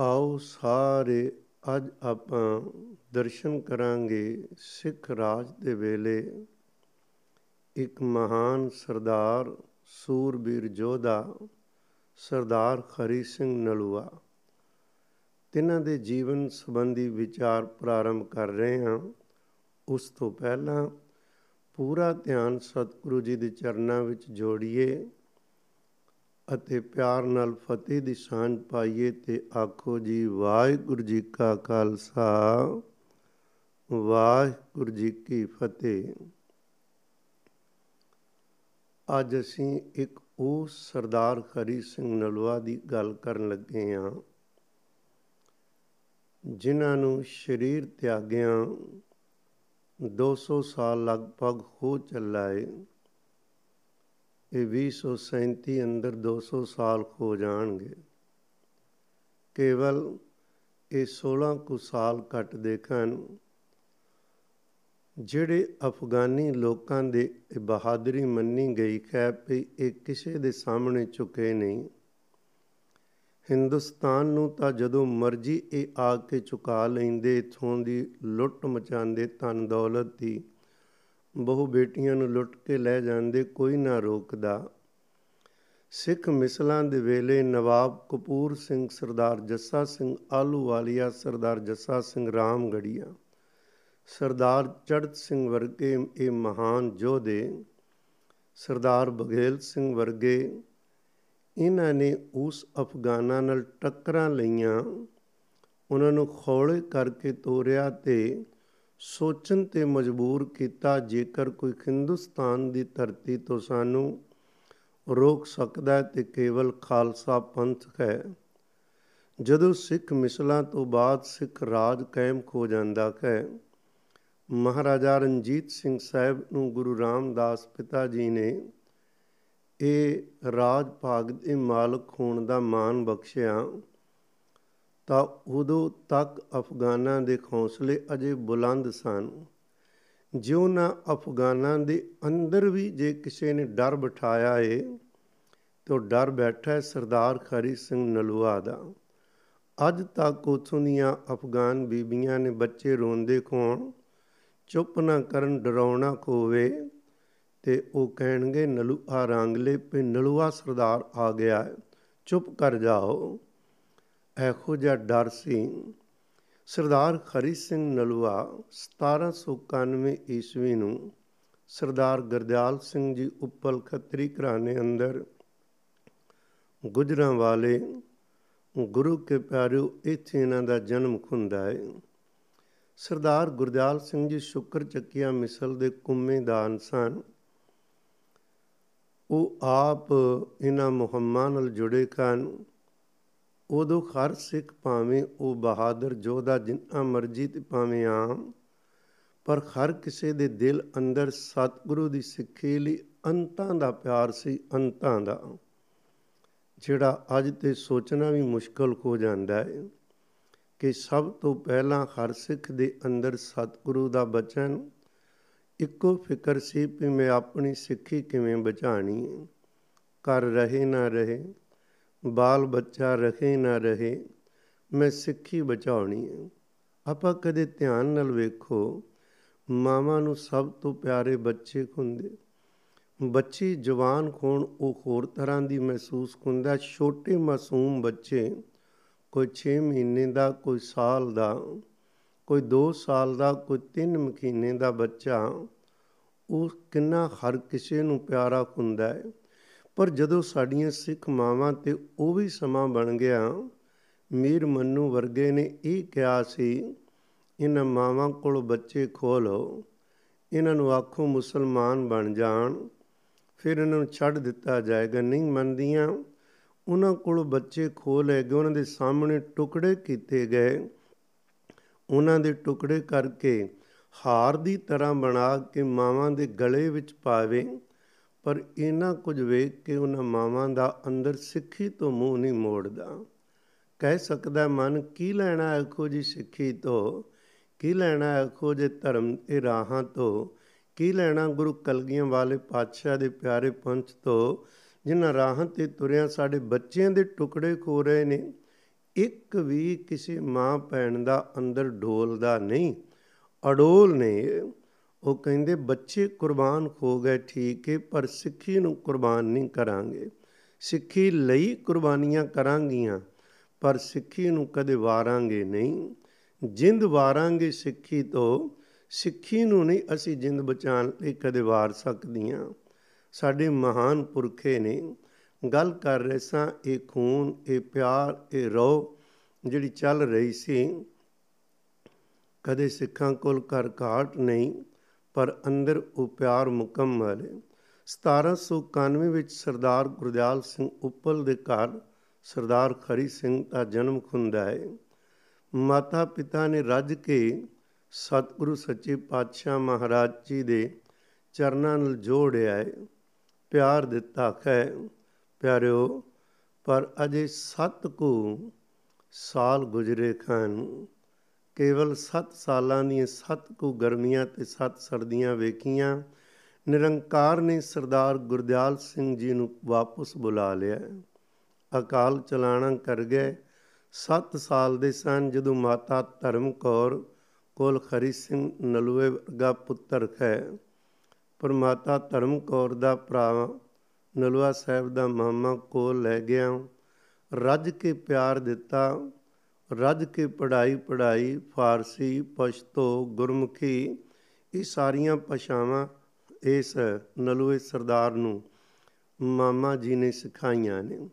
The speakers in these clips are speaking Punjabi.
ਆਓ ਸਾਰੇ, ਅੱਜ ਆਪਾਂ ਦਰਸ਼ਨ ਕਰਾਂਗੇ ਸਿੱਖ ਰਾਜ ਦੇ ਵੇਲੇ। ਇੱਕ ਮਹਾਨ ਸਰਦਾਰ ਸੂਰਬੀਰ ਜੋਧਾ ਸਰਦਾਰ ਖਰੀ ਸਿੰਘ ਨਲੂਆ। ਤਿਨਾਂ ਦੇ ਜੀਵਨ ਸੰਬੰਧੀ ਵਿਚਾਰ ਪ੍ਰਾਰੰਭ ਕਰ ਰਹੇ ਹਾਂ। ਉਸ ਤੋਂ ਪਹਿਲਾਂ ਪੂਰਾ ਧਿਆਨ ਸਤਿਗੁਰੂ ਜੀ ਦੇ ਚਰਨਾਂ ਵਿੱਚ ਜੋੜੀਏ। ਅਤੇ ਪਿਆਰ ਨਾਲ ਫਤਿਹ ਦੀ ਸਾਂਝ ਪਾਈਏ ਤੇ ਆਖੋ ਜੀ, ਵਾਹਿਗੁਰੂ ਜੀ ਕਾ ਖਾਲਸਾ, ਵਾਹਿਗੁਰੂ ਜੀ ਕੀ ਫਤਿਹ। ਅੱਜ ਅਸੀਂ ਇੱਕ ਉਹ ਸਰਦਾਰ ਖਰੀ ਸਿੰਘ ਨਲਵਾ ਦੀ ਗੱਲ ਕਰਨ ਲੱਗੇ ਹਾਂ, ਜਿਨ੍ਹਾਂ ਨੂੰ ਸਰੀਰ ਤਿਆਗਿਆਂ 200 ਸਾਲ ਲਗਭਗ ਹੋ ਚੱਲਾ ਹੈ ਇਹ 2037 ਅੰਦਰ 200 ਸਾਲ ਹੋ ਜਾਣਗੇ। ਕੇਵਲ ਇਹ 16 ਕੁ ਸਾਲ ਘੱਟ ਦੇਖਣ ਜਿਹੜੇ ਅਫਗਾਨੀ ਲੋਕਾਂ ਦੇ ਬਹਾਦਰੀ ਮੰਨੀ ਗਈ ਹੈ ਕਿ ਇਹ ਕਿਸੇ ਦੇ ਸਾਹਮਣੇ ਝੁਕੇ ਨਹੀਂ। ਹਿੰਦੁਸਤਾਨ ਨੂੰ ਤਾਂ ਜਦੋਂ ਮਰਜ਼ੀ ਇਹ ਆ ਕੇ ਚੁਕਾ ਲੈਂਦੇ, ਇਥੋਂ ਦੀ ਲੁੱਟ ਮਚਾਉਂਦੇ, ਧਨ ਦੌਲਤ ਦੀ ਬਹੁ ਬੇਟੀਆਂ ਨੂੰ ਲੁੱਟ ਕੇ ਲੈ ਜਾਂਦੇ ਕੋਈ ਨਾ ਰੋਕਦਾ। ਸਿੱਖ ਮਿਸਲਾਂ ਦੇ ਵੇਲੇ ਨਵਾਬ ਕਪੂਰ ਸਿੰਘ ਸਰਦਾਰ ਜੱਸਾ ਸਿੰਘ ਆਲੂਵਾਲੀਆ ਸਰਦਾਰ ਜੱਸਾ ਸਿੰਘ ਰਾਮਗੜੀਆ, ਸਰਦਾਰ ਚੜਤ ਸਿੰਘ ਵਰਗੇ ਇਹ ਮਹਾਨ ਯੋਧੇ, ਸਰਦਾਰ ਬਗੇਲ ਸਿੰਘ ਵਰਗੇ, ਇਹਨਾਂ ਨੇ ਉਸ ਅਫਗਾਨਾਂ ਨਾਲ ਟੱਕਰਾਂ ਲਈਆਂ। ਉਹਨਾਂ ਨੂੰ ਖੋਲੇ ਕਰਕੇ ਤੋਰਿਆ ਤੇ ਸੋਚਣ ਤੇ ਮਜਬੂਰ ਕੀਤਾ ਜੇਕਰ ਕੋਈ ਹਿੰਦੁਸਤਾਨ ਦੀ ਧਰਤੀ ਤੋਂ ਸਾਨੂੰ ਰੋਕ ਸਕਦਾ ਹੈ ਤੇ ਕੇਵਲ ਖਾਲਸਾ ਪੰਥ ਹੈ। ਜਦੋਂ ਸਿੱਖ ਮਿਸਲਾਂ ਤੋਂ ਬਾਅਦ ਸਿੱਖ ਰਾਜ ਕਾਇਮ ਹੋ ਜਾਂਦਾ ਹੈ, ਮਹਾਰਾਜਾ ਰਣਜੀਤ ਸਿੰਘ ਸਾਹਿਬ ਨੂੰ ਗੁਰੂ ਰਾਮਦਾਸ ਪਿਤਾ ਜੀ ਨੇ ਇਹ ਰਾਜ ਭਾਗ ਦੇ ਮਾਲਕ ਹੋਣ ਦਾ ਮਾਣ ਬਖਸ਼ਿਆ। ਤਾਂ ਉਦੋਂ ਤੱਕ ਅਫਗਾਨਾਂ ਦੇ ਹੌਸਲੇ ਅਜੇ ਬੁਲੰਦ ਸਨ। ਜਿਉਂ ਨਾ ਅਫਗਾਨਾਂ ਦੇ ਅੰਦਰ ਵੀ ਜੇ ਕਿਸੇ ਨੇ ਡਰ ਬਿਠਾਇਆ ਏ, ਤਾਂ ਡਰ ਬੈਠਾ ਹੈ ਸਰਦਾਰ ਖਰੀ ਸਿੰਘ ਨਲੂਆ ਦਾ। ਅੱਜ ਤੱਕ ਉਥੋਂ ਦੀਆਂ ਅਫਗਾਨ ਬੀਬੀਆਂ ਨੇ ਬੱਚੇ ਰੋਂਦੇ ਕੋਣ ਚੁੱਪ ਨਾ ਕਰਨ, ਡਰਾਉਣਾ ਕੋਵੇ ਤੇ ਉਹ ਕਹਿਣਗੇ, ਨਲੂਆ ਰਾਂਗਲੇ ਪੇ ਨਲੂਆ ਸਰਦਾਰ ਆ ਗਿਆ ਚੁੱਪ ਕਰ ਜਾਓ। ਇਹੋ ਜਿਹਾ ਡਰ ਸੀ। ਸਰਦਾਰ ਖਰੀ ਸਿੰਘ ਨਲੂਆ 1791 ਈਸਵੀ ਨੂੰ ਸਰਦਾਰ ਗਰਦਿਆਲ ਸਿੰਘ ਜੀ ਉੱਪਲ ਖੱਤਰੀ ਘਰਾਣੇ ਅੰਦਰ ਗੁਜਰਾਂ ਵਾਲੇ ਗੁਰੂ ਕੇ ਪਿਆਰਿਓ, ਇੱਥੇ ਇਹਨਾਂ ਦਾ ਜਨਮ ਖੁੰਦਾ ਹੈ ਸਰਦਾਰ ਗੁਰਦਿਆਲ ਸਿੰਘ ਜੀ ਸ਼ੁਕਰ ਚੱਕੀਆਂ ਮਿਸਲ ਦੇ ਕੁੰਮੇਦਾਨ ਸਨ। ਉਹ ਆਪ ਇਹਨਾਂ ਮੁਹੰਮਾਂ ਨਾਲ ਜੁੜੇ ਹਨ ਉਦੋਂ ਹਰ ਸਿੱਖ ਭਾਵੇਂ ਉਹ ਬਹਾਦਰ ਜੋਧਾ ਜਿੰਨਾ ਮਰਜ਼ੀ ਤੇ ਭਾਵੇਂ ਆਮ, ਪਰ ਹਰ ਕਿਸੇ ਦੇ ਦਿਲ ਅੰਦਰ ਸਤਿਗੁਰੂ ਦੀ ਸਿੱਖੀ ਲਈ ਅੰਤਾਂ ਦਾ ਪਿਆਰ ਸੀ, ਅੰਤਾਂ ਦਾ, ਜਿਹੜਾ ਅੱਜ ਤੇ ਸੋਚਣਾ ਵੀ ਮੁਸ਼ਕਲ ਹੋ ਜਾਂਦਾ ਹੈ ਕਿ ਸਭ ਤੋਂ ਪਹਿਲਾਂ ਹਰ ਸਿੱਖ ਦੇ ਅੰਦਰ ਸਤਿਗੁਰੂ ਦਾ ਬਚਨ, ਇੱਕੋ ਫਿਕਰ ਸੀ ਕਿ ਮੈਂ ਆਪਣੀ ਸਿੱਖੀ ਕਿਵੇਂ ਬਚਾਣੀ ਹੈ। ਕਰ ਰਹੇ ਨਾ ਰਹੇ ਬਾਲ ਬੱਚਾ ਰਹੇ ਨਾ ਰਹੇ, ਮੈਂ ਸਿੱਖੀ ਬਚਾਉਣੀ ਹੈ। ਆਪਾਂ ਕਦੇ ਧਿਆਨ ਨਾਲ ਵੇਖੋ, ਮਾਵਾਂ ਨੂੰ ਸਭ ਤੋਂ ਪਿਆਰੇ ਬੱਚੇ ਹੁੰਦੇ ਬੱਚੀ ਜਵਾਨ ਹੋਣ ਉਹ ਹੋਰ ਤਰ੍ਹਾਂ ਦੀ ਮਹਿਸੂਸ ਹੁੰਦਾ ਛੋਟੇ ਮਾਸੂਮ ਬੱਚੇ ਕੋਈ 6 ਮਹੀਨੇ ਦਾ, ਕੋਈ ਸਾਲ ਦਾ, ਕੋਈ 2 ਸਾਲ ਦਾ, ਕੋਈ 3 ਮਹੀਨੇ ਦਾ ਬੱਚਾ, ਉਹ ਕਿੰਨਾ ਹਰ ਕਿਸੇ ਨੂੰ ਪਿਆਰਾ ਹੁੰਦਾ ਹੈ। ਪਰ ਜਦੋਂ ਸਾਡੀਆਂ ਸਿੱਖ ਮਾਵਾਂ ਤੇ ਉਹ ਵੀ ਸਮਾਂ ਬਣ ਗਿਆ, ਮੀਰ ਮੰਨੂ ਵਰਗੇ ਨੇ ਇਹ ਕਿਹਾ ਸੀ, ਇਹਨਾਂ ਮਾਵਾਂ ਕੋਲ ਬੱਚੇ ਖੋਲੋ ਇਹਨਾਂ ਨੂੰ ਆਖੋ ਮੁਸਲਮਾਨ ਬਣ ਜਾਣ, ਫਿਰ ਇਹਨਾਂ ਨੂੰ ਛੱਡ ਦਿੱਤਾ ਜਾਏਗਾ। ਨਹੀਂ ਮੰਨਦੀਆਂ, ਉਹਨਾਂ ਕੋਲ ਬੱਚੇ ਖੋ ਲਏ ਗਏ, ਉਹਨਾਂ ਦੇ ਸਾਹਮਣੇ ਟੁਕੜੇ ਕੀਤੇ ਗਏ। ਉਹਨਾਂ ਦੇ ਟੁਕੜੇ ਕਰਕੇ ਹਾਰ ਦੀ ਤਰ੍ਹਾਂ ਬਣਾ ਕੇ ਮਾਵਾਂ ਦੇ ਗਲੇ ਵਿੱਚ ਪਾਵੇ। ਪਰ ਇਹਨਾਂ ਕੁਝ ਵੇਖ ਕੇ ਉਹਨਾਂ ਮਾਵਾਂ ਦਾ ਅੰਦਰ ਸਿੱਖੀ ਤੋਂ ਮੂੰਹ ਨਹੀਂ ਮੋੜਦਾ। ਕਹਿ ਸਕਦਾ ਮਨ, ਕੀ ਲੈਣਾ ਆਖੋ ਜੀ ਸਿੱਖੀ ਤੋਂ? ਕੀ ਲੈਣਾ ਆਖੋ ਜੇ ਧਰਮ ਦੇ ਰਾਹਾਂ ਤੋਂ? ਕੀ ਲੈਣਾ ਗੁਰੂ ਕਲਗੀਆਂ ਵਾਲੇ ਪਾਤਸ਼ਾਹ ਦੇ ਪਿਆਰੇ ਪੰਥ ਤੋਂ? ਜਿਨ੍ਹਾਂ ਰਾਹਾਂ ਤੇ ਤੁਰਿਆ ਸਾਡੇ ਬੱਚਿਆਂ ਦੇ ਟੁਕੜੇ ਖੋ ਰਹੇ ਨੇ? ਇੱਕ ਵੀ ਕਿਸੇ ਮਾਂ ਭੈਣ ਦਾ ਅੰਦਰ ਡੋਲਦਾ ਨਹੀਂ। ਅਡੋਲ ਨੇ ਉਹ ਕਹਿੰਦੇ, ਬੱਚੇ ਕੁਰਬਾਨ ਹੋ ਗਏ, ਠੀਕ ਹੈ ਪਰ ਸਿੱਖੀ ਨੂੰ ਕੁਰਬਾਨ ਨਹੀਂ ਕਰਾਂਗੇ। ਸਿੱਖੀ ਲਈ ਕੁਰਬਾਨੀਆਂ ਕਰਾਂਗੀਆਂ, ਪਰ ਸਿੱਖੀ ਨੂੰ ਕਦੇ ਵਾਰਾਂਗੇ ਨਹੀਂ। ਜਿੰਦ ਵਾਰਾਂਗੇ ਸਿੱਖੀ ਤੋਂ, ਸਿੱਖੀ ਨੂੰ ਨਹੀਂ ਅਸੀਂ ਜਿੰਦ ਬਚਾਉਣ ਲਈ ਕਦੇ ਵਾਰ ਸਕਦੀਆਂ। ਸਾਡੇ ਮਹਾਨ ਪੁਰਖੇ ਨੇ ਗੱਲ ਕਰ ਰਹੇ ਸਾਂ, ਇਹ ਖੂਨ, ਇਹ ਪਿਆਰ, ਇਹ ਰੋ ਜਿਹੜੀ ਚੱਲ ਰਹੀ ਸੀ। ਕਦੇ ਸਿੱਖਾਂ ਕੋਲ ਘਰ ਘਾਟ ਨਹੀਂ ਪਰ ਅੰਦਰ ਉਹ ਪਿਆਰ ਮੁਕੰਮਲ ਹੈ 1791 ਵਿੱਚ ਸਰਦਾਰ ਗੁਰਦਿਆਲ ਸਿੰਘ ਉੱਪਲ ਦੇ ਘਰ ਸਰਦਾਰ ਖਰੀ ਸਿੰਘ ਦਾ ਜਨਮ ਹੁੰਦਾ ਹੈ। ਮਾਤਾ ਪਿਤਾ ਨੇ ਰੱਜ ਕੇ ਸਤਿਗੁਰੂ ਸੱਚੇ ਪਾਤਸ਼ਾਹ ਮਹਾਰਾਜ ਜੀ ਦੇ ਚਰਨਾਂ ਨਾਲ ਜੋੜਿਆ ਹੈ। ਪਿਆਰ ਦਿੱਤਾ ਹੈ, ਪਿਆਰਿਓ, ਪਰ ਅਜੇ ਸੱਤ ਕੁ ਸਾਲ ਗੁਜ਼ਰੇ ਖਾਨ ਕੇਵਲ 7 ਸਾਲਾਂ ਦੀਆਂ 7 ਕੁ ਗਰਮੀਆਂ ਤੇ 7 ਸਰਦੀਆਂ ਵੇਖੀਆਂ, ਨਿਰੰਕਾਰ ਨੇ ਸਰਦਾਰ ਗੁਰਦਿਆਲ ਸਿੰਘ ਜੀ ਨੂੰ ਵਾਪਸ ਬੁਲਾ ਲਿਆ। ਅਕਾਲ ਚਲਾਣਾ ਕਰ ਗਏ। 7 ਸਾਲ ਦੇ ਸਨ ਜਦੋਂ ਮਾਤਾ ਧਰਮ ਕੌਰ ਕੋਲ ਖਰੀ ਸਿੰਘ ਨਲੂਏ ਵਰਗਾ ਪੁੱਤਰ ਹੈ। ਪਰ ਮਾਤਾ ਧਰਮ ਕੌਰ ਦਾ ਭਰਾ ਨਲੂਆ ਸਾਹਿਬ ਦਾ ਮਾਮਾ ਕੋਲ ਲੈ ਗਿਆ। ਰੱਜ ਕੇ ਪਿਆਰ ਦਿੱਤਾ। ਰੱਜ ਕੇ ਪੜ੍ਹਾਈ ਪੜ੍ਹਾਈ, ਫਾਰਸੀ ਪਸ਼ਤੋ ਗੁਰਮੁਖੀ, ਇਹ ਸਾਰੀਆਂ ਭਾਸ਼ਾਵਾਂ ਇਸ ਨਲੂਏ ਸਰਦਾਰ ਨੂੰ ਮਾਮਾ ਜੀ ਨੇ ਸਿਖਾਈਆਂ ਨੇ।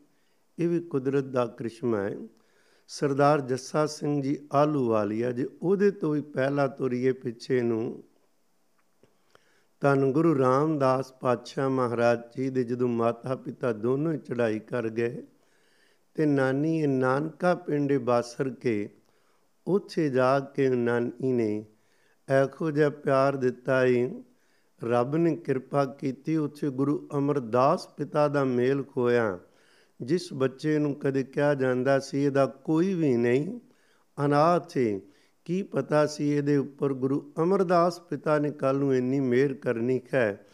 ਇਹ ਵੀ ਕੁਦਰਤ ਦਾ ਕ੍ਰਿਸ਼ਮਾ ਹੈ। ਸਰਦਾਰ ਜੱਸਾ ਸਿੰਘ ਜੀ ਆਲੂ ਵਾਲੀਆ ਜੇ ਉਹਦੇ ਤੋਂ ਵੀ ਪਹਿਲਾ ਤੁਰੀਏ ਪਿੱਛੇ ਨੂੰ ਤਨ ਗੁਰੂ ਰਾਮਦਾਸ ਪਾਤਸ਼ਾਹ ਮਹਾਰਾਜ ਜੀ ਦੇ ਜਦੋਂ ਮਾਤਾ ਪਿਤਾ ਦੋਨੋਂ ਹੀ ਚੜ੍ਹਾਈ ਕਰ ਗਏ ਤੇ ਨਾਨੀ ਇਹ ਨਾਨਕਾ ਪਿੰਡੇ ਬਾਸਰ ਕੇ, ਉੱਥੇ ਜਾ ਕੇ ਨਾਨੀ ਨੇ ਐਖੋ ਜਿਹਾ ਪਿਆਰ ਦਿੱਤਾ ਈ। ਰੱਬ ਨੇ ਕਿਰਪਾ ਕੀਤੀ, ਉੱਥੇ ਗੁਰੂ ਅਮਰਦਾਸ ਪਿਤਾ ਦਾ ਮੇਲ ਖੋਇਆ ਜਿਸ ਬੱਚੇ ਨੂੰ ਕਦੇ ਕਿਹਾ ਜਾਂਦਾ ਸੀ, ਇਹਦਾ ਕੋਈ ਵੀ ਨਹੀਂ। ਅਨਾਥ ਹੈ ਕੀ ਪਤਾ ਸੀ ਇਹਦੇ ਉੱਪਰ ਗੁਰੂ ਅਮਰਦਾਸ ਪਿਤਾ ਨੇ ਕੱਲ ਨੂੰ ਇੰਨੀ ਮਿਹਰ ਕਰਨੀ ਹੈ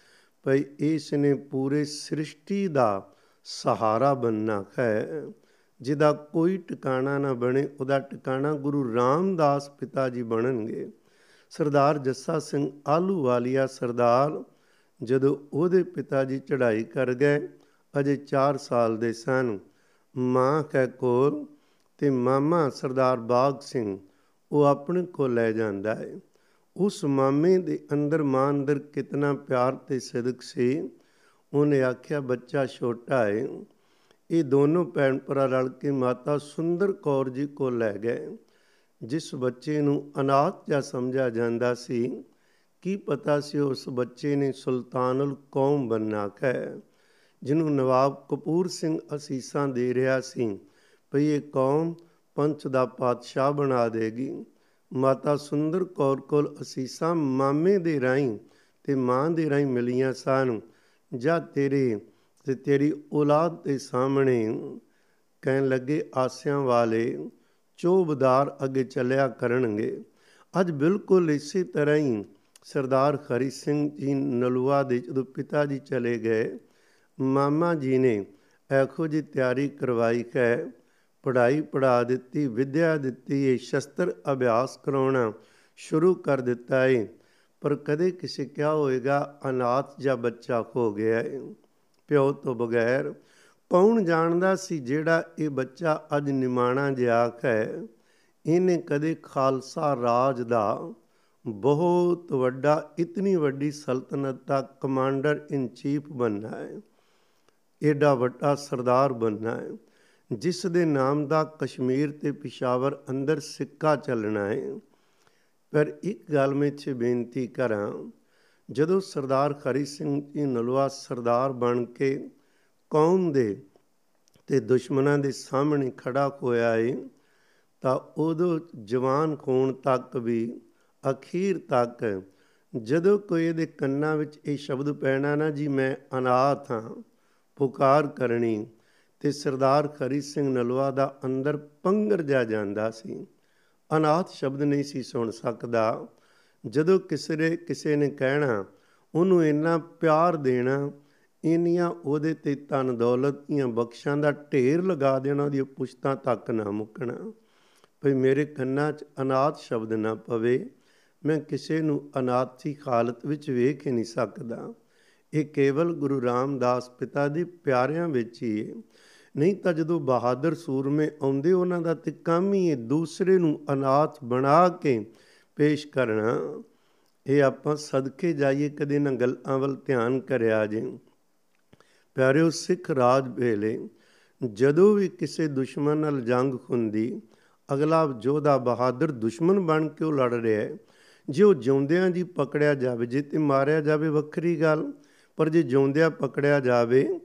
ਭਈ ਇਸ ਨੇ ਪੂਰੇ ਸ੍ਰਿਸ਼ਟੀ ਦਾ ਸਹਾਰਾ ਬੰਨਣਾ ਹੈ ਜਿਹਦਾ ਕੋਈ ਟਿਕਾਣਾ ਨਾ ਬਣੇ, ਉਹਦਾ ਟਿਕਾਣਾ ਗੁਰੂ ਰਾਮਦਾਸ ਪਿਤਾ ਜੀ ਬਣਨਗੇ। ਸਰਦਾਰ ਜੱਸਾ ਸਿੰਘ ਆਲੂ ਵਾਲੀਆ ਸਰਦਾਰ ਜਦੋਂ ਉਹਦੇ ਪਿਤਾ ਜੀ ਚੜ੍ਹਾਈ ਕਰ ਗਏ, ਅਜੇ 4 ਸਾਲ ਦੇ ਸਨ। ਮਾਂ ਕੈ ਕੋਲ, ਤੇ ਮਾਮਾ ਸਰਦਾਰ ਬਾਗ ਸਿੰਘ, ਉਹ ਆਪਣੇ ਕੋਲ ਲੈ ਜਾਂਦਾ ਹੈ ਉਸ ਮਾਮੇ ਦੇ ਅੰਦਰ ਮਾਂ ਅੰਦਰ ਕਿਤਨਾ ਪਿਆਰ ਤੇ ਸਦਕ ਸੀ। ਉਹਨੇ ਆਖਿਆ, ਬੱਚਾ ਛੋਟਾ ਹੈ ਇਹ ਦੋਨੋਂ ਭੈਣ ਭਰਾ ਰਲ ਕੇ ਮਾਤਾ ਸੁੰਦਰ ਕੌਰ ਜੀ ਕੋਲ ਲੈ ਗਏ, ਜਿਸ ਬੱਚੇ ਨੂੰ ਅਨਾਥ ਜਾਂ ਸਮਝਿਆ ਜਾਂਦਾ ਸੀ। ਕੀ ਪਤਾ ਸੀ ਉਸ ਬੱਚੇ ਨੇ ਸੁਲਤਾਨੁਲ ਕੌਮ ਬੰਨਾ ਹੈ, ਜਿਹਨੂੰ ਨਵਾਬ ਕਪੂਰ ਸਿੰਘ ਅਸੀਸਾਂ ਦੇ ਰਿਹਾ ਸੀ। ਭਈ ਇਹ ਕੌਮ ਪੰਚ ਦਾ ਪਾਤਸ਼ਾਹ ਬਣਾ ਦੇਗੀ। ਮਾਤਾ ਸੁੰਦਰ ਕੌਰ ਕੋਲ ਅਸੀਸਾਂ ਮਾਮੇ ਦੇ ਰਾਈ ਤੇ ਮਾਂ ਦੇ ਰਾਈ ਮਿਲੀਆਂ ਸਨ। ਜਾਂ ਤੇਰੇ ਤੇ ਤੇਰੀ ਔਲਾਦ ਦੇ ਸਾਹਮਣੇ ਕਹਿਣ ਲੱਗੇ, ਆਸਿਆਂ ਵਾਲੇ ਚੋਬਦਾਰ ਅੱਗੇ ਚੱਲਿਆ ਕਰਨਗੇ। ਅੱਜ ਬਿਲਕੁਲ ਇਸੇ ਤਰ੍ਹਾਂ ਹੀ ਸਰਦਾਰ ਖਰੀ ਸਿੰਘ ਜੀ ਨਲੂਆ ਦੇ ਜਦੋਂ ਪਿਤਾ ਜੀ ਚਲੇ ਗਏ, ਮਾਮਾ ਜੀ ਨੇ ਐਖੋ ਜੀ ਤਿਆਰੀ ਕਰਵਾਈ ਹੈ, ਪੜ੍ਹਾਈ ਪੜਾ ਦਿੱਤੀ, ਵਿਦਿਆ ਦਿੱਤੀ ਹੈ ਸ਼ਸਤਰ ਅਭਿਆਸ ਕਰਾਉਣਾ ਸ਼ੁਰੂ ਕਰ ਦਿੱਤਾ ਹੈ ਪਰ ਕਦੇ ਕਿਸੇ ਕਿਹਾ ਹੋਏਗਾ, ਅਨਾਥ ਜਾਂ ਬੱਚਾ ਹੋ ਗਿਆ ਹੈ ਪਿਓ ਤੋਂ ਬਗੈਰ, ਕੌਣ ਜਾਣਦਾ ਸੀ ਜਿਹੜਾ ਇਹ ਬੱਚਾ ਅੱਜ ਨਿਮਾਣਾ ਜਿਹਾ ਹੈ? ਇਹਨੇ ਕਦੇ ਖਾਲਸਾ ਰਾਜ ਦਾ ਬਹੁਤ ਵੱਡਾ, ਇਤਨੀ ਵੱਡੀ ਸਲਤਨਤ ਦਾ ਕਮਾਂਡਰ ਇਨ ਚੀਫ ਬਣਨਾ ਹੈ। ਏਡਾ ਵੱਡਾ ਸਰਦਾਰ ਬਣਨਾ ਹੈ, ਜਿਸ ਦੇ ਨਾਮ ਦਾ ਕਸ਼ਮੀਰ ਤੇ ਪਿਸ਼ਾਵਰ ਅੰਦਰ ਸਿੱਕਾ ਚੱਲਣਾ ਹੈ। ਪਰ ਇੱਕ ਗੱਲ ਮੈਂ ਇੱਥੇ ਬੇਨਤੀ ਕਰਾਂ ਜਦੋਂ ਸਰਦਾਰ ਖਰੀ ਸਿੰਘ ਜੀ ਨਲਵਾ ਸਰਦਾਰ ਬਣ ਕੇ ਕੌਮ ਦੇ ਤੇ ਦੁਸ਼ਮਣਾਂ ਦੇ ਸਾਹਮਣੇ ਖੜਾ ਹੋਇਆ ਏ, ਤਾਂ ਉਦੋਂ ਜਵਾਨ ਖੂਨ ਤੱਕ ਵੀ, ਅਖੀਰ ਤੱਕ ਜਦੋਂ ਕੋਈ ਇਹਦੇ ਕੰਨਾਂ ਵਿੱਚ ਇਹ ਸ਼ਬਦ ਪੈਣਾ ਨਾ, ਜੀ ਮੈਂ ਅਨਾਥ ਹਾਂ, ਪੁਕਾਰ ਕਰਨੀ, ਤੇ ਸਰਦਾਰ ਖਰੀ ਸਿੰਘ ਨਲਵਾ ਦਾ ਅੰਦਰ ਪੰਗਰ ਜਾ ਜਾਂਦਾ ਸੀ। ਅਨਾਥ ਸ਼ਬਦ ਨਹੀਂ ਸੀ ਸੁਣ ਸਕਦਾ। ਜਦੋਂ ਕਿਸੇ ਨੇ ਕਿਸੇ ਨੇ ਕਹਿਣਾ, ਉਹਨੂੰ ਇੰਨਾ ਪਿਆਰ ਦੇਣਾ, ਇੰਨੀਆਂ ਉਹਦੇ ਤੇ ਤਨ ਦੌਲਤ ਦੀਆਂ ਬਖਸ਼ਾਂ ਦਾ ਢੇਰ ਲਗਾ ਦੇਣਾ ਉਹਦੀ ਪੁਸ਼ਤਾਂ ਤੱਕ ਨਾ ਮੁੱਕਣਾ। ਭਈ ਮੇਰੇ ਕੰਨਾਂ 'ਚ ਅਨਾਥ ਸ਼ਬਦ ਨਾ ਪਵੇ, ਮੈਂ ਕਿਸੇ ਨੂੰ ਅਨਾਥੀ ਹਾਲਤ ਵਿੱਚ ਵੇਖ ਹੀ ਨਹੀਂ ਸਕਦਾ। ਇਹ ਕੇਵਲ ਗੁਰੂ ਰਾਮਦਾਸ ਪਿਤਾ ਦੇ ਪਿਆਰਿਆਂ ਵਿੱਚ ਹੀ ਹੈ ਨਹੀਂ ਤਾਂ ਜਦੋਂ ਬਹਾਦਰ ਸੂਰਮੇ ਆਉਂਦੇ, ਉਹਨਾਂ ਦਾ ਤੇ ਕੰਮ ਹੀ ਹੈ ਦੂਸਰੇ ਨੂੰ ਅਨਾਥ ਬਣਾ ਕੇ ਪੇਸ਼ ਕਰਨਾ, ਇਹ ਆਪਾਂ ਸਦਕੇ ਜਾਈਏ ਕਦੇ ਨਾ ਗੱਲਾਂ ਵੱਲ ਧਿਆਨ ਕਰਿਆ ਜੇ। ਪਿਆਰਿਓ, ਸਿੱਖ ਰਾਜ ਵੇਲੇ ਜਦੋਂ ਵੀ ਕਿਸੇ ਦੁਸ਼ਮਣ ਨਾਲ ਜੰਗ ਹੁੰਦੀ, ਅਗਲਾ ਜੋਧਾ ਬਹਾਦਰ ਦੁਸ਼ਮਣ ਬਣ ਕੇ ਉਹ ਲੜ ਰਿਹਾ ਹੈ। ਜੇ ਉਹ ਜਿਉਂਦਿਆਂ ਜੀ ਪਕੜਿਆ ਜਾਵੇ, ਜੇ ਤੇ ਮਾਰਿਆ ਜਾਵੇ ਵੱਖਰੀ ਗੱਲ, ਪਰ ਜੇ ਜਿਉਂਦਿਆਂ ਪਕੜਿਆ ਜਾਵੇ,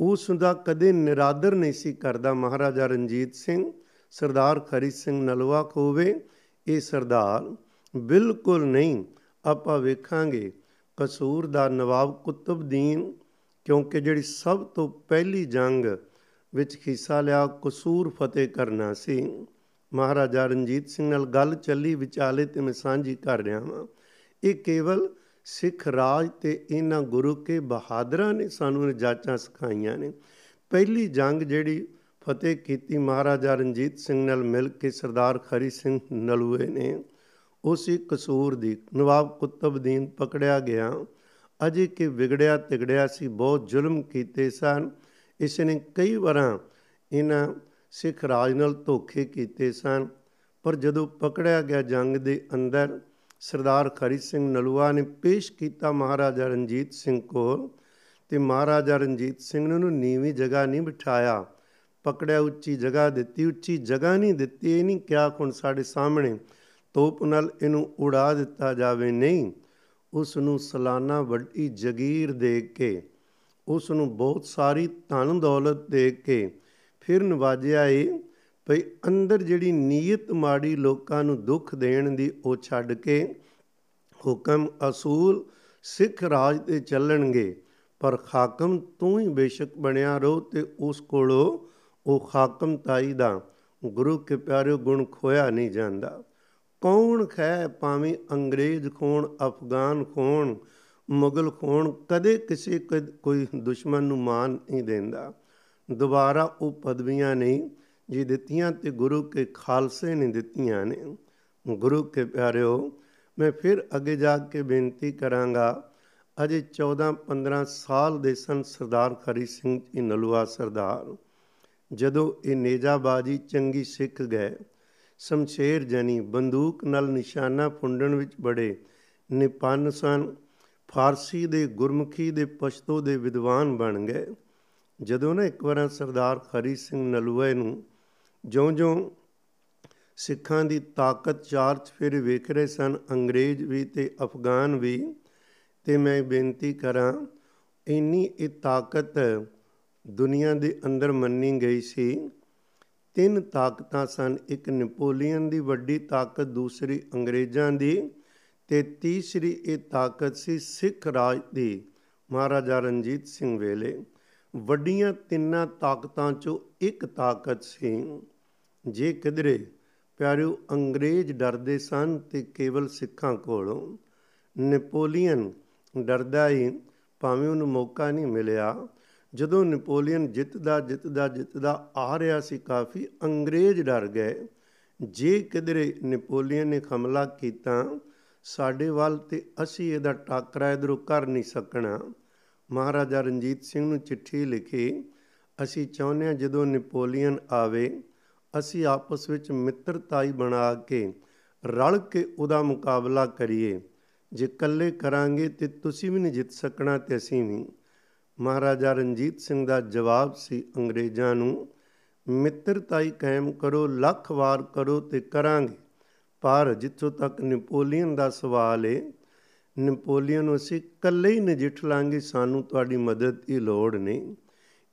ਉਸ ਦਾ ਕਦੇ ਨਿਰਾਦਰ ਨਹੀਂ ਸੀ ਕਰਦਾ ਮਹਾਰਾਜਾ ਰਣਜੀਤ ਸਿੰਘ, ਸਰਦਾਰ ਖਰੀ ਸਿੰਘ ਨਲਵਾ ਖੋਵੇ ਇਹ ਸਰਦਾਰ ਬਿਲਕੁਲ ਨਹੀਂ। ਆਪਾਂ ਵੇਖਾਂਗੇ ਕਸੂਰ ਦਾ ਨਵਾਬ ਕੁਤਬਦੀਨ ਕਿਉਂਕਿ ਜਿਹੜੀ ਸਭ ਤੋਂ ਪਹਿਲੀ ਜੰਗ ਵਿੱਚ ਹਿੱਸਾ ਲਿਆ, ਕਸੂਰ ਫਤਿਹ ਕਰਨਾ ਸੀ। ਮਹਾਰਾਜਾ ਰਣਜੀਤ ਸਿੰਘ ਨਾਲ ਗੱਲ ਚੱਲੀ, ਵਿਚਾਲੇ ਤੇ ਮੈਂ ਸਾਂਝੀ ਕਰ ਰਿਹਾ ਹਾਂ ਇਹ ਕੇਵਲ ਸਿੱਖ ਰਾਜ ਤੇ ਇਹਨਾਂ ਗੁਰੂ ਕੇ ਬਹਾਦਰਾਂ ਨੇ ਸਾਨੂੰ ਜਾਚਾਂ ਸਿਖਾਈਆਂ ਨੇ। ਪਹਿਲੀ ਜੰਗ ਜਿਹੜੀ ਫਤਿਹ ਕੀਤੀ ਮਹਾਰਾਜਾ ਰਣਜੀਤ ਸਿੰਘ ਨਾਲ ਮਿਲ ਕੇ ਸਰਦਾਰ ਖਰੀ ਸਿੰਘ ਨਲੂਏ ਨੇ। ਉਸੇ ਕਸੂਰ ਦੀ ਨਵਾਬ ਕੁਤਬਦੀਨ ਪਕੜਿਆ ਗਿਆ। ਅਜੇ ਕਿ ਵਿਗੜਿਆ ਤਿਗੜਿਆ ਸੀ, ਬਹੁਤ ਜ਼ੁਲਮ ਕੀਤੇ ਸਨ। ਇਸ ਨੇ ਕਈ ਵਾਰਾਂ ਇਹਨਾਂ ਸਿੱਖ ਰਾਜ ਨਾਲ ਧੋਖੇ ਕੀਤੇ ਸਨ, ਪਰ ਜਦੋਂ ਪਕੜਿਆ ਗਿਆ ਜੰਗ ਦੇ ਅੰਦਰ, ਸਰਦਾਰ ਖਰੀ ਸਿੰਘ ਨਲੂਆ ਨੇ ਪੇਸ਼ ਕੀਤਾ ਮਹਾਰਾਜਾ ਰਣਜੀਤ ਸਿੰਘ ਕੋਲ ਤੇ ਮਹਾਰਾਜਾ ਰਣਜੀਤ ਸਿੰਘ ਨੇ ਉਹਨੂੰ ਨੀਵੀਂ ਜਗ੍ਹਾ ਨਹੀਂ ਬਿਠਾਇਆ। ਪਕੜਿਆ ਉੱਚੀ ਜਗ੍ਹਾ ਦਿੱਤੀ, ਉੱਚੀ ਜਗ੍ਹਾ ਨਹੀਂ ਦਿੱਤੀ, ਇਹ ਨਹੀਂ ਕਿਹਾ ਹੁਣ ਸਾਡੇ ਸਾਹਮਣੇ ਤੋਪ ਨਾਲ ਇਹਨੂੰ ਉਡਾ ਦਿੱਤਾ ਜਾਵੇ। ਨਹੀਂ ਉਸ ਨੂੰ ਸਲਾਨਾ ਵੱਡੀ ਜਗੀਰ ਦੇ ਕੇ ਉਸ ਨੂੰ ਬਹੁਤ ਸਾਰੀ ਧਨ ਦੌਲਤ ਦੇ ਕੇ ਫਿਰ ਨਵਾਜਿਆ ਏ। ਭਈ ਅੰਦਰ ਜਿਹੜੀ ਨੀਅਤ ਮਾੜੀ ਲੋਕਾਂ ਨੂੰ ਦੁੱਖ ਦੇਣ ਦੀ ਉਹ ਛੱਡ ਕੇ ਹੁਕਮ ਅਸੂਲ ਸਿੱਖ ਰਾਜ ਤੇ ਚੱਲਣਗੇ। ਪਰ ਹਾਕਮ ਤੂੰ ਹੀ ਬੇਸ਼ੱਕ ਬਣਿਆ ਰੋ ਤੇ ਉਸ ਕੋਲੋਂ ਉਹ ਹਾਕਮ ਤਾਈ ਦਾ। ਗੁਰੂ ਕੇ ਪਿਆਰੇ ਗੁਣ ਖੋਇਆ ਨਹੀਂ ਜਾਂਦਾ। ਕੌਣ ਖੈ ਭਾਵੇਂ ਅੰਗਰੇਜ਼ ਖੋਣ, ਅਫਗਾਨ ਖੋਣ, ਮੁਗਲ ਖੋਣ, ਕਦੇ ਕਿਸੇ ਕੋਈ ਦੁਸ਼ਮਣ ਨੂੰ ਮਾਨ ਨਹੀਂ ਦਿੰਦਾ। ਦੁਬਾਰਾ ਉਹ ਪਦਵੀਆਂ ਨਹੀਂ ਜੀ ਦਿੱਤੀਆਂ ਤੇ ਗੁਰੂ ਕੇ ਖਾਲਸੇ ਨੇ ਦਿੱਤੀਆਂ ਨੇ। ਗੁਰੂ ਕੇ ਪਿਆਰਿਓ, ਮੈਂ ਫਿਰ ਅੱਗੇ ਜਾ ਕੇ ਬੇਨਤੀ ਕਰਾਂਗਾ, ਅਜੇ 14 15 ਸਾਲ ਦੇ ਸਨ ਸਰਦਾਰ ਖਰੀ ਸਿੰਘ ਜੀ ਨਲੂਆ ਸਰਦਾਰ। ਜਦੋਂ ਇਹ ਨੇਜਾਬਾਜੀ ਚੰਗੀ ਸਿੱਖ ਗਏ ਸ਼ਮਸ਼ੇਰ ਜਨੀ, ਬੰਦੂਕ ਨਾਲ ਨਿਸ਼ਾਨਾ ਫੁੰਡਣ ਵਿੱਚ ਬੜੇ ਨਿਪੰਨ ਸਨ। ਫਾਰਸੀ ਦੇ ਗੁਰਮੁਖੀ ਦੇ ਪਸ਼ਤੋ ਦੇ ਵਿਦਵਾਨ ਬਣ ਗਏ। ਜਦੋਂ ਨਾ ਇੱਕ ਵਾਰ ਸਰਦਾਰ ਖਰੀ ਸਿੰਘ ਨਲੂਏ ਨੂੰ ਜਿਉਂ-ਜਿਉਂ ਸਿੱਖਾਂ ਦੀ ਤਾਕਤ ਚਾਰਜ ਫਿਰ ਵੇਖ ਰਹੇ ਸਨ, ਅੰਗਰੇਜ਼ ਵੀ ਤੇ ਅਫਗਾਨ ਵੀ, ਤੇ ਮੈਂ ਬੇਨਤੀ ਕਰਾਂ, ਇੰਨੀ ਇਹ ਤਾਕਤ ਦੁਨੀਆ ਦੇ ਅੰਦਰ ਮੰਨੀ ਗਈ ਸੀ ਤਿੰਨ ਤਾਕਤਾਂ ਸਨ। ਇੱਕ ਨੈਪੋਲੀਅਨ ਦੀ, ਵੱਡੀ ਤਾਕਤ ਦੂਸਰੀ ਅੰਗਰੇਜ਼ਾਂ ਦੀ ਤੇ ਤੀਸਰੀ ਇਹ ਤਾਕਤ ਸੀ ਸਿੱਖ ਰਾਜ ਦੀ। ਮਹਾਰਾਜਾ ਰਣਜੀਤ ਸਿੰਘ ਵੇਲੇ ਵੱਡੀਆਂ ਤਿੰਨਾਂ ਤਾਕਤਾਂ ਚੋਂ ਇੱਕ ਤਾਕਤ ਸੀ। ਜੇ ਕਿਧਰੇ ਪਿਆਰਿਓ, ਅੰਗਰੇਜ਼ ਡਰਦੇ ਸਨ ਤੇ ਕੇਵਲ ਸਿੱਖਾਂ ਕੋਲੋਂ। ਨੈਪੋਲੀਅਨ ਡਰਦਾ ਹੀ ਭਾਵੇਂ ਉਹਨੂੰ ਮੌਕਾ ਨਹੀਂ ਮਿਲਿਆ। ਜਦੋਂ ਨੈਪੋਲੀਅਨ ਜਿੱਤਦਾ ਜਿੱਤਦਾ ਜਿੱਤਦਾ ਆ ਰਿਹਾ ਸੀ ਕਾਫੀ ਅੰਗਰੇਜ਼ ਡਰ ਗਏ। ਜੇ ਕਿਧਰੇ ਨੈਪੋਲੀਅਨ ਨੇ ਹਮਲਾ ਕੀਤਾ, ਸਾਡੇ ਵੱਲ ਤੇ ਅਸੀਂ ਇਹਦਾ ਟਾਕਰਾ ਇਧਰੋਂ ਕਰ ਨਹੀਂ ਸਕਣਾ। ਮਹਾਰਾਜਾ ਰਣਜੀਤ ਸਿੰਘ ਨੂੰ ਚਿੱਠੀ ਲਿਖੀ, ਅਸੀਂ ਚਾਹੁੰਦੇ ਹਾਂ ਜਦੋਂ ਨੈਪੋਲੀਅਨ ਆਵੇ, ਅਸੀਂ ਆਪਸ ਵਿੱਚ ਮਿੱਤਰਤਾਈ ਬਣਾ ਕੇ ਰਲ ਕੇ ਉਹਦਾ ਮੁਕਾਬਲਾ ਕਰੀਏ। ਜੇ ਇਕੱਲੇ ਕਰਾਂਗੇ ਤੇ ਤੁਸੀਂ ਵੀ ਨਹੀਂ ਜਿੱਤ ਸਕਣਾ ਤੇ ਅਸੀਂ ਵੀ। ਮਹਾਰਾਜਾ ਰਣਜੀਤ ਸਿੰਘ ਦਾ ਜਵਾਬ ਸੀ ਅੰਗਰੇਜ਼ਾਂ ਨੂੰ, ਮਿੱਤਰਤਾਈ ਕਾਇਮ ਕਰੋ, ਲੱਖ ਵਾਰ ਕਰੋ ਤੇ ਕਰਾਂਗੇ। ਪਰ ਜਿੱਥੋਂ ਤੱਕ ਨੈਪੋਲੀਅਨ ਦਾ ਸਵਾਲ ਹੈ ਨੈਪੋਲੀਅਨ ਨੂੰ ਅਸੀਂ ਇਕੱਲੇ ਹੀ ਨਜਿੱਠ ਲਾਂਗੇ, ਸਾਨੂੰ ਤੁਹਾਡੀ ਮਦਦ ਦੀ ਲੋੜ ਨਹੀਂ।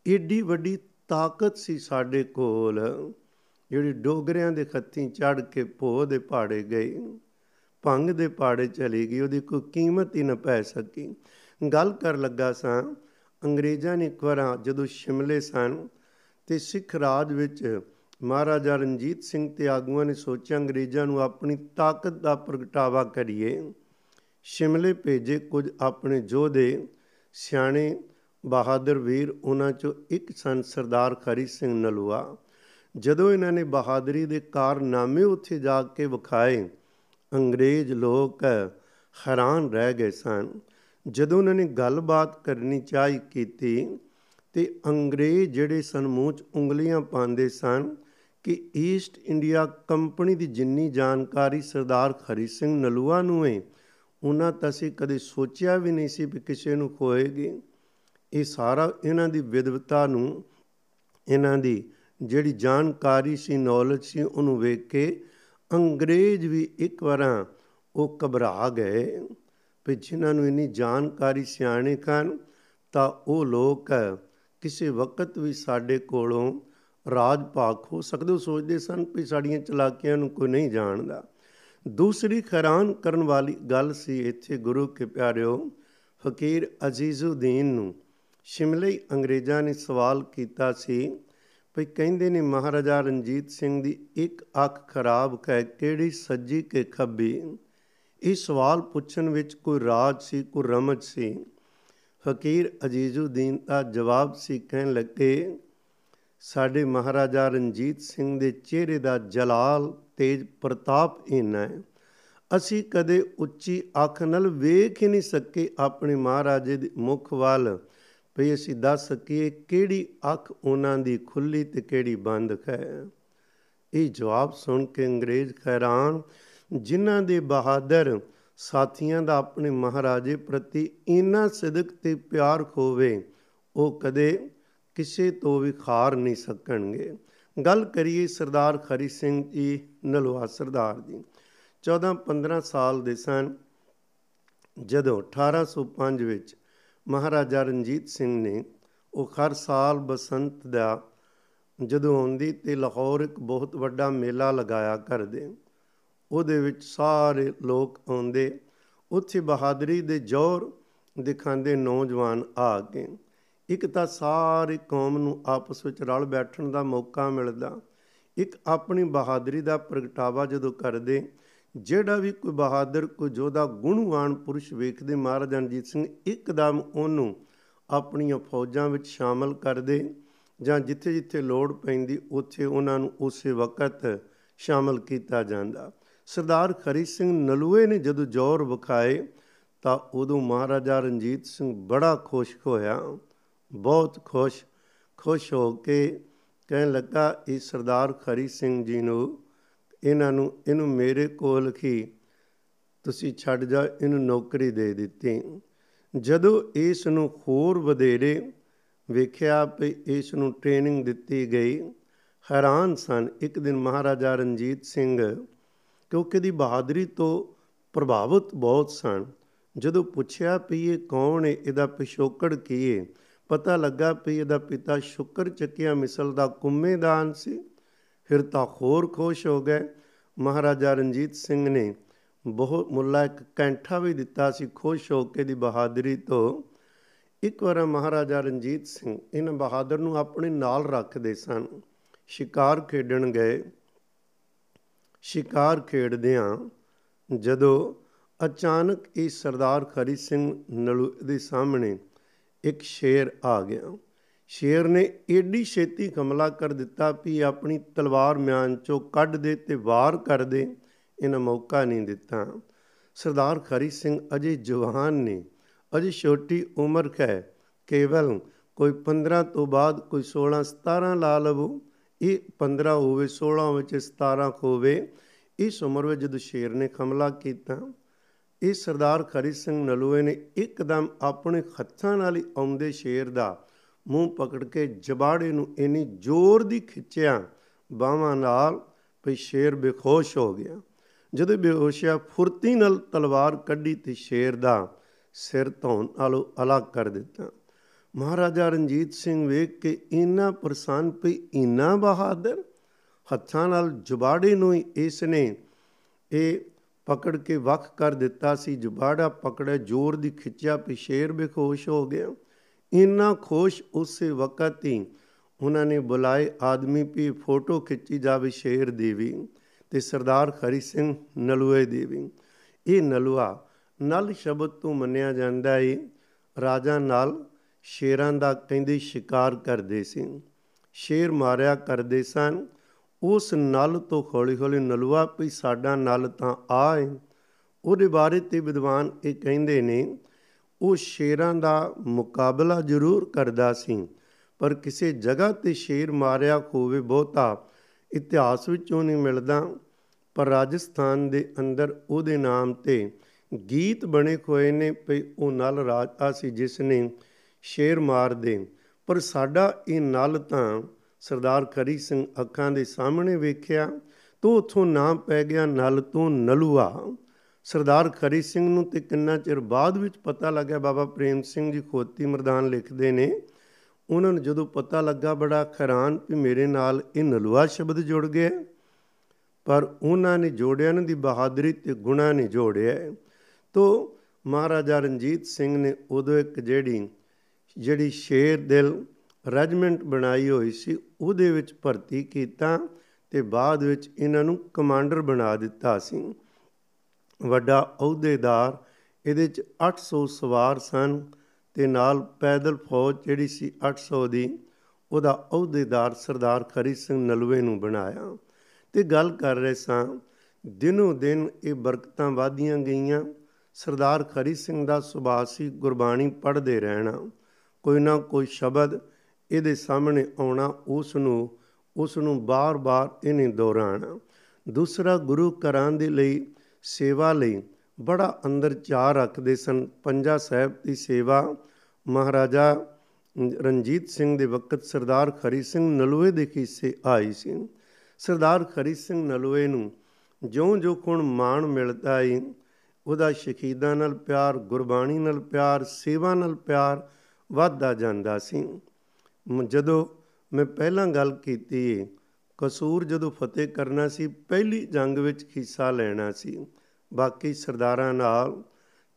ਏਡੀ ਵੱਡੀ ਤਾਕਤ ਸੀ ਸਾਡੇ ਕੋਲ, ਜਿਹੜੀ ਡੋਗਰਿਆਂ ਦੇ ਖੱਤੀ ਚੜ ਕੇ ਭੋ ਦੇ ਪਹਾੜੇ ਗਈ, ਭੰਗ ਦੇ ਪਹਾੜੇ ਚਲੀ ਗਈ, ਉਹਦੀ ਕੋਈ ਕੀਮਤ ਹੀ ਨਾ ਪੈ ਸਕੀ। ਗੱਲ ਕਰ ਲੱਗਾ ਸਾਂ ਅੰਗਰੇਜ਼ਾਂ ਨੇ ਇੱਕ ਵਾਰ ਜਦੋਂ ਸ਼ਿਮਲੇ ਸਨ ਤੇ ਸਿੱਖ ਰਾਜ ਵਿੱਚ ਮਹਾਰਾਜਾ ਰਣਜੀਤ ਸਿੰਘ ਤੇ ਆਗੂਆਂ ਨੇ ਸੋਚਿਆ ਅੰਗਰੇਜ਼ਾਂ ਨੂੰ ਆਪਣੀ ਤਾਕਤ ਦਾ ਪ੍ਰਗਟਾਵਾ ਕਰੀਏ, ਸ਼ਿਮਲੇ ਭੇਜੇ ਕੁਝ ਆਪਣੇ ਯੋਧੇ, ਸਿਆਣੇ ਬਹਾਦਰ ਵੀਰ ਉਹਨਾਂ ਚੋਂ ਇੱਕ ਸਨ, ਸਰਦਾਰ ਖਰੀ ਸਿੰਘ ਨਲੂਆ। ਜਦੋਂ ਇਹਨਾਂ ਨੇ ਬਹਾਦਰੀ ਦੇ ਕਾਰਨਾਮੇ ਉੱਥੇ ਜਾ ਕੇ ਵਿਖਾਏ, ਅੰਗਰੇਜ਼ ਲੋਕ ਹੈਰਾਨ ਰਹਿ ਗਏ ਸਨ। ਜਦੋਂ ਉਹਨਾਂ ਨੇ ਗੱਲਬਾਤ ਕਰਨੀ ਚਾਹੀ ਕੀਤੀ ਤੇ ਅੰਗਰੇਜ਼ ਜਿਹੜੇ ਸਨ, ਮੂੰਹ 'ਚ ਉਂਗਲੀਆਂ ਪਾਉਂਦੇ ਸਨ ਕਿ ਈਸਟ ਇੰਡੀਆ ਕੰਪਨੀ ਦੀ ਜਿੰਨੀ ਜਾਣਕਾਰੀ ਸਰਦਾਰ ਖਰੀ ਸਿੰਘ ਨਲੂਆ ਨੂੰ ਹੈ, ਉਹਨਾਂ ਤਾਂ ਅਸੀਂ ਕਦੇ ਸੋਚਿਆ ਵੀ ਨਹੀਂ ਸੀ ਕਿ ਕਿਸੇ ਨੂੰ ਹੋਏਗੀ ਇਹ ਸਾਰਾ ਇਹਨਾਂ ਦੀ ਵਿਦਵਤਾ ਨੂੰ, ਇਹਨਾਂ ਦੀ ਜਿਹੜੀ ਜਾਣਕਾਰੀ ਸੀ ਨੌਲੇਜ ਸੀ, ਉਹਨੂੰ ਵੇਖ ਕੇ ਅੰਗਰੇਜ਼ ਵੀ ਇੱਕ ਵਾਰਾਂ ਉਹ ਘਬਰਾ ਗਏ। ਵੀ ਜਿਨ੍ਹਾਂ ਨੂੰ ਇੰਨੀ ਜਾਣਕਾਰੀ ਸਿਆਣੇ ਕਨ ਤਾਂ ਉਹ ਲੋਕ ਕਿਸੇ ਵਕਤ ਵੀ ਸਾਡੇ ਕੋਲੋਂ ਰਾਜ ਭਾਗ ਹੋ ਸਕਦੇ ਸੋਚਦੇ ਸਨ ਕਿ ਸਾਡੀਆਂ ਚਲਾਕੀਆਂ ਨੂੰ ਕੋਈ ਨਹੀਂ ਜਾਣਦਾ। ਦੂਸਰੀ ਹੈਰਾਨ ਕਰਨ ਵਾਲੀ ਗੱਲ ਸੀ ਇੱਥੇ, ਗੁਰੂ ਕੇ ਪਿਆਰਿਓ, ਫਕੀਰ ਅਜ਼ੀਜ਼ੁਦੀਨ ਨੂੰ ਸ਼ਿਮਲੇ ਅੰਗਰੇਜ਼ਾਂ ਨੇ ਸਵਾਲ ਕੀਤਾ ਸੀ ਭਈ ਕਹਿੰਦੇ ਨੇ, ਮਹਾਰਾਜਾ ਰਣਜੀਤ ਸਿੰਘ ਦੀ ਇੱਕ ਅੱਖ ਖਰਾਬ ਹੈ, ਕਿਹੜੀ ਸੱਜੀ ਕੇ ਖੱਬੀ? ਇਹ ਸਵਾਲ ਪੁੱਛਣ ਵਿੱਚ ਕੋਈ ਰਾਜ ਸੀ, ਕੋਈ ਰਮਜ ਸੀ? ਫਕੀਰ ਅਜੀਜ਼ੁਦੀਨ ਦਾ ਜਵਾਬ ਸੀ, ਕਹਿਣ ਲੱਗੇ, ਸਾਡੇ ਮਹਾਰਾਜਾ ਰਣਜੀਤ ਸਿੰਘ ਦੇ ਚਿਹਰੇ ਦਾ ਜਲਾਲ ਤੇਜ ਪ੍ਰਤਾਪ ਇੰਨਾ ਹੈ। ਅਸੀਂ ਕਦੇ ਉੱਚੀ ਅੱਖ ਨਾਲ ਵੇਖ ਹੀ ਨਹੀਂ ਸਕੇ ਆਪਣੇ ਮਹਾਰਾਜੇ ਦੇ ਮੁਖ ਵੱਲ। ਭਈ ਅਸੀਂ ਦੱਸ ਸਕੀਏ ਕਿਹੜੀ ਅੱਖ ਉਹਨਾਂ ਦੀ ਖੁੱਲੀ ਤੇ ਕਿਹੜੀ ਬੰਦ ਹੈ? ਇਹ ਜਵਾਬ ਸੁਣ ਕੇ ਅੰਗਰੇਜ਼ ਹੈਰਾਨ ਜਿਨ੍ਹਾਂ ਦੇ ਬਹਾਦਰ ਸਾਥੀਆਂ ਦਾ ਆਪਣੇ ਮਹਾਰਾਜੇ ਪ੍ਰਤੀ ਇੰਨਾ ਸਿਦਕ ਤੇ ਪਿਆਰ ਖੋਵੇ, ਉਹ ਕਦੇ ਕਿਸੇ ਤੋਂ ਵੀ ਖਾਰ ਨਹੀਂ ਸਕਣਗੇ। ਗੱਲ ਕਰੀਏ ਸਰਦਾਰ ਖਰੀ ਸਿੰਘ ਜੀ ਨਲਵਾ ਸਰਦਾਰ ਜੀ। 14-15 ਸਾਲ ਦੇ ਸਨ ਜਦੋਂ 1805 ਵਿੱਚ ਮਹਾਰਾਜਾ ਰਣਜੀਤ ਸਿੰਘ ਨੇ ਉਹ ਹਰ ਸਾਲ ਬਸੰਤ ਦਾ ਜਦੋਂ ਆਉਂਦੀ ਤੇ ਲਾਹੌਰ ਇੱਕ ਬਹੁਤ ਵੱਡਾ ਮੇਲਾ ਲਗਾਇਆ ਕਰਦੇ। ਉਹਦੇ ਵਿੱਚ ਸਾਰੇ ਲੋਕ ਆਉਂਦੇ। ਉੱਥੇ ਬਹਾਦਰੀ ਦੇ ਜੋਰ ਦਿਖਾਉਂਦੇ ਨੌਜਵਾਨ ਆ ਕੇ। ਇੱਕ ਤਾਂ ਸਾਰੀ ਕੌਮ ਨੂੰ ਆਪਸ ਵਿੱਚ ਰਲ ਬੈਠਣ ਦਾ ਮੌਕਾ ਮਿਲਦਾ। ਇੱਕ ਆਪਣੀ ਬਹਾਦਰੀ ਦਾ ਪ੍ਰਗਟਾਵਾ ਜਦੋਂ ਕਰਦੇ, ਜਿਹੜਾ ਵੀ ਕੋਈ ਬਹਾਦਰ, ਕੋਈ ਜੋਧਾ ਗੁਣਵਾਨ ਪੁਰਸ਼ ਵੇਖਦੇ, ਮਹਾਰਾਜਾ ਰਣਜੀਤ ਸਿੰਘ ਇੱਕਦਮ ਉਹਨੂੰ ਆਪਣੀਆਂ ਫੌਜਾਂ ਵਿੱਚ ਸ਼ਾਮਲ ਕਰਦੇ ਜਾਂ ਜਿੱਥੇ ਜਿੱਥੇ ਲੋੜ ਪੈਂਦੀ, ਉੱਥੇ ਉਹਨਾਂ ਨੂੰ ਉਸੇ ਵਕਤ ਸ਼ਾਮਲ ਕੀਤਾ ਜਾਂਦਾ। ਸਰਦਾਰ ਖਰੀ ਸਿੰਘ ਨਲੂਏ ਨੇ ਜਦੋਂ ਜ਼ੋਰ ਵਿਖਾਏ ਤਾਂ ਉਦੋਂ ਮਹਾਰਾਜਾ ਰਣਜੀਤ ਸਿੰਘ ਬੜਾ ਖੁਸ਼ ਹੋਇਆ। ਬਹੁਤ ਖੁਸ਼ ਖੁਸ਼ ਹੋ ਕੇ ਕਹਿਣ ਲੱਗਾ, ਇਹ ਸਰਦਾਰ ਖਰੀ ਸਿੰਘ ਜੀ ਨੂੰ, ਇਹਨਾਂ ਨੂੰ, ਇਹਨੂੰ ਮੇਰੇ ਕੋਲ ਹੀ ਤੁਸੀਂ ਛੱਡ ਜਾ, ਇਹਨੂੰ ਨੌਕਰੀ ਦੇ ਦਿੱਤੀ। ਜਦੋਂ ਇਸ ਨੂੰ ਹੋਰ ਵਧੇਰੇ ਵੇਖਿਆ ਕਿ ਇਸ ਨੂੰ ਟ੍ਰੇਨਿੰਗ ਦਿੱਤੀ ਗਈ, ਹੈਰਾਨ ਸਨ। ਇੱਕ ਦਿਨ ਮਹਾਰਾਜਾ ਰਣਜੀਤ ਸਿੰਘ ਕਿਉਂਕਿ ਦੀ ਬਹਾਦਰੀ ਤੋਂ ਪ੍ਰਭਾਵਿਤ ਬਹੁਤ ਸਨ। ਜਦੋਂ ਪੁੱਛਿਆ ਵੀ ਇਹ ਕੌਣ ਹੈ ਇਹਦਾ ਪਿਸ਼ੋਕੜ ਕੀ ਹੈ ਪਤਾ ਲੱਗਾ ਵੀ ਇਹਦਾ ਪਿਤਾ ਸ਼ੁਕਰ ਚੱਕਿਆ ਮਿਸਲ ਦਾ ਕੁੰਮੇਦਾਨ ਸੀ। ਫਿਰ ਤਾਂ ਹੋਰ ਖੁਸ਼ ਹੋ ਗਏ। ਮਹਾਰਾਜਾ ਰਣਜੀਤ ਸਿੰਘ ਨੇ ਬਹੁਤ ਮੁੱਲਾ ਇੱਕ ਕੈਂਠਾ ਵੀ ਦਿੱਤਾ ਸੀ, ਖੁਸ਼ ਹੋ ਕੇ ਦੀ ਬਹਾਦਰੀ ਤੋਂ। ਇੱਕ ਵਾਰ ਮਹਾਰਾਜਾ ਰਣਜੀਤ ਸਿੰਘ ਇਹਨਾਂ ਬਹਾਦਰ ਨੂੰ ਆਪਣੇ ਨਾਲ ਰੱਖਦੇ ਸਨ। ਸ਼ਿਕਾਰ ਖੇਡਣ ਗਏ। ਸ਼ਿਕਾਰ ਖੇਡਦਿਆਂ ਜਦੋਂ ਅਚਾਨਕ ਇਹ ਸਰਦਾਰ ਖਰੀ ਸਿੰਘ ਨਲੂ ਦੇ ਸਾਹਮਣੇ ਇੱਕ ਸ਼ੇਰ ਆ ਗਿਆ। ਸ਼ੇਰ ਨੇ ਏਡੀ ਛੇਤੀ ਹਮਲਾ ਕਰ ਦਿੱਤਾ ਵੀ ਆਪਣੀ ਤਲਵਾਰ ਮਿਆਨ ਚੋਂ ਕੱਢ ਦੇ ਤੇ ਵਾਰ ਕਰ ਦੇ, ਇਹਨਾਂ ਮੌਕਾ ਨਹੀਂ ਦਿੱਤਾ। ਸਰਦਾਰ ਖਰੀ ਸਿੰਘ ਅਜੇ ਜਵਾਨ ਨੇ, ਅਜੇ ਛੋਟੀ ਉਮਰ ਹੈ, ਕੇਵਲ ਕੋਈ 15 ਤੋਂ ਬਾਅਦ ਕੋਈ 16 17 ਲਾ ਲਵੋ। ਇਹ 15 ਹੋਵੇ 16 ਵਿੱਚ 17 ਹੋਵੇ, ਇਸ ਉਮਰ ਵਿੱਚ ਜਦ ਸ਼ੇਰ ਨੇ ਹਮਲਾ ਕੀਤਾ, ਇਹ ਸਰਦਾਰ ਖਰੀ ਸਿੰਘ ਨਲੂਏ ਨੇ ਇੱਕਦਮ ਆਪਣੇ ਹੱਥਾਂ ਨਾਲ ਹੀ ਆਉਂਦੇ ਸ਼ੇਰ ਦਾ ਮੂੰਹ ਪਕੜ ਕੇ ਜਬਾੜੇ ਨੂੰ ਇੰਨੀ ਜ਼ੋਰ ਦੀ ਖਿੱਚਿਆ, ਬਾਹਾਂ ਨਾਲ ਵੀ ਸ਼ੇਰ ਬੇਖੋਸ਼ ਹੋ ਗਿਆ। ਜਦੋਂ ਬੇਹੋਸ਼ਿਆ ਫੁਰਤੀ ਨਾਲ ਤਲਵਾਰ ਕੱਢੀ ਤੇ ਸ਼ੇਰ ਦਾ ਸਿਰ ਧੌਣ ਨਾਲੋਂ ਅਲੱਗ ਕਰ ਦਿੱਤਾ। ਮਹਾਰਾਜਾ ਰਣਜੀਤ ਸਿੰਘ ਵੇਖ ਕੇ ਇੰਨਾ ਪ੍ਰਸੰਨ ਪਈ, ਇੰਨਾ ਬਹਾਦਰ, ਹੱਥਾਂ ਨਾਲ ਜੁਬਾੜੇ ਨੂੰ ਇਸ ਨੇ ਇਹ ਪਕੜ ਕੇ ਵੱਖ ਕਰ ਦਿੱਤਾ ਸੀ। ਜੁਬਾੜਾ ਪਕੜਿਆ, ਜ਼ੋਰ ਦੀ ਖਿੱਚਿਆ ਪਈ ਸ਼ੇਰ ਬੇਖੋਸ਼ ਹੋ ਗਿਆ। ਇੰਨਾ ਖੁਸ਼ ਉਸੇ ਵਕਤ ਹੀ ਉਹਨਾਂ ਨੇ ਬੁਲਾਏ, ਆਦਮੀ ਪੀ ਫੋਟੋ ਖਿੱਚੀ ਜਾਵੇ ਸ਼ੇਰ ਦੀ ਵੀ ਤੇ ਸਰਦਾਰ ਖਰੀ ਸਿੰਘ ਨਲੂਏ ਦੀ ਵੀ। ਇਹ ਨਲੂਆ ਨਲ ਸ਼ਬਦ ਤੋਂ ਮੰਨਿਆ ਜਾਂਦਾ ਹੈ ਰਾਜਾ ਨਲ ਸ਼ੇਰਾਂ ਦਾ ਕਹਿੰਦੇ ਸ਼ਿਕਾਰ ਕਰਦੇ ਸੀ। ਸ਼ੇਰ ਮਾਰਿਆ ਕਰਦੇ ਸਨ। ਉਸ ਨਲ ਤੋਂ ਹੌਲੀ ਹੌਲੀ ਨਲੂਆ ਵੀ ਸਾਡਾ ਨਲ ਤਾਂ ਆਏ ਉਹਦੇ ਬਾਰੇ ਤੇ ਵਿਦਵਾਨ ਇਹ ਕਹਿੰਦੇ ਨੇ, ਉਹ ਸ਼ੇਰਾਂ ਦਾ ਮੁਕਾਬਲਾ ਜ਼ਰੂਰ ਕਰਦਾ ਸੀ, ਪਰ ਕਿਸੇ ਜਗ੍ਹਾ ਤੇ ਸ਼ੇਰ ਮਾਰਿਆ ਹੋਵੇ ਬਹੁਤਾ ਇਤਿਹਾਸ ਵਿੱਚੋਂ ਨਹੀਂ ਮਿਲਦਾ। ਪਰ ਰਾਜਸਥਾਨ ਦੇ ਅੰਦਰ ਉਹਦੇ ਨਾਮ ਤੇ ਗੀਤ ਬਣੇ ਹੋਏ ਨੇ ਭਈ ਉਹ ਨਲ ਰਾਜਾ ਸੀ ਜਿਸ ਨੇ ਸ਼ੇਰ ਮਾਰ ਦੇ ਪਰ ਸਾਡਾ ਇਹ ਨਲ ਤਾਂ ਸਰਦਾਰ ਖਰੀ ਸਿੰਘ ਅੱਖਾਂ ਦੇ ਸਾਹਮਣੇ ਵੇਖਿਆ ਤੋ ਉਥੋਂ ਨਾਮ ਪੈ ਗਿਆ ਨਲ ਤੋਂ ਨਲੂਆ। ਸਰਦਾਰ ਖਰੀ ਸਿੰਘ ਨੂੰ ਤੇ ਕਿੰਨਾ ਚਿਰ ਬਾਅਦ ਵਿੱਚ ਪਤਾ ਲੱਗਿਆ, ਬਾਬਾ ਪ੍ਰੇਮ ਸਿੰਘ ਜੀ ਖੋਤੀ ਮਰਦਾਨ ਲਿਖਦੇ ਨੇ, ਉਹਨਾਂ ਨੂੰ ਜਦੋਂ ਪਤਾ ਲੱਗਾ ਬੜਾ ਹੈਰਾਨ ਵੀ ਮੇਰੇ ਨਾਲ ਇਹ ਨਲੂਆ ਸ਼ਬਦ ਜੁੜ ਗਿਆ। ਪਰ ਉਹਨਾਂ ਨੇ ਜੋੜਿਆ ਨਾ ਦੀ ਬਹਾਦਰੀ ਤੇ ਗੁਣਾ ਨਹੀਂ ਜੋੜਿਆ। ਤੋ ਮਹਾਰਾਜਾ ਰਣਜੀਤ ਸਿੰਘ ਨੇ ਉਦੋਂ ਇੱਕ ਜਿਹੜੀ ਜਿਹੜੀ ਸ਼ੇਰ ਦਿਲ ਰੈਜੀਮੈਂਟ ਬਣਾਈ ਹੋਈ ਸੀ, ਉਹਦੇ ਵਿੱਚ ਭਰਤੀ ਕੀਤਾ ਤੇ ਬਾਅਦ ਵਿੱਚ ਇਹਨਾਂ ਨੂੰ ਕਮਾਂਡਰ ਬਣਾ ਦਿੱਤਾ ਸੀ। ਵੱਡਾ ਅਹੁਦੇਦਾਰ, ਇਹਦੇ ਚ 800 ਸਵਾਰ ਸਨ ਤੇ ਨਾਲ ਪੈਦਲ ਫੌਜ ਜਿਹੜੀ ਸੀ 800 ਦੀ, ਉਹਦਾ ਅਹੁਦੇਦਾਰ ਸਰਦਾਰ ਖਰੀ ਸਿੰਘ ਨਲਵੇ ਨੂੰ ਬਣਾਇਆ। ਤੇ ਗੱਲ ਕਰ ਰਹੇ ਸਾਂ, ਦਿਨੋ ਦਿਨ ਇਹ ਬਰਕਤਾਂ ਵਾਧੀਆਂ ਗਈਆਂ। ਸਰਦਾਰ ਖਰੀ ਸਿੰਘ ਦਾ ਸੁਭਾਅ ਸੀ ਗੁਰਬਾਣੀ ਪੜ੍ਹਦੇ ਰਹਿਣਾ। ਕੋਈ ਨਾ ਕੋਈ ਸ਼ਬਦ ਇਹਦੇ ਸਾਹਮਣੇ ਆਉਣਾ ਉਸ ਨੂੰ ਉਸ ਨੂੰ ਬਾਰ-ਬਾਰ ਇਹਨੇ ਦੁਹਰਾਣਾ ਦੂਸਰਾ, ਗੁਰੂ ਘਰਾਂ ਦੇ ਲਈ ਸੇਵਾ ਲਈ ਬੜਾ ਅੰਦਰ ਚਾਹ ਰੱਖਦੇ ਸਨ। ਪੰਜਾ ਸਾਹਿਬ ਦੀ ਸੇਵਾ, ਮਹਾਰਾਜਾ ਰਣਜੀਤ ਸਿੰਘ ਦੇ ਵਕਤ ਸਰਦਾਰ ਖਰੀ ਸਿੰਘ ਨਲੂਏ ਦੇ ਕਿਸੇ ਆਈ ਸੀ। ਸਰਦਾਰ ਖਰੀ ਸਿੰਘ ਨਲੂਏ ਨੂੰ ਜਿਉਂ-ਜਿਉਂ ਕੋਣ ਮਾਣ ਮਿਲਦਾ ਏ ਉਹਦਾ ਸ਼ਹੀਦਾਂ ਨਾਲ ਪਿਆਰ, ਗੁਰਬਾਣੀ ਨਾਲ ਪਿਆਰ, ਸੇਵਾ ਨਾਲ ਪਿਆਰ ਵੱਧਦਾ ਜਾਂਦਾ ਸੀ। ਜਦੋਂ ਮੈਂ ਪਹਿਲਾਂ ਗੱਲ ਕੀਤੀ ਏ ਕਸੂਰ ਜਦੋਂ ਫਤਿਹ ਕਰਨਾ ਸੀ, ਪਹਿਲੀ ਜੰਗ ਵਿੱਚ ਹਿੱਸਾ ਲੈਣਾ ਸੀ। ਬਾਕੀ ਸਰਦਾਰਾਂ ਨਾਲ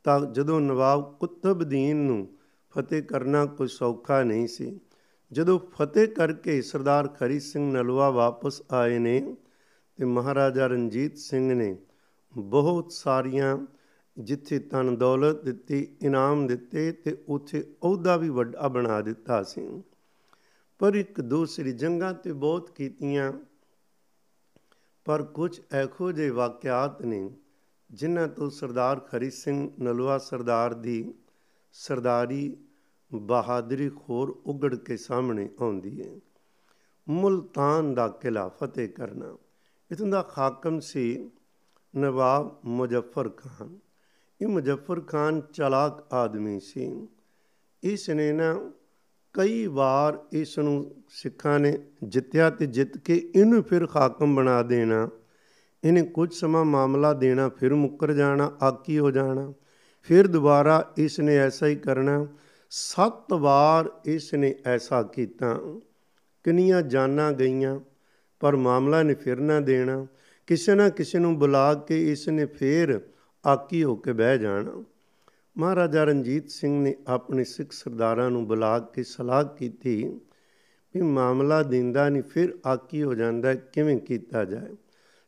ਤਾਂ ਜਦੋਂ ਨਵਾਬ ਕੁਤਬਦੀਨ ਨੂੰ ਫਤਿਹ ਕਰਨਾ ਕੋਈ ਸੌਖਾ ਨਹੀਂ ਸੀ। ਜਦੋਂ ਫਤਿਹ ਕਰਕੇ ਸਰਦਾਰ ਖਰੀ ਸਿੰਘ ਨਲਵਾ ਵਾਪਸ ਆਏ ਨੇ ਤੇ ਮਹਾਰਾਜਾ ਰਣਜੀਤ ਸਿੰਘ ਨੇ ਬਹੁਤ ਸਾਰੀਆਂ ਜਿੱਥੇ ਤਨ ਦੌਲਤ ਦਿੱਤੀ, ਇਨਾਮ ਦਿੱਤੇ ਤੇ ਉੱਥੇ ਅਹੁਦਾ ਵੀ ਵੱਡਾ ਬਣਾ ਦਿੱਤਾ ਸੀ। ਪਰ ਇੱਕ ਦੂਸਰੀ ਜੰਗਾਂ ਤੇ ਬਹੁਤ ਕੀਤੀਆਂ। ਪਰ ਕੁਝ ਇਹੋ ਜਿਹੇ ਵਾਕਿਆਤ ਨੇ ਜਿਨ੍ਹਾਂ ਤੋਂ ਸਰਦਾਰ ਖਰੀ ਸਿੰਘ ਨਲਵਾ ਸਰਦਾਰ ਦੀ ਸਰਦਾਰੀ ਬਹਾਦਰੀ ਖੋਰ ਉਗੜ ਕੇ ਸਾਹਮਣੇ ਆਉਂਦੀ ਹੈ ਮੁਲਤਾਨ ਦਾ ਕਿਲਾ ਫਤਿਹ ਕਰਨਾ, ਇਥੋਂ ਦਾ ਹਾਕਮ ਸੀ ਨਵਾਬ ਮੁਜ਼ੱਫਰ ਖਾਨ। ਇਹ ਮੁਜ਼ੱਫਰ ਖਾਨ ਚਲਾਕ ਆਦਮੀ ਸੀ। ਇਸ ਨੇ ਨਾ ਕਈ ਵਾਰ ਇਸ ਨੂੰ ਸਿੱਖਾਂ ਨੇ ਜਿੱਤਿਆ ਤੇ ਜਿੱਤ ਕੇ ਇਹਨੂੰ ਫਿਰ ਹਾਕਮ ਬਣਾ ਦੇਣਾ। ਇਹਨੇ ਕੁਝ ਸਮਾਂ ਮਾਮਲਾ ਦੇਣਾ, ਫਿਰ ਮੁੱਕਰ ਜਾਣਾ, ਆਕੀ ਹੋ ਜਾਣਾ, ਫਿਰ ਦੁਬਾਰਾ ਇਸ ਨੇ ਐਸਾ ਹੀ ਕਰਨਾ। ਸੱਤ ਵਾਰ ਇਸ ਨੇ ਐਸਾ ਕੀਤਾ। ਕਿੰਨੀਆਂ ਜਾਨਾਂ ਗਈਆਂ, ਪਰ ਮਾਮਲਾ ਨੇ ਫਿਰ ਨਾ ਦੇਣਾ। ਕਿਸੇ ਨਾ ਕਿਸੇ ਨੂੰ ਬੁਲਾ ਕੇ ਇਸ ਨੇ ਫੇਰ ਆਕੀ ਹੋ ਕੇ ਬਹਿ ਜਾਣਾ। ਮਹਾਰਾਜਾ ਰਣਜੀਤ ਸਿੰਘ ਨੇ ਆਪਣੇ ਸਿੱਖ ਸਰਦਾਰਾਂ ਨੂੰ ਬੁਲਾ ਕੇ ਸਲਾਹ ਕੀਤੀ ਵੀ ਮਾਮਲਾ ਦਿੰਦਾ ਨਹੀਂ, ਫਿਰ ਆਕੀ ਹੋ ਜਾਂਦਾ ਕਿਵੇਂ ਕੀਤਾ ਜਾਏ?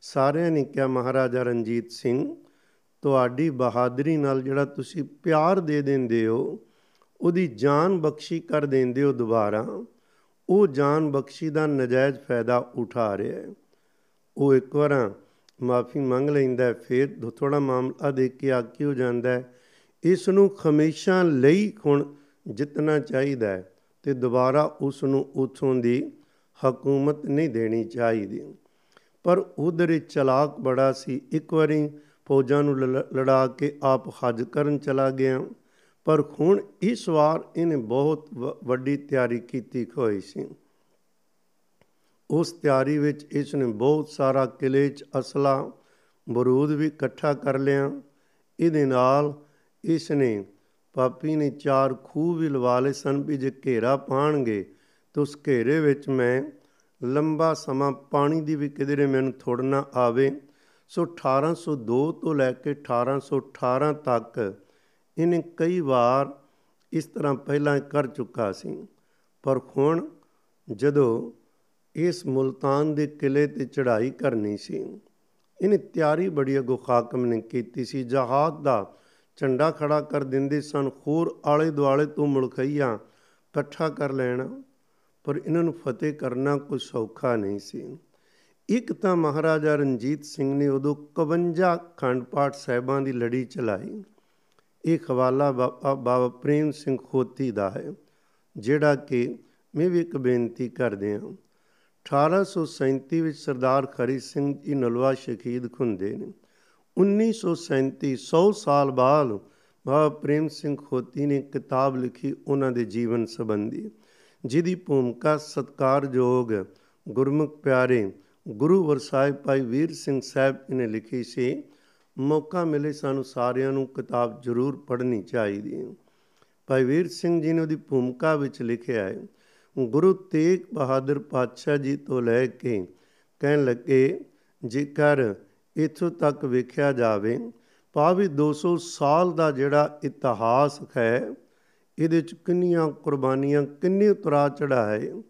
ਸਾਰਿਆਂ ਨੇ ਕਿਹਾ, ਮਹਾਰਾਜਾ ਰਣਜੀਤ ਸਿੰਘ, ਤੁਹਾਡੀ ਬਹਾਦਰੀ ਨਾਲ ਜਿਹੜਾ ਤੁਸੀਂ ਪਿਆਰ ਦੇ ਦਿੰਦੇ ਹੋ, ਉਹਦੀ ਜਾਨ ਬਖਸ਼ੀ ਕਰ ਦਿੰਦੇ ਹੋ ਦੁਬਾਰਾ, ਉਹ ਜਾਨ ਬਖਸ਼ੀ ਦਾ ਨਜਾਇਜ਼ ਫਾਇਦਾ ਉਠਾ ਰਿਹਾ ਹੈ। ਉਹ ਇੱਕ ਵਾਰ ਮਾਫੀ ਮੰਗ ਲੈਂਦਾ ਫਿਰ ਥੋੜਾ ਮਾਮਲਾ ਦੇਖ ਕੇ ਆਕੀ ਹੋ ਜਾਂਦਾ ਹੈ, ਇਸ ਨੂੰ ਹਮੇਸ਼ਾ ਲਈ ਹੁਣ ਜਿੱਤਣਾ ਚਾਹੀਦਾ ਹੈ ਤੇ ਦੁਬਾਰਾ ਉਸ ਨੂੰ ਉਥੋਂ ਦੀ ਹਕੂਮਤ ਨਹੀਂ ਦੇਣੀ ਚਾਹੀਦੀ। ਪਰ ਉਧਰ ਚਲਾਕ ਬੜਾ ਸੀ, ਇੱਕ ਵਾਰੀ ਫੌਜਾਂ ਨੂੰ ਲੜਾ ਕੇ ਆਪ ਹਜ ਕਰਨ ਚਲਾ ਗਿਆ, ਪਰ ਹੁਣ ਇਸ ਵਾਰ ਇਹਨੇ ਬਹੁਤ ਵੱਡੀ ਤਿਆਰੀ ਕੀਤੀ ਹੋਈ ਸੀ। ਉਸ ਤਿਆਰੀ ਵਿੱਚ ਇਸ ਨੇ ਬਹੁਤ ਸਾਰਾ ਕਿਲੇ 'ਚ ਅਸਲਾ, ਬਰੂਦ ਵੀ ਇਕੱਠਾ ਕਰ ਲਿਆ। ਇਹਦੇ ਨਾਲ ਇਸ ਨੇ ਪਾਪੀ ਨੇ ਚਾਰ ਖੂਹ ਵੀ ਲਵਾ ਲਏ ਸਨ ਵੀ ਜੇ ਘੇਰਾ ਪਾਣਗੇ ਤਾਂ ਉਸ ਘੇਰੇ ਵਿੱਚ ਮੈਂ ਲੰਬਾ ਸਮਾਂ ਪਾਣੀ ਦੀ ਵੀ ਕਿਧਰੇ ਮੈਨੂੰ ਥੋੜਨਾ ਆਵੇ। ਸੋ 1802 ਤੋਂ ਲੈ ਕੇ 1818 ਤੱਕ ਇਹਨੇ ਕਈ ਵਾਰ ਇਸ ਤਰ੍ਹਾਂ ਪਹਿਲਾਂ ਕਰ ਚੁੱਕਾ ਸੀ। ਪਰ ਹੁਣ ਜਦੋਂ ਇਸ ਮੁਲਤਾਨ ਦੇ ਕਿਲੇ ਤੇ ਚੜ੍ਹਾਈ ਕਰਨੀ ਸੀ। ਇਹਨੇ ਤਿਆਰੀ ਬੜੀ ਅਗੋ ਖਾਕਮ ਨੇ ਕੀਤੀ ਸੀ। ਜਹਾਦ ਦਾ ਝੰਡਾ ਖੜਾ ਕਰ ਦਿੰਦੇ ਸਨ। ਖੂਰ ਆਲੇ ਦੁਆਲੇ ਤੋਂ ਮੁਲਕਈਆਂ ਇਕੱਠਾ ਕਰ ਲੈਣਾ, ਪਰ ਇਹਨਾਂ ਨੂੰ ਫਤਿਹ ਕਰਨਾ ਕੋਈ ਸੌਖਾ ਨਹੀਂ ਸੀ। ਇੱਕ ਤਾਂ ਮਹਾਰਾਜਾ ਰਣਜੀਤ ਸਿੰਘ ਨੇ ਉਦੋਂ 51 ਖੰਡ ਪਾਠ ਸਾਹਿਬਾਂ ਦੀ ਲੜੀ ਚਲਾਈ। ਇਹ ਖਵਾਲਾ ਬਾਬਾ ਪ੍ਰੇਮ ਸਿੰਘ ਖੋਤੀ ਦਾ ਹੈ, ਜਿਹੜਾ ਕਿ ਮੈਂ ਵੀ ਇੱਕ ਬੇਨਤੀ ਕਰਦੇ ਹਾਂ। 1837 ਵਿੱਚ ਸਰਦਾਰ ਖਰੀ ਸਿੰਘ ਜੀ ਨਲਵਾ ਸ਼ਹੀਦ ਖੁੰਦੇ ਨੇ। 1937 100 ਸਾਲ ਬਾਅਦ ਬਾਬਾ ਪ੍ਰੇਮ ਸਿੰਘ ਖੋਤੀ ਨੇ ਕਿਤਾਬ ਲਿਖੀ ਉਹਨਾਂ ਦੇ ਜੀਵਨ ਸੰਬੰਧੀ। ਜਿਹਦੀ ਭੂਮਿਕਾ ਸਤਕਾਰਯੋਗ ਗੁਰਮੁਖ ਪਿਆਰੇ ਗੁਰੂ ਵਰਸਾਹਿਬ ਭਾਈ ਵੀਰ ਸਿੰਘ ਸਾਹਿਬ ਨੇ ਲਿਖੀ ਸੀ, ਮੌਕਾ ਮਿਲੇ ਸਾਨੂੰ ਸਾਰਿਆਂ ਨੂੰ ਕਿਤਾਬ ਜ਼ਰੂਰ ਪੜ੍ਹਨੀ ਚਾਹੀਦੀ ਹੈ। ਭਾਈ ਵੀਰ ਸਿੰਘ ਜੀ ਨੇ ਉਹਦੀ ਭੂਮਿਕਾ ਵਿੱਚ ਲਿਖਿਆ ਹੈ ਗੁਰੂ ਤੇਗ ਬਹਾਦਰ ਪਾਤਸ਼ਾਹ ਜੀ ਤੋਂ ਲੈ ਕੇ ਕਹਿਣ ਲੱਗੇ, ਜੇਕਰ ਇਥੋਂ ਤੱਕ ਵੇਖਿਆ ਜਾਵੇ, ਭਾਵੇਂ 200 ਸਾਲ ਦਾ ਜਿਹੜਾ ਇਤਿਹਾਸ ਹੈ, ਇਹਦੇ ਵਿੱਚ ਕਿੰਨੀਆਂ ਕੁਰਬਾਨੀਆਂ, ਕਿੰਨੇ ਉਤਰਾ ਚੜਾਏ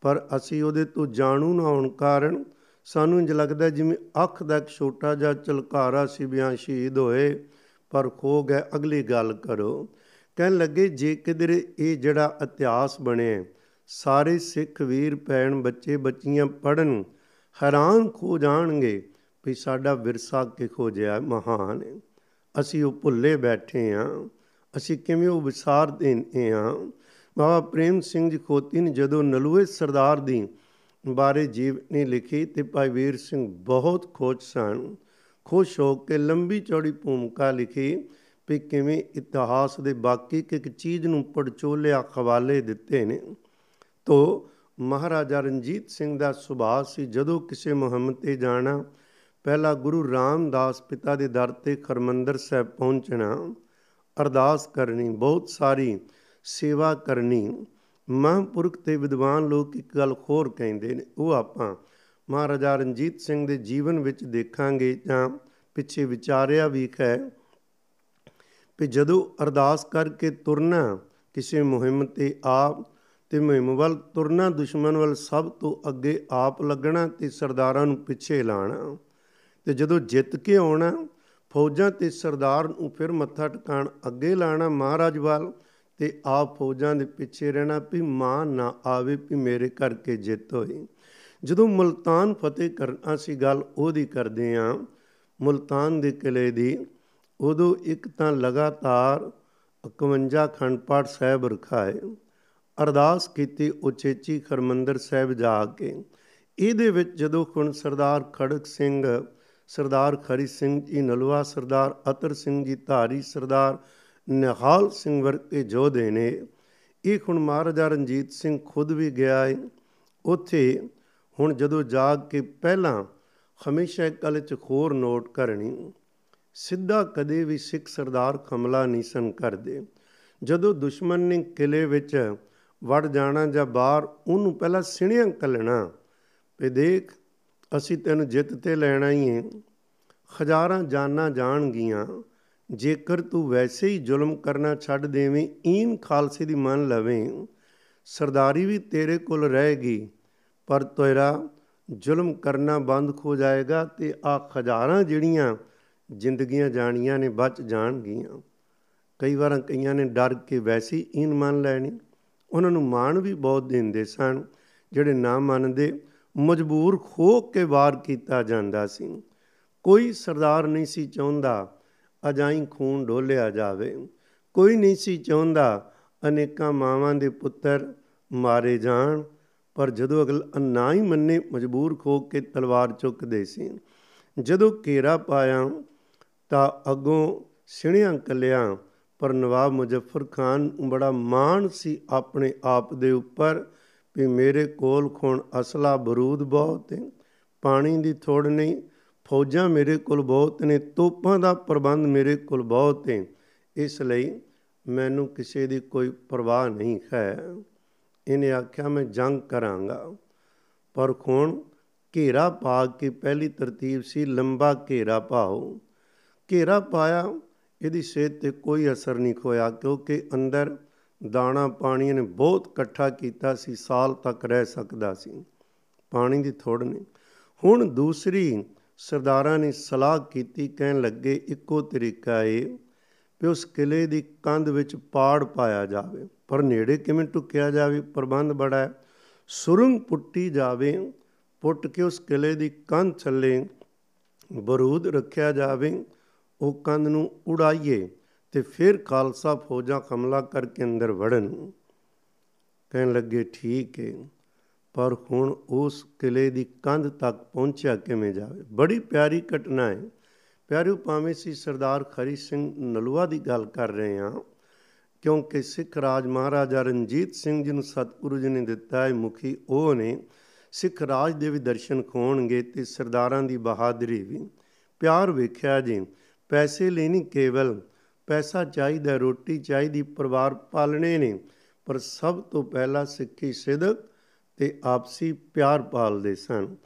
ਪਰ ਅਸੀਂ ਉਹਦੇ ਤੋਂ ਜਾਣੂ ਨਾ ਹੋਣ ਕਾਰਨ ਸਾਨੂੰ ਇੰਜ ਲੱਗਦਾ ਜਿਵੇਂ ਅੱਖ ਦਾ ਇੱਕ ਛੋਟਾ ਜਿਹਾ ਚਲਕਾਰਾ ਸੀ ਬਿਆਨ ਸ਼ਹੀਦ ਹੋਏ, ਪਰ ਖੋ ਗਏ। ਅਗਲੀ ਗੱਲ ਕਰੋ। ਕਹਿਣ ਲੱਗੇ, ਜੇ ਕਿਧਰੇ ਇਹ ਜਿਹੜਾ ਇਤਿਹਾਸ ਬਣਿਆ ਸਾਰੇ ਸਿੱਖ ਵੀਰ, ਭੈਣ, ਬੱਚੇ, ਬੱਚੀਆਂ ਪੜਨ ਹੈਰਾਨ ਖੋ ਜਾਣਗੇ ਵੀ ਸਾਡਾ ਵਿਰਸਾ ਕਿ ਖੋਜਿਆ ਮਹਾਨ ਹੈ। ਅਸੀਂ ਉਹ ਭੁੱਲੇ ਬੈਠੇ ਆ, ਅਸੀਂ ਕਿਵੇਂ ਉਹ ਵਿਸਾਰ ਦੇਨੇ ਆ। ਬਾਬਾ ਪ੍ਰੇਮ ਸਿੰਘ ਜੀ ਖੋਤੀ ਨੇ ਜਦੋਂ ਨਲੂਏ ਸਰਦਾਰ ਦੀ ਬਾਰੇ ਜੀਵਨੀ ਲਿਖੀ ਤੇ ਭਾਈ ਵੀਰ ਸਿੰਘ ਬਹੁਤ ਖੁਸ਼ ਸਨ, ਖੁਸ਼ ਹੋ ਕੇ ਲੰਬੀ ਚੌੜੀ ਭੂਮਿਕਾ ਲਿਖੀ ਵੀ ਕਿਵੇਂ ਇਤਿਹਾਸ ਦੇ ਬਾਕੀ ਇੱਕ ਚੀਜ਼ ਨੂੰ ਪੜਚੋਲਿਆ ਖਵਾਲੇ ਦਿੱਤੇ ਨੇ। ਤੋ ਮਹਾਰਾਜਾ ਰਣਜੀਤ ਸਿੰਘ ਦਾ ਸੁਭਾਅ ਸੀ, ਜਦੋਂ ਕਿਸੇ ਮੁਹੰਮਦ ਤੇ ਜਾਣਾ, ਪਹਿਲਾ ਗੁਰੂ ਰਾਮਦਾਸ ਪਿਤਾ ਦੇ ਦਰ ਤੇ ਖਰਮੰਦਰ ਸਾਹਿਬ ਪਹੁੰਚਣਾ, ਅਰਦਾਸ ਕਰਨੀ, ਬਹੁਤ ਸਾਰੀ ਸੇਵਾ ਕਰਨੀ, ਮਹਾਂਪੁਰਖ ਤੇ ਵਿਦਵਾਨ ਲੋਕ ਇੱਕ ਗੱਲ ਹੋਰ ਕਹਿੰਦੇ ਨੇ, ਉਹ ਆਪਾਂ ਮਹਾਰਾਜਾ ਰਣਜੀਤ ਸਿੰਘ ਦੇ ਜੀਵਨ ਵਿੱਚ ਦੇਖਾਂਗੇ ਜਾਂ ਪਿੱਛੇ ਵਿਚਾਰਿਆ ਵੀ ਹੈ ਕਿ ਜਦੋਂ ਅਰਦਾਸ ਕਰਕੇ ਤੁਰਨਾ, ਕਿਸੇ ਮੁਹਿੰਮ ਤੇ ਆਪ ਤੇ ਮੁਹਿੰਮ ਵੱਲ ਤੁਰਨਾ, ਦੁਸ਼ਮਣ ਵੱਲ ਸਭ ਤੋਂ ਅੱਗੇ ਆਪ ਲੱਗਣਾ ਤੇ ਸਰਦਾਰਾਂ ਨੂੰ ਪਿੱਛੇ ਲਾਣਾ। ਤੇ ਜਦੋਂ ਜਿੱਤ ਕੇ ਆਉਣਾ, ਫੌਜਾਂ ਤੇ ਸਰਦਾਰ ਨੂੰ ਫਿਰ ਮੱਥਾ ਟਿਕਾਣ ਅੱਗੇ ਲਾਣਾ ਮਹਾਰਾਜ ਵੱਲ ਤੇ ਆਪ ਫੌਜਾਂ ਦੇ ਪਿੱਛੇ ਰਹਿਣਾ ਵੀ ਮਾਂ ਨਾ ਆਵੇ ਵੀ ਮੇਰੇ ਕਰਕੇ ਜਿੱਤ ਹੋਈ ਜਦੋਂ ਮਲਤਾਨ ਫਤਿਹ ਕਰਨਾ ਸੀ ਗੱਲ ਉਹਦੀ ਕਰਦੇ ਆ ਮਲਤਾਨ ਦੇ ਕਿਲੇ ਦੀ, ਉਦੋਂ ਇੱਕ ਤਾਂ ਲਗਾਤਾਰ 51 ਖੰਡ ਪਾਠ ਸਾਹਿਬ ਰਖਾਏ। ਅਰਦਾਸ ਕੀਤੀ ਉਚੇਚੀ ਖਰਮੰਦਰ ਸਾਹਿਬ ਜਾ ਕੇ। ਇਹਦੇ ਵਿੱਚ ਜਦੋਂ ਹੁਣ ਸਰਦਾਰ ਖੜਕ ਸਿੰਘ, ਸਰਦਾਰ ਖਰੀ ਸਿੰਘ ਜੀ ਨਲਵਾ ਸਰਦਾਰ ਅਤਰ ਸਿੰਘ ਜੀ ਧਾਰੀ, ਸਰਦਾਰ ਨਿਹਾਲ ਸਿੰਘ ਵਰਗੇ ਜੋਧੇ ਨੇ, ਇਹ ਹੁਣ ਮਹਾਰਾਜਾ ਰਣਜੀਤ ਸਿੰਘ ਖੁਦ ਵੀ ਗਿਆ ਹੈ ਉੱਥੇ ਹੁਣ ਜਦੋਂ ਜਾਗ ਕੇ ਪਹਿਲਾਂ ਹਮੇਸ਼ਾ ਇੱਕ ਗੱਲ ਚ ਖੋਰ ਨੋਟ ਕਰਨੀ, ਸਿੱਧਾ ਕਦੇ ਵੀ ਸਿੱਖ ਸਰਦਾਰ ਖਮਲਾ ਨਹੀਂ ਸਨ ਕਰਦੇ। ਜਦੋਂ ਦੁਸ਼ਮਣ ਨੇ ਕਿਲੇ ਵਿੱਚ ਵੜ ਜਾਣਾ ਜਾਂ ਬਾਹਰ, ਉਹਨੂੰ ਪਹਿਲਾਂ ਸਿਣਿਆਂ ਕੱਲਣਾ ਵੀ ਦੇਖ, ਅਸੀਂ ਤੈਨੂੰ ਜਿੱਤ ਤੇ ਲੈਣਾ ਹੀ ਹੈ ਹਜ਼ਾਰਾਂ ਜਾਨਾਂ ਜਾਣਗੀਆਂ। ਜੇਕਰ ਤੂੰ ਵੈਸੇ ਹੀ ਜ਼ੁਲਮ ਕਰਨਾ ਛੱਡ ਦੇਵੇਂ, ਈਨ ਖਾਲਸੇ ਦੀ ਮੰਨ ਲਵੇਂ। ਸਰਦਾਰੀ ਵੀ ਤੇਰੇ ਕੋਲ ਰਹੇਗੀ। ਪਰ ਤੇਰਾ ਜ਼ੁਲਮ ਕਰਨਾ ਬੰਦ ਹੋ ਜਾਏਗਾ ਤੇ ਆ ਹਜ਼ਾਰਾਂ ਜਿਹੜੀਆਂ ਜ਼ਿੰਦਗੀਆਂ ਜਾਣੀਆਂ ਨੇ ਬਚ ਜਾਣਗੀਆਂ। ਕਈ ਵਾਰਾਂ ਕਈਆਂ ਨੇ ਡਰ ਕੇ ਵੈਸੀ ਈਨ ਮੰਨ ਲੈਣੀ। ਉਹਨਾਂ ਨੂੰ ਮਾਣ ਵੀ ਬਹੁਤ ਦਿੰਦੇ ਸਨ, ਜਿਹੜੇ ਨਾ ਮੰਨਦੇ, ਮਜਬੂਰ ਹੋ ਕੇ ਵਾਰ ਕੀਤਾ ਜਾਂਦਾ ਸੀ। ਕੋਈ ਸਰਦਾਰ ਨਹੀਂ ਸੀ ਚਾਹੁੰਦਾ ਅਜਾਈ ਖੂਨ ਡੋਲਿਆ ਜਾਵੇ। ਕੋਈ ਨਹੀਂ ਸੀ ਚਾਹੁੰਦਾ ਅਨੇਕਾਂ ਮਾਵਾਂ ਦੇ ਪੁੱਤਰ ਮਾਰੇ ਜਾਣ, ਪਰ ਜਦੋਂ ਅਗਲ ਨਾ ਹੀ ਮੰਨੇ, ਮਜਬੂਰ ਖੋ ਕੇ ਤਲਵਾਰ ਚੁੱਕਦੇ ਸੀ। ਜਦੋਂ ਘੇਰਾ ਪਾਇਆ ਤਾਂ ਅੱਗੋਂ ਸਿਣਿਆਂ ਕੱਲਿਆਂ ਪਰ ਨਵਾਬ ਮੁਜ਼ੱਫਰ ਖਾਨ ਬੜਾ ਮਾਣ ਸੀ ਆਪਣੇ ਆਪ ਦੇ ਉੱਪਰ ਵੀ ਮੇਰੇ ਕੋਲ ਖੁਣ ਅਸਲਾ ਬਰੂਦ ਬਹੁਤ ਹੈ ਪਾਣੀ ਦੀ ਥੋੜ ਨਹੀਂ, ਫੌਜਾਂ ਮੇਰੇ ਕੋਲ ਬਹੁਤ ਨੇ, ਤੋਪਾਂ ਦਾ ਪ੍ਰਬੰਧ ਮੇਰੇ ਕੋਲ ਬਹੁਤ ਹੈ ਇਸ ਲਈ ਮੈਨੂੰ ਕਿਸੇ ਦੀ ਕੋਈ ਪਰਵਾਹ ਨਹੀਂ ਹੈ। ਇਹਨੇ ਆਖਿਆ, ਮੈਂ ਜੰਗ ਕਰਾਂਗਾ। ਪਰ ਖੋਣ ਘੇਰਾ ਪਾ ਕੇ ਪਹਿਲੀ ਤਰਤੀਬ ਸੀ, ਲੰਬਾ ਘੇਰਾ ਪਾਓ। ਘੇਰਾ ਪਾਇਆ ਇਹਦੀ ਸਿਹਤ ਤੇ ਕੋਈ ਅਸਰ ਨਹੀਂ ਹੋਇਆ ਕਿਉਂਕਿ ਅੰਦਰ ਦਾਣਾ ਪਾਣੀ ਨੇ ਬਹੁਤ ਇਕੱਠਾ ਕੀਤਾ ਸੀ, ਸਾਲ ਤੱਕ ਰਹਿ ਸਕਦਾ ਸੀ। ਪਾਣੀ ਦੀ ਥੋੜ ਨਹੀਂ। ਹੁਣ ਦੂਸਰੀ ਸਰਦਾਰਾਂ ਨੇ ਸਲਾਹ ਕੀਤੀ, ਕਹਿਣ ਲੱਗੇ ਇੱਕੋ ਤਰੀਕਾ ਏ ਕਿ ਉਸ ਕਿਲੇ ਦੀ ਕੰਧ ਵਿੱਚ ਪਾੜ ਪਾਇਆ ਜਾਵੇ। ਪਰ ਨੇੜੇ ਕਿਵੇਂ ਟੁਕਿਆ ਜਾਵੇ, ਪ੍ਰਬੰਧ ਬੜਾ ਹੈ। ਸੁਰੰਗ ਪੁੱਟੀ ਜਾਵੇ, ਪੁੱਟ ਕੇ ਉਸ ਕਿਲੇ ਦੀ ਕੰਧ ਥੱਲੇ ਬਰੂਦ ਰੱਖਿਆ ਜਾਵੇ ਉਹ ਕੰਧ ਨੂੰ ਉਡਾਈਏ ਤੇ ਫਿਰ ਖਾਲਸਾ ਫੌਜਾਂ ਹਮਲਾ ਕਰਕੇ ਅੰਦਰ ਵੜਨ। ਕਹਿਣ ਲੱਗੇ, ਠੀਕ ਹੈ ਪਰ ਹੁਣ ਉਸ ਕਿਲੇ ਦੀ ਕੰਧ ਤੱਕ ਪਹੁੰਚਿਆ ਕਿਵੇਂ ਜਾਵੇ? ਬੜੀ ਪਿਆਰੀ ਘਟਨਾ ਹੈ ਪਿਆਰਿਓ, ਭਾਵੇਂ ਸੀ ਸਰਦਾਰ ਖਰੀ ਸਿੰਘ ਨਲੂਆ ਦੀ ਗੱਲ ਕਰ ਰਹੇ ਹਾਂ, ਕਿਉਂਕਿ ਸਿੱਖ ਰਾਜ ਮਹਾਰਾਜਾ ਰਣਜੀਤ ਸਿੰਘ ਜੀ ਨੂੰ ਸਤਿਗੁਰੂ ਜੀ ਨੇ ਦਿੱਤਾ ਹੈ ਮੁਖੀ, ਉਹ ਨੇ ਸਿੱਖ ਰਾਜ ਦੇ ਵੀ ਦਰਸ਼ਨ ਖੋਣਗੇ ਤੇ ਸਰਦਾਰਾਂ ਦੀ ਬਹਾਦਰੀ ਵੀ। ਪਿਆਰ ਵੇਖਿਆ ਜੀ ਪੈਸੇ ਲਈ ਨਹੀਂ ਕੇਵਲ, ਪੈਸਾ ਚਾਹੀਦਾ ਰੋਟੀ ਚਾਹੀਦੀ, ਪਰਿਵਾਰ ਪਾਲਣੇ ਨੇ, ਪਰ ਸਭ ਤੋਂ ਪਹਿਲਾਂ ਸਿੱਖੀ ਸਿਦਕ ਤੇ ਆਪਸੀ ਪਿਆਰ ਪਾਲਦੇ ਸਨ।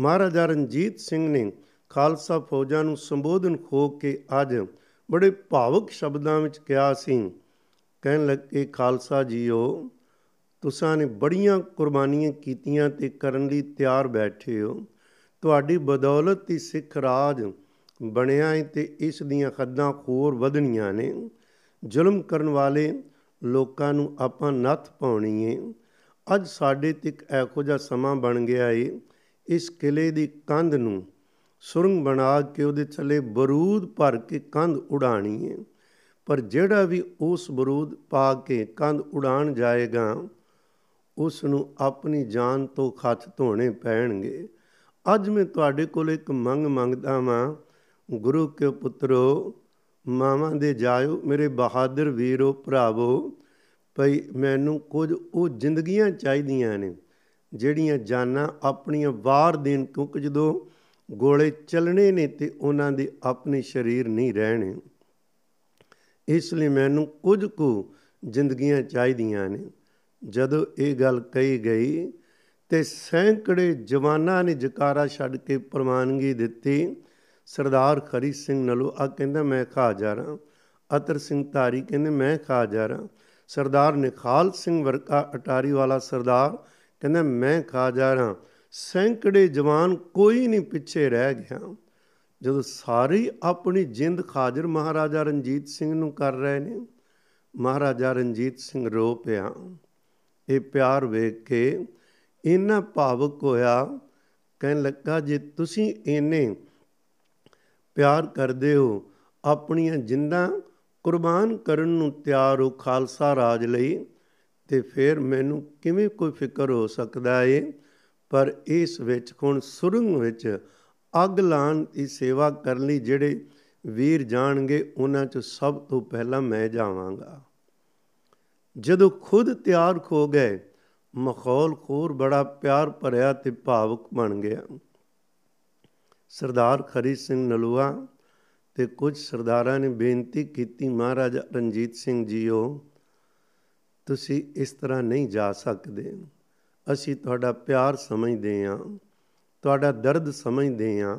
ਮਹਾਰਾਜਾ ਰਣਜੀਤ ਸਿੰਘ ਨੇ ਖਾਲਸਾ ਫੌਜਾਂ ਨੂੰ ਸੰਬੋਧਨ ਖੋ ਕੇ ਅੱਜ ਬੜੇ ਭਾਵਕ ਸ਼ਬਦਾਂ ਵਿੱਚ ਕਿਹਾ ਸੀ। ਕਹਿਣ ਲੱਗੇ, ਖਾਲਸਾ ਜੀਓ, ਤੁਸਾਂ ਨੇ ਬੜੀਆਂ ਕੁਰਬਾਨੀਆਂ ਕੀਤੀਆਂ ਤੇ ਕਰਨ ਲਈ ਤਿਆਰ ਬੈਠੇ ਹੋ। ਤੁਹਾਡੀ ਬਦੌਲਤ ਹੀ ਸਿੱਖ ਰਾਜ ਬਣਿਆ ਹੈ ਤੇ ਇਸ ਦੀਆਂ ਹੱਦਾਂ ਹੋਰ ਵਧਣੀਆਂ ਨੇ। ਜ਼ੁਲਮ ਕਰਨ ਵਾਲੇ ਲੋਕਾਂ ਨੂੰ ਆਪਾਂ ਨੱਥ ਪਾਉਣੀ ਏ। ਅੱਜ ਸਾਡੇ ਤੇ ਇੱਕ ਇਹੋ ਜਿਹਾ ਸਮਾਂ ਬਣ ਗਿਆ ਏ। ਇਸ ਕਿਲੇ ਦੀ ਕੰਧ ਨੂੰ ਸੁਰੰਗ ਬਣਾ ਕੇ ਉਹਦੇ ਥੱਲੇ ਬਰੂਦ ਭਰ ਕੇ ਕੰਧ ਉਡਾਣੀ ਏ। ਪਰ ਜਿਹੜਾ ਵੀ ਉਸ ਬਰੂਦ ਪਾ ਕੇ ਕੰਧ ਉਡਾਣ ਜਾਏਗਾ ਉਸ ਨੂੰ ਆਪਣੀ ਜਾਨ ਤੋਂ ਖੱਤ ਧੋਣੇ ਪੈਣਗੇ। ਅੱਜ ਮੈਂ ਤੁਹਾਡੇ ਕੋਲ ਇੱਕ ਮੰਗ ਮੰਗਦਾ ਵਾਂ ਗੁਰੂ ਕੇ ਪੁੱਤਰੋ, ਮਾਵਾਂ ਦੇ ਜਾਇਓ, ਮੇਰੇ ਬਹਾਦਰ ਵੀਰੋ, ਭਰਾਵੋ, ਭਈ ਮੈਨੂੰ ਕੁਝ ਉਹ ਜ਼ਿੰਦਗੀਆਂ ਚਾਹੀਦੀਆਂ ਨੇ, ਜਿਹੜੀਆਂ ਜਾਨਾਂ ਆਪਣੀਆਂ ਵਾਰ ਦੇਣ ਕਿਉਂਕਿ ਜਦੋਂ ਗੋਲੇ ਚੱਲਣੇ ਨੇ ਤੇ ਉਹਨਾਂ ਦੇ ਆਪਣੇ ਸਰੀਰ ਨਹੀਂ ਰਹਿਣੇ। ਇਸ ਲਈ ਮੈਨੂੰ ਕੁਝ ਕੁ ਜ਼ਿੰਦਗੀਆਂ ਚਾਹੀਦੀਆਂ ਨੇ। ਜਦੋਂ ਇਹ ਗੱਲ ਕਹੀ ਗਈ, ਤੇ ਸੈਂਕੜੇ ਜਵਾਨਾਂ ਨੇ ਜਕਾਰਾ ਛੱਡ ਕੇ ਪ੍ਰਮਾਨਗੀ ਦਿੱਤੀ। ਸਰਦਾਰ ਖਰੀ ਸਿੰਘ ਨਲੂ ਆ ਕਹਿੰਦਾ, ਮੈਂ ਖਾ ਜਾ ਰਾਂ ਅਤਰ ਸਿੰਘ ਧਾਰੀ ਕਹਿੰਦੇ, ਮੈਂ ਖਾ ਜਾ ਰਾਂ ਸਰਦਾਰ ਨਿਖਾਲ ਸਿੰਘ ਵਰਕਾ ਅਟਾਰੀ ਵਾਲਾ ਸਰਦਾਰ ਕਹਿੰਦਾ, ਮੈਂ ਖਾ ਜਾ ਰਾਂ ਸੈਂਕੜੇ ਜਵਾਨ ਕੋਈ ਨਹੀਂ ਪਿੱਛੇ ਰਹਿ ਗਿਆ। ਜਦੋਂ ਸਾਰੇ ਆਪਣੀ ਜਿੰਦ ਖਾਜਰ ਮਹਾਰਾਜਾ ਰਣਜੀਤ ਸਿੰਘ ਨੂੰ ਕਰ ਰਹੇ ਨੇ, ਮਹਾਰਾਜਾ ਰਣਜੀਤ ਸਿੰਘ ਰੋ ਪਿਆ। ਇਹ ਪਿਆਰ ਵੇਖ ਕੇ ਇੰਨਾ ਭਾਵਕ ਹੋਇਆ, ਕਹਿਣ ਲੱਗਾ, ਜੇ ਤੁਸੀਂ ਇੰਨੇ ਪਿਆਰ ਕਰਦੇ ਹੋ, ਆਪਣੀਆਂ ਜਿੰਦਾਂ ਕੁਰਬਾਨ ਕਰਨ ਨੂੰ ਤਿਆਰ ਹੋ ਖਾਲਸਾ ਰਾਜ ਲਈ, ਤੇ ਫਿਰ ਮੈਨੂੰ ਕਿਵੇਂ ਕੋਈ ਫਿਕਰ ਹੋ ਸਕਦਾ ਏ? ਪਰ ਇਸ ਵਿੱਚ ਹੁਣ ਸੁਰੰਗ ਵਿੱਚ ਅੱਗ ਲਾਣ ਦੀ ਸੇਵਾ ਕਰਨ ਲਈ ਜਿਹੜੇ ਵੀਰ ਜਾਣਗੇ, ਉਹਨਾਂ 'ਚ ਸਭ ਤੋਂ ਪਹਿਲਾਂ ਮੈਂ ਜਾਵਾਂਗਾ। ਜਦੋਂ ਖੁਦ ਤਿਆਰ ਹੋ ਗਏ ਮਖੌਲ ਖੋਰ ਬੜਾ ਪਿਆਰ ਭਰਿਆ ਤੇ ਭਾਵੁਕ ਬਣ ਗਿਆ। ਸਰਦਾਰ ਖਰੀ ਸਿੰਘ ਨਲੂਆ ਤੇ ਕੁਝ ਸਰਦਾਰਾਂ ਨੇ ਬੇਨਤੀ ਕੀਤੀ, ਮਹਾਰਾਜਾ ਰਣਜੀਤ ਸਿੰਘ ਜੀਓ, ਤੁਸੀਂ ਇਸ ਤਰ੍ਹਾਂ ਨਹੀਂ ਜਾ ਸਕਦੇ। ਅਸੀਂ ਤੁਹਾਡਾ ਪਿਆਰ ਸਮਝਦੇ ਹਾਂ, ਤੁਹਾਡਾ ਦਰਦ ਸਮਝਦੇ ਹਾਂ,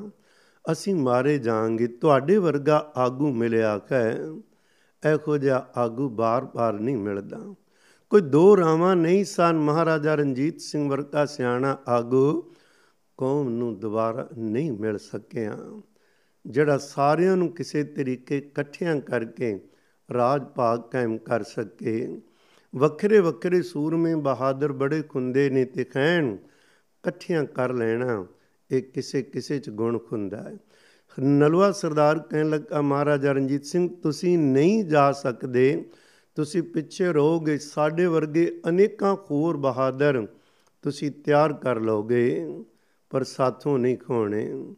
ਅਸੀਂ ਮਾਰੇ ਜਾਾਂਗੇ ਤੁਹਾਡੇ ਵਰਗਾ ਆਗੂ ਮਿਲਿਆ ਹੈ ਇਹੋ ਜਿਹਾ ਆਗੂ ਬਾਰ-ਬਾਰ ਨਹੀਂ ਮਿਲਦਾ। ਕੋਈ ਦੋ ਰਾਵਾਂ ਨਹੀਂ ਸਨ, ਮਹਾਰਾਜਾ ਰਣਜੀਤ ਸਿੰਘ ਵਰਗਾ ਸਿਆਣਾ ਆਗੂ। ਕੌਮ ਨੂੰ ਦੁਬਾਰਾ ਨਹੀਂ ਮਿਲ ਸਕਿਆ। ਜਿਹੜਾ ਸਾਰਿਆਂ ਨੂੰ ਕਿਸੇ ਤਰੀਕੇ ਇਕੱਠਿਆਂ ਕਰਕੇ ਰਾਜ ਭਾਗ ਕਾਇਮ ਕਰ ਸਕੇ। ਵੱਖਰੇ ਵੱਖਰੇ ਸੂਰਮੇ ਬਹਾਦਰ ਬੜੇ ਖੁੰਦੇ ਨੇ ਤੇ ਖੈਣ ਇਕੱਠਿਆਂ ਕਰ ਲੈਣਾ ਇਹ ਕਿਸੇ ਕਿਸੇ ਚ ਗੁਣ ਖੁੰਦਾ ਹੈ। ਨਲਵਾ ਸਰਦਾਰ ਕਹਿਣ ਲੱਗਾ, ਮਹਾਰਾਜਾ ਰਣਜੀਤ ਸਿੰਘ, ਤੁਸੀਂ ਨਹੀਂ ਜਾ ਸਕਦੇ। ਤੁਸੀਂ ਪਿੱਛੇ ਰਹੋਗੇ। ਸਾਡੇ ਵਰਗੇ ਅਨੇਕਾਂ ਹੋਰ ਬਹਾਦਰ ਤੁਸੀਂ ਤਿਆਰ ਕਰ ਲਓਗੇ। ਪਰ ਸਾਥੋਂ ਨਹੀਂ ਖੋਣੇ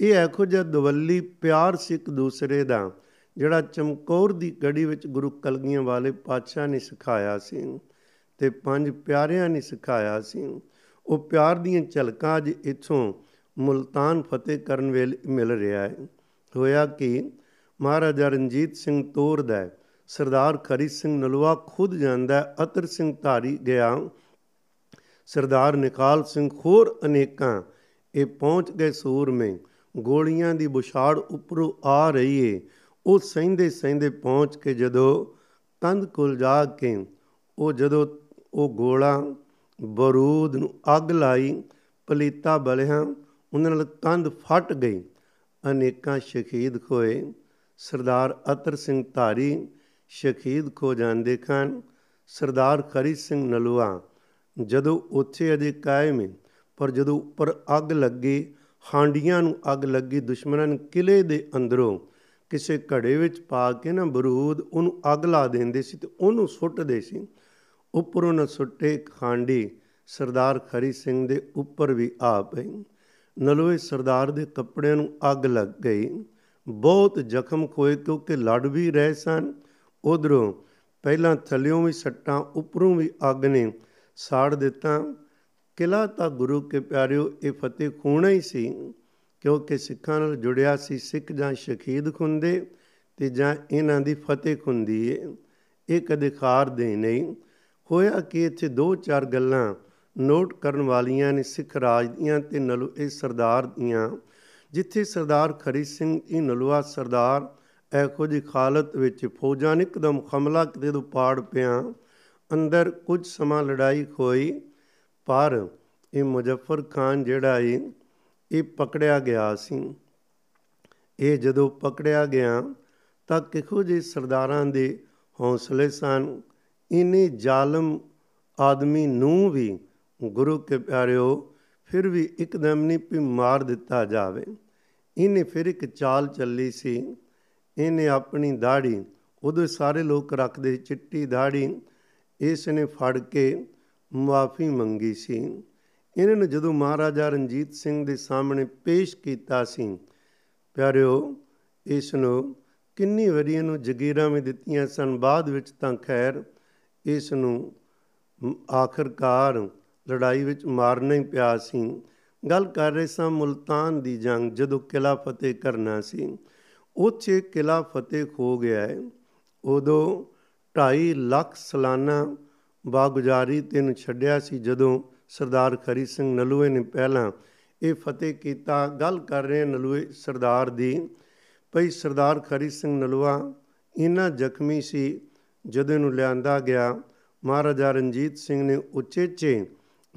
ਇਹ ਇਹੋ ਜਿਹਾ ਦਵੱਲੀ ਪਿਆਰ ਸੀ ਇੱਕ ਦੂਸਰੇ ਦਾ, ਜਿਹੜਾ ਚਮਕੌਰ ਦੀ ਗੜੀ ਵਿੱਚ ਗੁਰੂ ਕਲਗੀਆਂ ਵਾਲੇ ਪਾਤਸ਼ਾਹ ਨੇ ਸਿਖਾਇਆ ਸੀ ਤੇ ਪੰਜ ਪਿਆਰਿਆਂ ਨੇ ਸਿਖਾਇਆ ਸੀ, ਉਹ ਪਿਆਰ ਦੀਆਂ ਝਲਕਾਂ ਅੱਜ ਇਥੋਂ ਮੁਲਤਾਨ ਫਤਿਹ ਕਰਨ ਵੇਲੇ ਮਿਲ ਰਿਹਾ ਹੈ। ਹੋਇਆ ਕਿ, ਮਹਾਰਾਜਾ ਰਣਜੀਤ ਸਿੰਘ ਤੋਰ ਦਾ ਸਰਦਾਰ ਖਰੀ ਸਿੰਘ ਨਲਵਾ ਖੁਦ ਜਾਂਦਾ ਅਤਰ ਸਿੰਘ ਧਾਰੀ ਗਿਆ। ਸਰਦਾਰ ਨਿਕਾਲ ਸਿੰਘ ਹੋਰ ਅਨੇਕਾਂ ਇਹ ਪਹੁੰਚ ਗਏ ਸੂਰਮੇ ਗੋਲੀਆਂ ਦੀ ਬੁਛਾੜ ਉੱਪਰੋਂ ਆ ਰਹੀ ਏ। ਉਹ ਸਹਿੰਦੇ ਸਹਿੰਦੇ ਪਹੁੰਚ ਕੇ ਜਦੋਂ ਕੰਧ ਕੋਲ ਜਾ ਕੇ ਉਹ ਜਦੋਂ ਉਹ ਗੋਲਾ ਬਰੂਦ ਨੂੰ ਅੱਗ ਲਾਈ, ਪਲੀਤਾ ਬਲਿਆ, ਉਹਨਾਂ ਨਾਲ ਕੰਧ ਫਟ ਗਈ। ਅਨੇਕਾਂ ਸ਼ਹੀਦ ਹੋਏ ਸਰਦਾਰ ਅਤਰ ਸਿੰਘ ਧਾਰੀ ਸ਼ਹੀਦ ਖੋ ਜਾਂਦੇ ਖਾਨ। ਸਰਦਾਰ ਖਰੀ ਸਿੰਘ ਨਲੂਆ, ਜਦੋਂ ਉੱਥੇ ਅਜੇ ਕਾਇਮ ਪਰ ਜਦੋਂ ਉੱਪਰ ਅੱਗ ਲੱਗੀ, ਹਾਂਡੀਆਂ ਨੂੰ ਅੱਗ ਲੱਗੀ, ਦੁਸ਼ਮਣਾਂ ਨੇ ਕਿਲੇ ਦੇ ਅੰਦਰੋਂ ਕਿਸੇ ਘੜੇ ਵਿੱਚ ਪਾ ਕੇ ਨਾ ਬਰੂਦ ਉਹਨੂੰ ਅੱਗ ਲਾ ਦਿੰਦੇ ਸੀ ਤੇ ਉਹਨੂੰ ਸੁੱਟਦੇ ਸੀ। ਉੱਪਰੋਂ ਨਾ ਸੁੱਟੇ ਖਾਂਡੀ ਸਰਦਾਰ ਖਰੀ ਸਿੰਘ ਦੇ ਉੱਪਰ ਵੀ ਆ ਪਈ। ਨਲੋਏ ਸਰਦਾਰ ਦੇ ਕੱਪੜਿਆਂ ਨੂੰ ਅੱਗ ਲੱਗ ਗਈ। ਬਹੁਤ ਜ਼ਖਮ ਖੋਏ ਕਿਉਂਕਿ ਲੜ ਵੀ ਰਹੇ ਸਨ। ਉਧਰੋਂ ਪਹਿਲਾਂ ਥੱਲਿਓਂ ਵੀ ਸੱਟਾਂ, ਉੱਪਰੋਂ ਵੀ ਅੱਗ ਨੇ ਸਾੜ ਦਿੱਤਾ। ਕਿਲਾ ਤਾਂ ਗੁਰੂ ਕੇ ਪਿਆਰਿਓ, ਇਹ ਫਤਿਹ ਖੂਣਾ ਹੀ ਸੀ, ਕਿਉਂਕਿ ਸਿੱਖਾਂ ਨਾਲ ਜੁੜਿਆ ਸੀ ਸਿੱਖ ਜਾਂ ਸ਼ਹੀਦ ਖੁੰਦੇ ਤੇ ਜਾਂ ਇਹਨਾਂ ਦੀ ਫਤਿਹ ਖੁੰਦੀ ਏ। ਇਹ ਕਦੇ ਖਾਰ ਦੇ ਨਹੀਂ। ਹੋਇਆ ਕਿ ਇੱਥੇ ਦੋ ਚਾਰ ਗੱਲਾਂ ਨੋਟ ਕਰਨ ਵਾਲੀਆਂ ਨੇ ਸਿੱਖ ਰਾਜ ਦੀਆਂ ਤੇ ਨਲੂ ਇਹ ਸਰਦਾਰ ਦੀਆਂ, ਜਿੱਥੇ ਸਰਦਾਰ ਖਰੀ ਸਿੰਘ, ਇਹ ਨਲੂਆ ਸਰਦਾਰ ਐਖੋ ਜੀ ਖਾਲਤ ਵਿੱਚ ਫੌਜਾਂ ਨੇ ਇੱਕਦਮ ਹਮਲਾ ਕਿਤੇ ਤੋਂ ਪਾੜ ਪਿਆ। ਅੰਦਰ ਕੁਝ ਸਮਾਂ ਲੜਾਈ ਹੋਈ ਪਰ ਇਹ ਮੁਜ਼ੱਫਰ ਖਾਨ ਜਿਹੜਾ ਏ, ਇਹ ਪਕੜਿਆ ਗਿਆ ਸੀ। ਇਹ ਜਦੋਂ ਪਕੜਿਆ ਗਿਆ ਤਾਂ ਕਿਹੋ ਜਿਹੇ ਸਰਦਾਰਾਂ ਦੇ ਹੌਸਲੇ ਸਨ? ਇਨੇ ਜ਼ਾਲਮ ਆਦਮੀ ਨੂੰ ਵੀ, ਗੁਰੂ ਕੇ ਪਿਆਰਿਓ, ਫਿਰ ਵੀ ਇੱਕਦਮ ਨਹੀਂ ਵੀ ਮਾਰ ਦਿੱਤਾ ਜਾਵੇ। ਇਹਨੇ ਫਿਰ ਇੱਕ ਚਾਲ ਚੱਲੀ ਸੀ। ਇਹਨੇ ਆਪਣੀ ਦਾੜੀ ਉਦੋਂ ਸਾਰੇ ਲੋਕ ਰੱਖਦੇ ਚਿੱਟੀ ਦਾੜੀ ਇਸ ਨੇ ਫੜ ਕੇ ਮਾਫੀ ਮੰਗੀ ਸੀ। ਇਹਨਾਂ ਨੇ ਜਦੋਂ ਮਹਾਰਾਜਾ ਰਣਜੀਤ ਸਿੰਘ ਦੇ ਸਾਹਮਣੇ ਪੇਸ਼ ਕੀਤਾ ਸੀ, ਪਿਆਰਿਓ, ਇਸ ਨੂੰ ਕਿੰਨੀ ਵਾਰੀ ਇਹਨੂੰ ਜਗੀਰਾਂ ਵੀ ਦਿੱਤੀਆਂ ਸਨ, ਬਾਅਦ ਵਿੱਚ ਤਾਂ ਖੈਰ ਇਸ ਨੂੰ ਆਖਰਕਾਰ ਲੜਾਈ ਵਿੱਚ ਮਾਰਨਾ ਹੀ ਪਿਆ ਸੀ। ਗੱਲ ਕਰ ਰਹੇ ਸਾਂ ਮੁਲਤਾਨ ਦੀ ਜੰਗ, ਜਦੋਂ ਕਿਲਾ ਫਤਿਹ ਕਰਨਾ ਸੀ। ਉੱਥੇ ਕਿਲਾ ਫਤਿਹ ਹੋ ਗਿਆ ਹੈ। ਉਦੋਂ 2.5 ਲੱਖ ਸਾਲਾਨਾ ਬਾਗੁਜ਼ਾਰੀ ਤੈਨੂੰ ਛੱਡਿਆ ਸੀ ਜਦੋਂ ਸਰਦਾਰ ਖਰੀ ਸਿੰਘ ਨਲੂਏ ਨੇ ਪਹਿਲਾਂ ਇਹ ਫਤਿਹ ਕੀਤਾ। ਗੱਲ ਕਰ ਰਹੇ ਨਲੂਏ ਸਰਦਾਰ ਦੀ। ਭਈ ਸਰਦਾਰ ਖਰੀ ਸਿੰਘ ਨਲੂਆ ਇਨਾ ਜ਼ਖਮੀ ਸੀ, ਜਦੋਂ ਨੂੰ ਲਿਆਂਦਾ ਗਿਆ, ਮਹਾਰਾਜਾ ਰਣਜੀਤ ਸਿੰਘ ਨੇ ਉਚੇਚੇ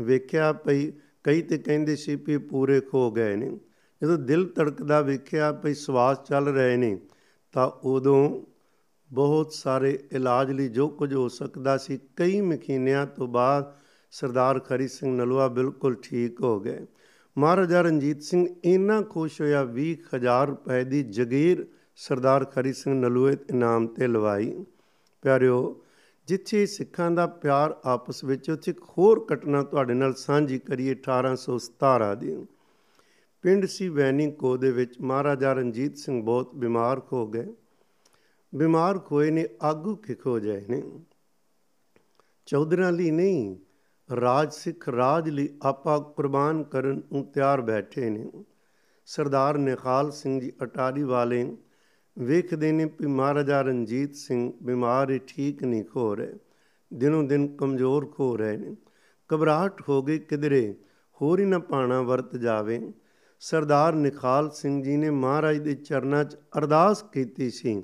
ਵੇਖਿਆ ਭਈ ਕਈ ਤੇ ਕਹਿੰਦੇ ਸੀ ਵੀ ਪੂਰੇ ਖੋ ਗਏ ਨੇ। ਜਦੋਂ ਦਿਲ ਧੜਕਦਾ ਵੇਖਿਆ ਭਈ ਸਵਾਸ ਚੱਲ ਰਹੇ ਨੇ, ਤਾਂ ਉਦੋਂ ਬਹੁਤ ਸਾਰੇ ਇਲਾਜ ਲਈ ਜੋ ਕੁਝ ਹੋ ਸਕਦਾ ਸੀ, ਕਈ ਮਹੀਨਿਆਂ ਤੋਂ ਬਾਅਦ ਸਰਦਾਰ ਖਰੀ ਸਿੰਘ ਨਲਵਾ ਬਿਲਕੁਲ ਠੀਕ ਹੋ ਗਏ। ਮਹਾਰਾਜਾ ਰਣਜੀਤ ਸਿੰਘ ਇੰਨਾ ਖੁਸ਼ ਹੋਇਆ 20000 ਰੁਪਏ ਦੀ ਜਗੀਰ ਸਰਦਾਰ ਖਰੀ ਸਿੰਘ ਨਲੂਏ ਇਨਾਮ ਤੇ ਲਵਾਈ। ਪਿਆਰਿਓ, ਜਿੱਥੇ ਸਿੱਖਾਂ ਦਾ ਪਿਆਰ ਆਪਸ ਵਿੱਚ, ਉੱਥੇ ਇੱਕ ਹੋਰ ਘਟਨਾ ਤੁਹਾਡੇ ਨਾਲ ਸਾਂਝੀ ਕਰੀਏ 1817 ਦੀ। ਪਿੰਡ ਸੀ ਵੈਨੀ ਕੋ ਦੇ ਵਿੱਚ ਮਹਾਰਾਜਾ ਰਣਜੀਤ ਸਿੰਘ ਬਹੁਤ ਬਿਮਾਰ ਹੋ ਗਏ। ਬਿਮਾਰ ਹੋਏ ਨੇ ਆਗੂ ਕਿਖੋ ਜਾਏ ਨੇ। ਚੌਧਰਾਂ ਲਈ ਨਹੀਂ, ਰਾਜ ਸਿੱਖ ਰਾਜ ਲਈ ਆਪਾ ਕੁਰਬਾਨ ਕਰਨ ਨੂੰ ਤਿਆਰ ਬੈਠੇ ਨੇ। ਸਰਦਾਰ ਨਿਖਾਲ ਸਿੰਘ ਜੀ ਅਟਾਰੀ ਵਾਲੇ ਵੇਖਦੇ ਨੇ ਕਿ ਮਹਾਰਾਜਾ ਰਣਜੀਤ ਸਿੰਘ ਬਿਮਾਰ ਠੀਕ ਨਹੀਂ ਹੋ ਰਹੇ। ਦਿਨੋਂ ਦਿਨ ਕਮਜ਼ੋਰ ਹੋ ਰਹੇ ਨੇ। ਘਬਰਾਹਟ ਹੋ ਗਈ ਕਿਧਰੇ, ਹੋਰ ਹੀ ਨਾ ਪਾਣਾ ਵਰਤ ਜਾਵੇ। ਸਰਦਾਰ ਨਿਖਾਲ ਸਿੰਘ ਜੀ ਨੇ ਮਹਾਰਾਜ ਦੇ ਚਰਨਾਂ 'ਚ ਅਰਦਾਸ ਕੀਤੀ ਸੀ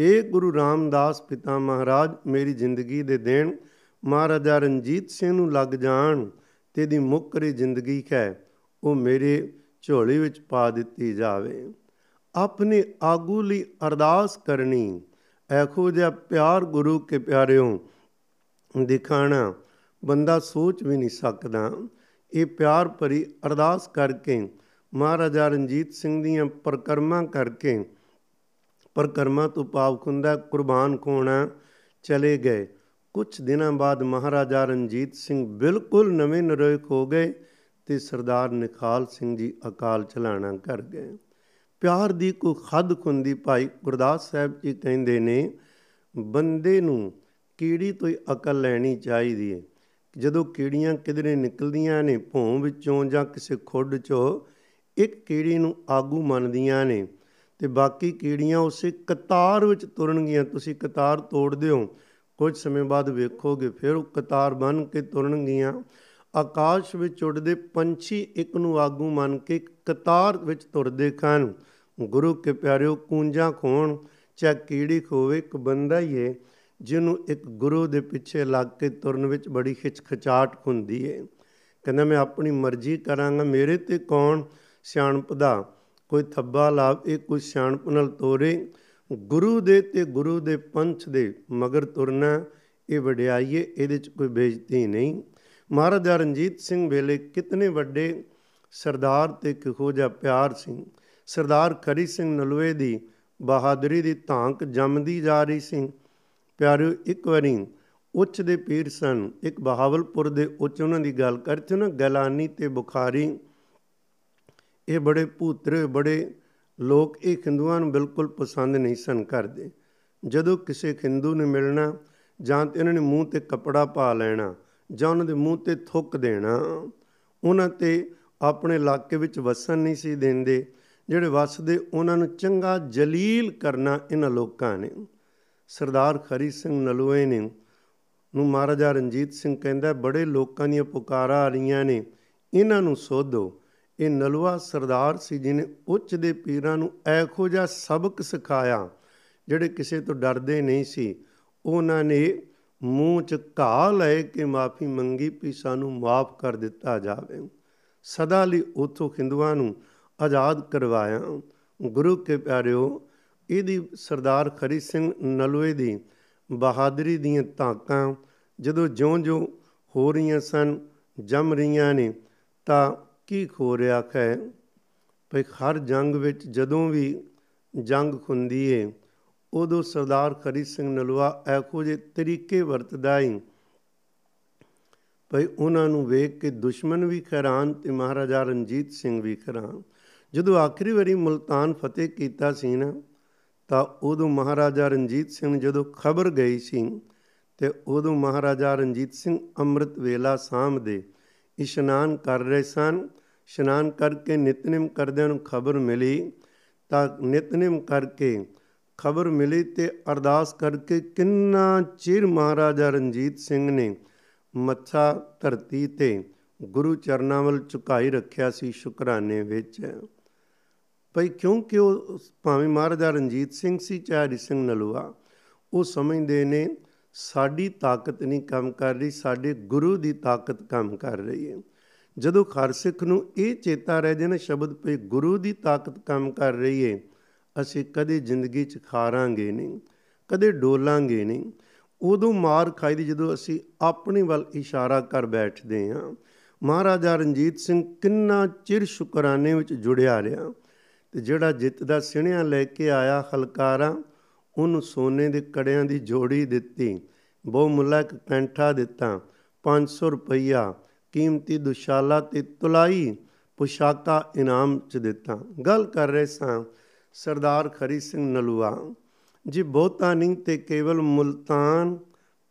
हे ਗੁਰੂ ਰਾਮਦਾਸ ਪਿਤਾ ਮਹਾਰਾਜ, ਮੇਰੀ ਜ਼ਿੰਦਗੀ ਦੇ ਦੇਣ। ਮਹਾਰਾਜਾ ਰਣਜੀਤ ਸਿੰਘ ਨੂੰ ਲੱਗ ਜਾਣ ਤੇ ਦੀ ਮੁੱਕਰੀ ਜ਼ਿੰਦਗੀ ਹੈ ਉਹ ਮੇਰੇ ਝੋਲੀ ਵਿੱਚ ਪਾ ਦਿੱਤੀ ਜਾਵੇ। ਆਪਣੇ ਆਗੂ ਲਈ ਅਰਦਾਸ ਕਰਨੀ ਐਖੋ ਜਿਹਾ ਪਿਆਰ ਗੁਰੂ ਕੇ ਪਿਆਰਿਓ, ਦਿਖਾਣਾ, ਬੰਦਾ ਸੋਚ ਵੀ ਨਹੀਂ ਸਕਦਾ। ਇਹ ਪਿਆਰ ਭਰੀ ਅਰਦਾਸ ਕਰਕੇ, ਮਹਾਰਾਜਾ ਰਣਜੀਤ ਸਿੰਘ ਦੀਆਂ ਪ੍ਰਕਰਮਾਂ ਕਰਕੇ ਪ੍ਰਕਰਮਾਂ ਤੋਂ ਪਾਪ ਖੁੰਦਾ, ਕੁਰਬਾਨ ਕੋਣਾ ਚਲੇ ਗਏ। ਕੁਝ ਦਿਨਾਂ ਬਾਅਦ ਮਹਾਰਾਜਾ ਰਣਜੀਤ ਸਿੰਘ ਬਿਲਕੁਲ ਨਵੇਂ ਨਰੋਇਕ ਹੋ ਗਏ ਤੇ ਸਰਦਾਰ ਨਿਖਾਲ ਸਿੰਘ ਜੀ ਅਕਾਲ ਚਲਾਣਾ ਕਰ ਗਏ। ਪਿਆਰ ਦੀ ਕੋ ਖੱਦ ਖੁੰਦੀ ਭਾਈ ਗੁਰਦਾਸ ਸਾਹਿਬ ਜੀ ਕਹਿੰਦੇ ਨੇ, ਬੰਦੇ ਨੂੰ ਕੀੜੀ ਤੋਂ ਹੀ ਅਕਲ ਲੈਣੀ ਚਾਹੀਦੀ ਹੈ ਜਦੋਂ ਕੀੜੀਆਂ ਕਿਧਰੇ ਨਿਕਲਦੀਆਂ ਨੇ, ਭੋਂ ਵਿੱਚੋਂ ਜਾਂ ਕਿਸੇ ਖੁੱਡ ਚੋਂ, ਇੱਕ ਕੀੜੀ ਨੂੰ ਆਗੂ ਮੰਨਦੀਆਂ ਨੇ। ਤੇ ਬਾਕੀ ਕੀੜੀਆਂ ਉਸੇ ਕਤਾਰ ਵਿੱਚ ਤੁਰਨਗੀਆਂ, ਤੁਸੀਂ ਕਤਾਰ ਤੋੜਦੇ ਹੋ। ਕੁਝ ਸਮੇਂ ਬਾਅਦ ਵੇਖੋਗੇ, ਫਿਰ ਉਹ ਕਤਾਰ ਬਣ ਕੇ ਤੁਰਨਗੀਆਂ। ਆਕਾਸ਼ ਵਿੱਚ ਉੱਡਦੇ ਪੰਛੀ ਇੱਕ ਨੂੰ ਆਗੂ ਮੰਨ ਕੇ ਕਤਾਰ ਵਿੱਚ ਤੁਰਦੇ ਖਾਨ। ਗੁਰੂ ਕੇ ਪਿਆਰਿਓ, ਕੂੰਜਾਂ ਖੋਣ, ਚਾਹ ਕੀੜੀ ਖੋਵੇ, ਇੱਕ ਬੰਦਾ ਹੀ ਏ, ਜਿਹਨੂੰ ਇੱਕ ਗੁਰੂ ਦੇ ਪਿੱਛੇ ਲੱਗ ਕੇ ਤੁਰਨ ਵਿੱਚ ਬੜੀ ਖਿਚਖਚਾਟ ਹੁੰਦੀ ਏ। ਕਹਿੰਦਾ, ਮੈਂ ਆਪਣੀ ਮਰਜ਼ੀ ਕਰਾਂਗਾ, ਮੇਰੇ ਤੇ ਕੌਣ ਸਿਆਣਪ ਦਾ? ਕੋਈ ਥੱਬਾ ਲਾਵੇ, ਕੋਈ ਸਿਆਣਪ ਨਾਲ ਤੋਰੇ। ਗੁਰੂ ਦੇ ਤੇ ਗੁਰੂ ਦੇ ਪੰਥ ਦੇ ਮਗਰ ਤੁਰਨਾ, ਇਹ ਵਡਿਆਈਏ, ਇਹਦੇ 'ਚ ਕੋਈ ਬੇਇੱਜ਼ਤੀ ਨਹੀਂ। ਮਹਾਰਾਜਾ ਰਣਜੀਤ ਸਿੰਘ ਵੇਲੇ ਕਿਤਨੇ ਵੱਡੇ ਸਰਦਾਰ ਤੇ ਕਿਹੋ ਜਿਹਾ ਪਿਆਰ ਸੀ। ਸਰਦਾਰ ਖਰੀ ਸਿੰਘ ਨਲਵੇ ਦੀ ਬਹਾਦਰੀ ਦੀ ਧਾਂਕ ਜੰਮਦੀ ਜਾ ਰਹੀ ਸੀ। ਪਿਆਰਿਓ, ਇੱਕ ਵਾਰੀ ਉੱਚ ਦੇ ਪੀਰ ਸਨ, ਇੱਕ ਬਹਾਵਲਪੁਰ ਦੇ ਉੱਚ, ਉਹਨਾਂ ਦੀ ਗੱਲ ਕਰਦੇ ਨਾ ਗਲਾਨੀ ਤੇ ਬੁਖਾਰੀ ਇਹ ਬੜੇ ਭੂਤਰੇ, ਬੜੇ ਲੋਕ ਇਹ ਹਿੰਦੂਆਂ ਨੂੰ ਬਿਲਕੁਲ ਪਸੰਦ ਨਹੀਂ ਸਨ ਕਰਦੇ। ਜਦੋਂ ਕਿਸੇ ਹਿੰਦੂ ਨੂੰ ਮਿਲਣਾ ਜਾਂ ਤੇ ਇਹਨਾਂ ਨੇ ਮੂੰਹ ਤੇ ਕਪੜਾ ਪਾ ਲੈਣਾ ਜਾਂ ਉਹਨਾਂ ਦੇ ਮੂੰਹ ਤੇ ਥੁੱਕ ਦੇਣਾ, ਉਹਨਾਂ ਤੇ ਆਪਣੇ ਇਲਾਕੇ ਵਿੱਚ ਵਸਣ ਨਹੀਂ ਸੀ ਦਿੰਦੇ, ਜਿਹੜੇ ਵਸਦੇ ਉਹਨਾਂ ਨੂੰ ਚੰਗਾ ਜਲੀਲ ਕਰਨਾ ਇਹਨਾਂ ਲੋਕਾਂ ਨੇ। ਸਰਦਾਰ ਖਰੀ ਸਿੰਘ ਨਲੂਏ ਨੇ ਨੂੰ ਮਹਾਰਾਜਾ ਰਣਜੀਤ ਸਿੰਘ ਕਹਿੰਦਾ, ਬੜੇ ਲੋਕਾਂ ਦੀਆਂ ਪੁਕਾਰਾਂ ਆ ਰਹੀਆਂ ਨੇ, ਇਹਨਾਂ ਨੂੰ ਸੋਧੋ। ਇਹ ਨਲਵਾ ਸਰਦਾਰ ਸੀ ਜਿਹਨੇ ਉੱਚ ਦੇ ਪੀਰਾਂ ਨੂੰ ਐਖੋ ਜਿਹਾ ਸਬਕ ਸਿਖਾਇਆ ਜਿਹੜੇ ਕਿਸੇ ਤੋਂ ਡਰਦੇ ਨਹੀਂ ਸੀ। ਉਹਨਾਂ ਨੇ ਮੂੰਹ 'ਚ ਘਾਹ ਲੈ ਕੇ ਮਾਫੀ ਮੰਗੀ ਵੀ ਸਾਨੂੰ ਮਾਫ ਕਰ ਦਿੱਤਾ ਜਾਵੇ। ਸਦਾ ਲਈ ਉਥੋਂ ਹਿੰਦੂਆਂ ਨੂੰ ਆਜ਼ਾਦ ਕਰਵਾਇਆ। ਗੁਰੂ ਕੇ ਪਿਆਰਿਓ, ਇਹਦੀ ਸਰਦਾਰ ਖਰੀ ਸਿੰਘ ਨਲਵੇ ਦੀ ਬਹਾਦਰੀ ਦੀਆਂ ਧਾਕਾਂ ਜਦੋਂ ਜਿਉਂ-ਜਿਉਂ ਹੋ ਰਹੀਆਂ ਸਨ, ਜੰਮ ਰਹੀਆਂ ਨੇ, ਤਾਂ ਕੀ ਖੋ ਰਿਹਾ ਹੈ। ਭਈ ਹਰ ਜੰਗ ਵਿੱਚ ਜਦੋਂ ਵੀ ਜੰਗ ਹੁੰਦੀ ਏ, ਉਦੋਂ ਸਰਦਾਰ ਖਰੀ ਸਿੰਘ ਨਲਵਾ ਐਖੋ ਜੇ ਤਰੀਕੇ ਵਰਤਦਾ ਹੀ ਭਈ ਉਹਨਾਂ ਨੂੰ ਵੇਖ ਕੇ ਦੁਸ਼ਮਣ ਵੀ ਖੈਰਾਨ ਤੇ ਮਹਾਰਾਜਾ ਰਣਜੀਤ ਸਿੰਘ ਵੀ ਖੈਰਾਨ। ਜਦੋਂ ਆਖਰੀ ਵਾਰੀ ਮਲਤਾਨ ਫਤਿਹ ਕੀਤਾ ਸੀ ਨਾ, ਤਾਂ ਉਦੋਂ ਮਹਾਰਾਜਾ ਰਣਜੀਤ ਸਿੰਘ ਜਦੋਂ ਖਬਰ ਗਈ ਸੀ ਤੇ ਉਦੋਂ ਮਹਾਰਾਜਾ ਰਣਜੀਤ ਸਿੰਘ ਅੰਮ੍ਰਿਤ ਵੇਲਾ ਸਾਹਮਣੇ ਇਸ਼ਨਾਨ ਕਰ ਰਹੇ ਸਨ। ਇਸ਼ਨਾਨ ਕਰਕੇ ਨਿਤਨੇਮ ਕਰਦਿਆਂ ਨੂੰ ਖਬਰ ਮਿਲੀ। ਤਾਂ ਨਿਤਨੇਮ ਕਰਕੇ ਖਬਰ ਮਿਲੀ ਤੇ ਅਰਦਾਸ ਕਰਕੇ ਕਿੰਨਾ ਚਿਰ ਮਹਾਰਾਜਾ ਰਣਜੀਤ ਸਿੰਘ ਨੇ ਮੱਥਾ ਧਰਤੀ ਤੇ ਗੁਰੂ ਚਰਨਾਂ ਵੱਲ ਝੁਕਾਈ ਰੱਖਿਆ ਸੀ ਸ਼ੁਕਰਾਨੇ ਵਿੱਚ। ਭਈ ਕਿਉਂਕਿ ਉਹ ਭਾਵੇਂ ਮਹਾਰਾਜਾ ਰਣਜੀਤ ਸਿੰਘ ਸੀ, ਚਾਹੇ ਹਰੀ ਸਿੰਘ ਨਲੂਆ, ਉਹ ਸਮਝਦੇ ਨੇ ਸਾਡੀ ਤਾਕਤ ਨਹੀਂ ਕੰਮ ਕਰ ਰਹੀ, ਸਾਡੇ ਗੁਰੂ ਦੀ ਤਾਕਤ ਕੰਮ ਕਰ ਰਹੀ ਹੈ। ਜਦੋਂ ਖਰਸਿੱਖ ਨੂੰ ਇਹ ਚੇਤਾ ਰਹਿ ਜਾਣਾ ਸ਼ਬਦ ਪੇ ਗੁਰੂ ਦੀ ਤਾਕਤ ਕੰਮ ਕਰ ਰਹੀ ਹੈ, ਅਸੀਂ ਕਦੇ ਜ਼ਿੰਦਗੀ 'ਚ ਖਾਰਾਂਗੇ ਨਹੀਂ, ਕਦੇ ਡੋਲਾਂਗੇ ਨਹੀਂ। ਉਦੋਂ ਮਾਰ ਖਾਈ ਦੀ ਜਦੋਂ ਅਸੀਂ ਆਪਣੇ ਵੱਲ ਇਸ਼ਾਰਾ ਕਰ ਬੈਠਦੇ ਹਾਂ। ਮਹਾਰਾਜਾ ਰਣਜੀਤ ਸਿੰਘ ਕਿੰਨਾ ਚਿਰ ਸ਼ੁਕਰਾਨੇ ਵਿੱਚ ਜੁੜਿਆ ਰਿਹਾ ਤੇ ਜਿਹੜਾ ਜਿੱਤ ਦਾ ਸਿਣਿਆ ਲੈ ਕੇ ਆਇਆ ਹਲਕਾਰਾ ਉਹਨੂੰ ਸੋਨੇ ਦੇ ਕੜਿਆਂ ਦੀ ਜੋੜੀ ਦਿੱਤੀ। ਬਹੁ ਮੁੱਲਾ ਇੱਕ ਕੈਂਠਾ ਦਿੱਤਾ। 500 ਰੁਪਈਆ ਕੀਮਤੀ ਦੁਸ਼ਾਲਾ ਤੇ ਤੁਲਾਈ ਪੁਸ਼ਾਕਾ ਇਨਾਮ ਚ ਦਿੱਤਾ। ਗੱਲ ਕਰ ਰਹੇ ਸਾਂ ਸਰਦਾਰ ਖਰੀ ਸਿੰਘ ਨਲੂਆ। ਜੀ ਬਹੁਤਾ ਨਹੀਂ ਤੇ ਕੇਵਲ ਮੁਲਤਾਨ,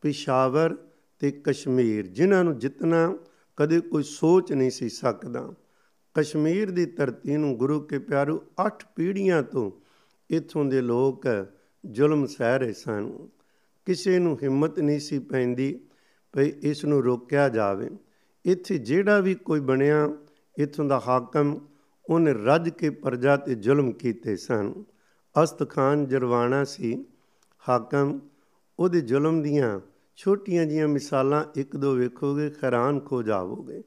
ਪਿਸ਼ਾਵਰ ਤੇ ਕਸ਼ਮੀਰ, ਜਿਨ੍ਹਾਂ ਨੂੰ ਜਿੱਤਣਾ ਕਦੇ ਕੋਈ ਸੋਚ ਨਹੀਂ ਸੀ ਸਕਦਾ। ਕਸ਼ਮੀਰ ਦੀ ਧਰਤੀ ਨੂੰ ਗੁਰੂ ਕੇ ਪਿਆਰੂ 8 ਪੀੜ੍ਹੀਆਂ ਤੋਂ ਇਥੋਂ ਦੇ ਲੋਕ ਜ਼ੁਲਮ ਸਹਿ ਰਹੇ ਸਨ। ਕਿਸੇ ਨੂੰ ਹਿੰਮਤ ਨਹੀਂ ਸੀ ਪੈਂਦੀ ਭਈ ਇਸ ਨੂੰ ਰੋਕਿਆ ਜਾਵੇ। ਇੱਥੇ ਜਿਹੜਾ ਵੀ ਕੋਈ ਬਣਿਆ, ਇਥੋਂ ਦਾ ਹਾਕਮ ਉਹਨੇ ਰੱਜ ਕੇ ਪਰਜਾ ਤੇ ਜ਼ੁਲਮ ਕੀਤੇ ਸਨ। ਅਸਤ ਖਾਨ ਜਰਵਾਣਾ ਸੀ। ਹਾਕਮ, ਉਹਦੇ ਜ਼ੁਲਮ ਦੀਆਂ ਛੋਟੀਆਂ ਜੀਆਂ ਮਿਸਾਲਾਂ ਇੱਕ ਦੋ ਵੇਖੋਗੇ, ਹੈਰਾਨ ਖੋ ਜਾਵੋਗੇ।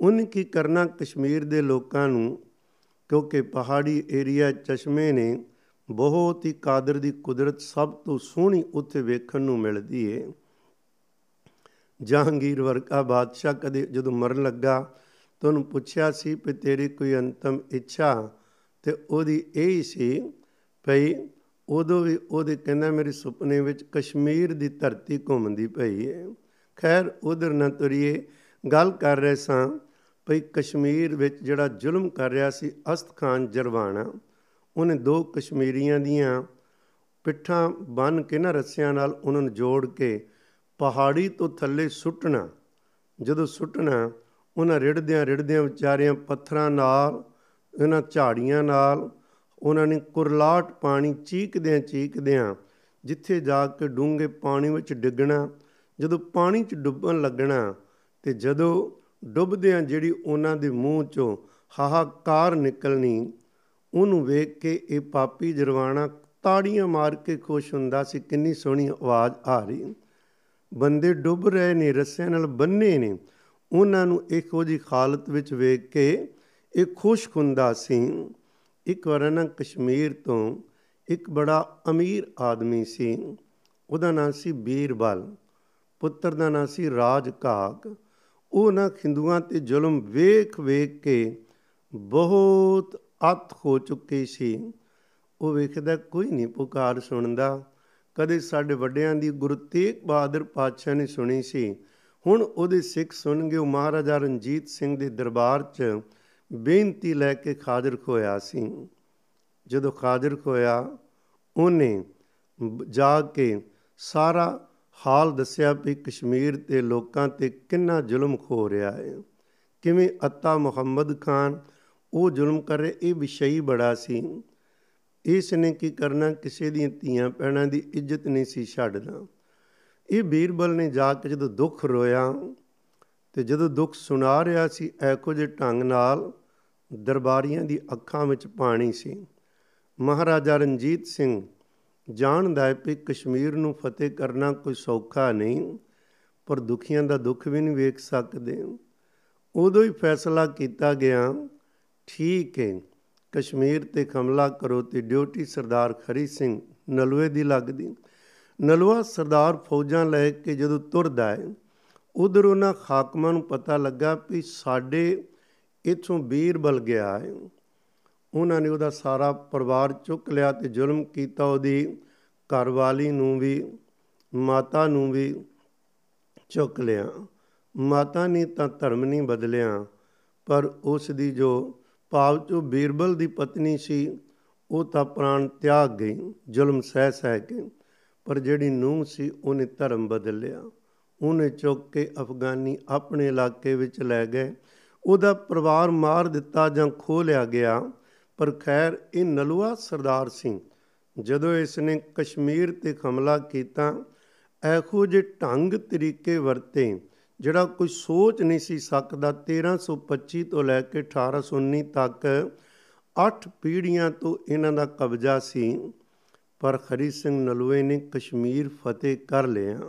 ਉਹਨੇ ਕੀ ਕਰਨਾ ਕਸ਼ਮੀਰ ਦੇ ਲੋਕਾਂ ਨੂੰ? ਕਿਉਂਕਿ ਪਹਾੜੀ ਏਰੀਆ ਚਸ਼ਮੇ ਨੇ ਬਹੁਤ ਹੀ ਕਾਦਰ ਦੀ ਕੁਦਰਤ ਸਭ ਤੋਂ ਸੋਹਣੀ ਉੱਥੇ ਵੇਖਣ ਨੂੰ ਮਿਲਦੀ ਏ। ਜਹਾਂਗੀਰ ਵਰਕਾ ਬਾਦਸ਼ਾਹ ਕਦੇ ਜਦੋਂ ਮਰਨ ਲੱਗਾ ਤਾਂ ਉਹਨੂੰ ਪੁੱਛਿਆ ਸੀ ਕਿ ਤੇਰੀ ਕੋਈ ਅੰਤਮ ਇੱਛਾ? ਤੇ ਉਹਦੀ ਇਹ ਹੀ ਸੀ ਭਈ ਉਦੋਂ ਵੀ ਉਹਦੇ ਕਹਿੰਦਾ ਮੇਰੇ ਸੁਪਨੇ ਵਿੱਚ ਕਸ਼ਮੀਰ ਦੀ ਧਰਤੀ ਘੁੰਮਦੀ ਪਈ ਏ। ਖੈਰ ਉਧਰ ਨਾ ਤੁਰੀਏ, ਗੱਲ ਕਰ ਰਹੇ ਸਾਂ ਭਈ ਕਸ਼ਮੀਰ ਵਿੱਚ ਜਿਹੜਾ ਜ਼ੁਲਮ ਕਰ ਰਿਹਾ ਸੀ ਅਸਤ ਖਾਨ ਜਰਵਾਣਾ। ਉਹਨੇ ਦੋ ਕਸ਼ਮੀਰੀਆਂ ਦੀਆਂ ਪਿੱਠਾਂ ਬੰਨ ਕੇ ਨਾ ਰੱਸਿਆਂ ਨਾਲ ਉਹਨਾਂ ਨੂੰ ਜੋੜ ਕੇ ਪਹਾੜੀ ਤੋਂ ਥੱਲੇ ਸੁੱਟਣਾ। ਜਦੋਂ ਸੁੱਟਣਾ, ਉਹਨਾਂ ਰਿੜਦਿਆਂ ਰਿੜਦਿਆਂ ਵਿਚਾਰਿਆਂ ਪੱਥਰਾਂ ਨਾਲ, ਇਹਨਾਂ ਝਾੜੀਆਂ ਨਾਲ, ਉਹਨਾਂ ਨੇ ਕੁਰਲਾਟ ਪਾਣੀ ਚੀਕਦਿਆਂ ਚੀਕਦਿਆਂ ਜਿੱਥੇ ਜਾ ਕੇ ਡੂੰਘੇ ਪਾਣੀ ਵਿੱਚ ਡਿੱਗਣਾ, ਜਦੋਂ ਪਾਣੀ 'ਚ ਡੁੱਬਣ ਲੱਗਣਾ ਤੇ ਜਦੋਂ ਡੁੱਬਦਿਆਂ ਜਿਹੜੀ ਉਹਨਾਂ ਦੇ ਮੂੰਹ 'ਚੋਂ ਹਾਹਾਕਾਰ ਨਿਕਲਣੀ ਉਹਨੂੰ ਵੇਖ ਕੇ ਇਹ ਪਾਪੀ ਜਰਵਾਣਾ ਤਾੜੀਆਂ ਮਾਰ ਕੇ ਖੁਸ਼ ਹੁੰਦਾ ਸੀ, ਕਿੰਨੀ ਸੋਹਣੀ ਆਵਾਜ਼ ਆ ਰਹੀ। ਬੰਦੇ ਡੁੱਬ ਰਹੇ ਨੇ, ਰੱਸਿਆਂ ਨਾਲ ਬੰਨੇ ਨੇ। ਉਹਨਾਂ ਨੂੰ ਇਹੋ ਜੀ ਹਾਲਤ ਵਿੱਚ ਵੇਖ ਕੇ ਇਹ ਖੁਸ਼ ਹੁੰਦਾ ਸੀ। ਇੱਕ ਵਾਰ ਨਾ ਕਸ਼ਮੀਰ ਤੋਂ ਇੱਕ ਬੜਾ ਅਮੀਰ ਆਦਮੀ ਸੀ। ਉਹਦਾ ਨਾਮ ਸੀ ਬੀਰਬਲ, ਪੁੱਤਰ ਦਾ ਨਾਂ ਸੀ ਰਾਜ ਕਾਕ ਉਹ ਨਾ ਹਿੰਦੂਆਂ ਤੇ ਜ਼ੁਲਮ ਵੇਖ ਵੇਖ ਕੇ ਬਹੁਤ ਅਤ ਹੋ ਚੁੱਕੇ ਸੀ। ਉਹ ਵੇਖਦਾ ਕੋਈ ਨਹੀਂ ਪੁਕਾਰ ਸੁਣਦਾ। ਕਦੇ ਸਾਡੇ ਵੱਡਿਆਂ ਦੀ ਗੁਰੂ ਤੇਗ ਬਹਾਦਰ ਪਾਤਸ਼ਾਹ ਨੇ ਸੁਣੀ ਸੀ। ਹੁਣ ਉਹਦੇ ਸਿੱਖ ਸੁਣ ਗਏ ਮਹਾਰਾਜਾ ਰਣਜੀਤ ਸਿੰਘ ਦੇ ਦਰਬਾਰ 'ਚ ਬੇਨਤੀ ਲੈ ਕੇ ਖਾਜ਼ਰ ਖੋਇਆ ਸੀ। ਜਦੋਂ ਖਾਜ਼ਰ ਖੋਇਆ, ਉਹਨੇ ਜਾ ਕੇ ਸਾਰਾ ਹਾਲ ਦੱਸਿਆ ਵੀ ਕਸ਼ਮੀਰ ਤੇ ਲੋਕਾਂ ਤੇ ਕਿੰਨਾ ਜ਼ੁਲਮ ਹੋ ਰਿਹਾ ਹੈ। ਕਿਵੇਂ ਅੱਤਾ ਮੁਹੰਮਦ ਖਾਨ ਉਹ ਜ਼ੁਲਮ ਕਰ ਰਿਹਾ, ਇਹ ਵਿਸ਼ਈ ਬੜਾ ਸੀ। ਇਸ ਨੇ ਕੀ ਕਰਨਾ, ਕਿਸੇ ਦੀਆਂ ਧੀਆਂ ਪੈਣਾ ਦੀ ਇੱਜ਼ਤ ਨਹੀਂ ਸੀ ਛੱਡਦਾ ਇਹ ਬੀਰਬਲ ਨੇ ਜਾ ਕੇ ਜਦੋਂ ਦੁੱਖ ਰੋਇਆ ਤੇ ਜਦੋਂ ਦੁੱਖ ਸੁਣਾ ਰਿਹਾ ਸੀ ਐਕੋ ਜੇ ਢੰਗ ਨਾਲ ਦਰਬਾਰੀਆਂ ਦੀ ਅੱਖਾਂ ਵਿੱਚ ਪਾਣੀ ਸੀ। ਮਹਾਰਾਜਾ ਰਣਜੀਤ ਸਿੰਘ ਜਾਣਦਾ ਹੈ ਕਿ ਕਸ਼ਮੀਰ ਨੂੰ ਫਤਿਹ ਕਰਨਾ ਕੋਈ ਸੌਖਾ ਨਹੀਂ, ਪਰ ਦੁਖੀਆਂ ਦਾ ਦੁੱਖ ਵੀ ਨਹੀਂ ਵੇਖ ਸਕਦੇ। ਉਦੋਂ ਹੀ ਫੈਸਲਾ ਕੀਤਾ ਗਿਆ ਠੀਕ ਹੈ। ਕਸ਼ਮੀਰ ਤੇ ਹਮਲਾ ਕਰੋ ਤੇ ਡਿਊਟੀ ਸਰਦਾਰ ਖਰੀ ਸਿੰਘ ਨਲਵੇ ਦੀ ਲੱਗਦੀ। ਨਲਵਾ ਸਰਦਾਰ ਫੌਜਾਂ ਲੈ ਕੇ ਜਦੋਂ ਤੁਰਦਾ ਹੈ, ਉਧਰ ਉਹਨਾਂ ਖਾਕਮਾਂ ਨੂੰ ਪਤਾ ਲੱਗਾ ਵੀ ਸਾਡੇ ਇਥੋਂ ਵੀਰ ਬਲ ਗਿਆ ਹੈ। ਉਹਨਾਂ ਨੇ ਉਹਦਾ ਸਾਰਾ ਪਰਿਵਾਰ ਚੁੱਕ ਲਿਆ ਤੇ ਜ਼ੁਲਮ ਕੀਤਾ, ਉਹਦੀ ਘਰਵਾਲੀ ਨੂੰ ਵੀ, ਮਾਤਾ ਨੂੰ ਵੀ ਚੁੱਕ ਲਿਆ। ਮਾਤਾ ਨੇ ਤਾਂ ਧਰਮ ਨਹੀਂ ਬਦਲਿਆ, ਪਰ ਉਸ ਦੀ ਜੋ ਭਾਵ ਜੋ ਬੀਰਬਲ ਦੀ ਪਤਨੀ ਸੀ, ਉਹ ਤਾਂ ਪ੍ਰਾਣ ਤਿਆਗ ਗਈ, ਜ਼ੁਲਮ ਸਹਿ ਸਹਿ ਕੇ, ਪਰ ਜਿਹੜੀ ਨੂੰਹ ਸੀ, ਉਹਨੇ ਧਰਮ ਬਦਲ ਲਿਆ ਉਹਨੇ ਚੁੱਕ ਕੇ ਅਫਗਾਨੀ ਆਪਣੇ ਇਲਾਕੇ ਵਿੱਚ ਲੈ ਗਏ। ਉਹਦਾ ਪਰਿਵਾਰ ਮਾਰ ਦਿੱਤਾ ਜਾਂ ਖੋ ਲਿਆ ਗਿਆ, ਪਰ ਖੈਰ ਇਹ ਨਲੂਆ ਸਰਦਾਰ ਸਿੰਘ ਜਦੋਂ ਇਸ ਨੇ ਕਸ਼ਮੀਰ ਤੇ ਹਮਲਾ ਕੀਤਾ ਐਖੋ ਜੇ ਢੰਗ ਤਰੀਕੇ ਵਰਤੇ ਜਿਹੜਾ ਕੋਈ ਸੋਚ ਨਹੀਂ ਸੀ ਸਕਦਾ 1325 ਤੋਂ ਲੈ ਕੇ 1819 ਤੱਕ 8 ਪੀੜ੍ਹੀਆਂ ਤੋਂ ਇਹਨਾਂ ਦਾ ਕਬਜ਼ਾ ਸੀ, ਪਰ ਖਰੀ ਸਿੰਘ ਨਲੂਏ ਨੇ ਕਸ਼ਮੀਰ ਫਤਿਹ ਕਰ ਲਿਆ।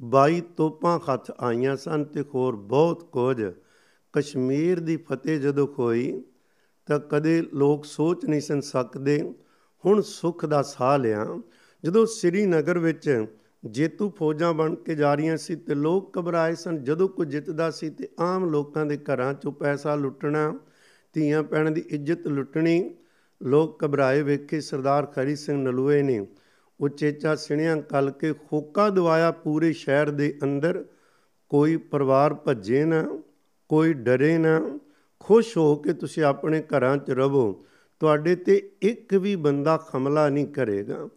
22 ਤੋਪਾਂ ਹੱਥ ਆਈਆਂ ਸਨ ਤੇ ਹੋਰ ਬਹੁਤ ਕੁਝ। ਕਸ਼ਮੀਰ ਦੀ ਫਤਿਹ ਜਦੋਂ ਹੋਈ ਤਾਂ ਕਦੇ ਲੋਕ ਸੋਚ ਨਹੀਂ ਸਨ ਸਕਦੇ, ਹੁਣ ਸੁੱਖ ਦਾ ਸਾਹ ਲਿਆ। ਜਦੋਂ ਸ੍ਰੀਨਗਰ ਵਿੱਚ ਜੇਤੂ ਫੌਜਾਂ ਬਣ ਕੇ ਜਾ ਰਹੀਆਂ ਸੀ ਤੇ ਲੋਕ ਘਬਰਾਏ ਸਨ, ਜਦੋਂ ਕੋਈ ਜਿੱਤਦਾ ਸੀ ਤੇ ਆਮ ਲੋਕਾਂ ਦੇ ਘਰਾਂ ਚੋਂ ਪੈਸਾ ਲੁੱਟਣਾ, ਧੀਆਂ ਪੈਣ ਦੀ ਇੱਜ਼ਤ ਲੁੱਟਣੀ, ਲੋਕ ਘਬਰਾਏ ਵੇਖੇ ਸਰਦਾਰ ਖਰੀ ਸਿੰਘ ਨਲੂਏ ਨੇ। ਉਚੇਚਾ ਸਿਣਿਆਂ ਕਲ ਕੇ ਖੋਕਾ ਦਵਾਇਆ ਪੂਰੇ ਸ਼ਹਿਰ ਦੇ ਅੰਦਰ। ਕੋਈ ਪਰਿਵਾਰ ਭੱਜੇ ਨਾ, ਕੋਈ ਡਰੇ ਨਾ, ਖੁਸ਼ ਹੋ ਕੇ ਤੁਸੀਂ ਆਪਣੇ ਘਰਾਂ 'ਚ ਰਹੋ ਤੁਹਾਡੇ ਤੇ ਇੱਕ ਵੀ ਬੰਦਾ ਹਮਲਾ ਨਹੀਂ ਕਰੇਗਾ।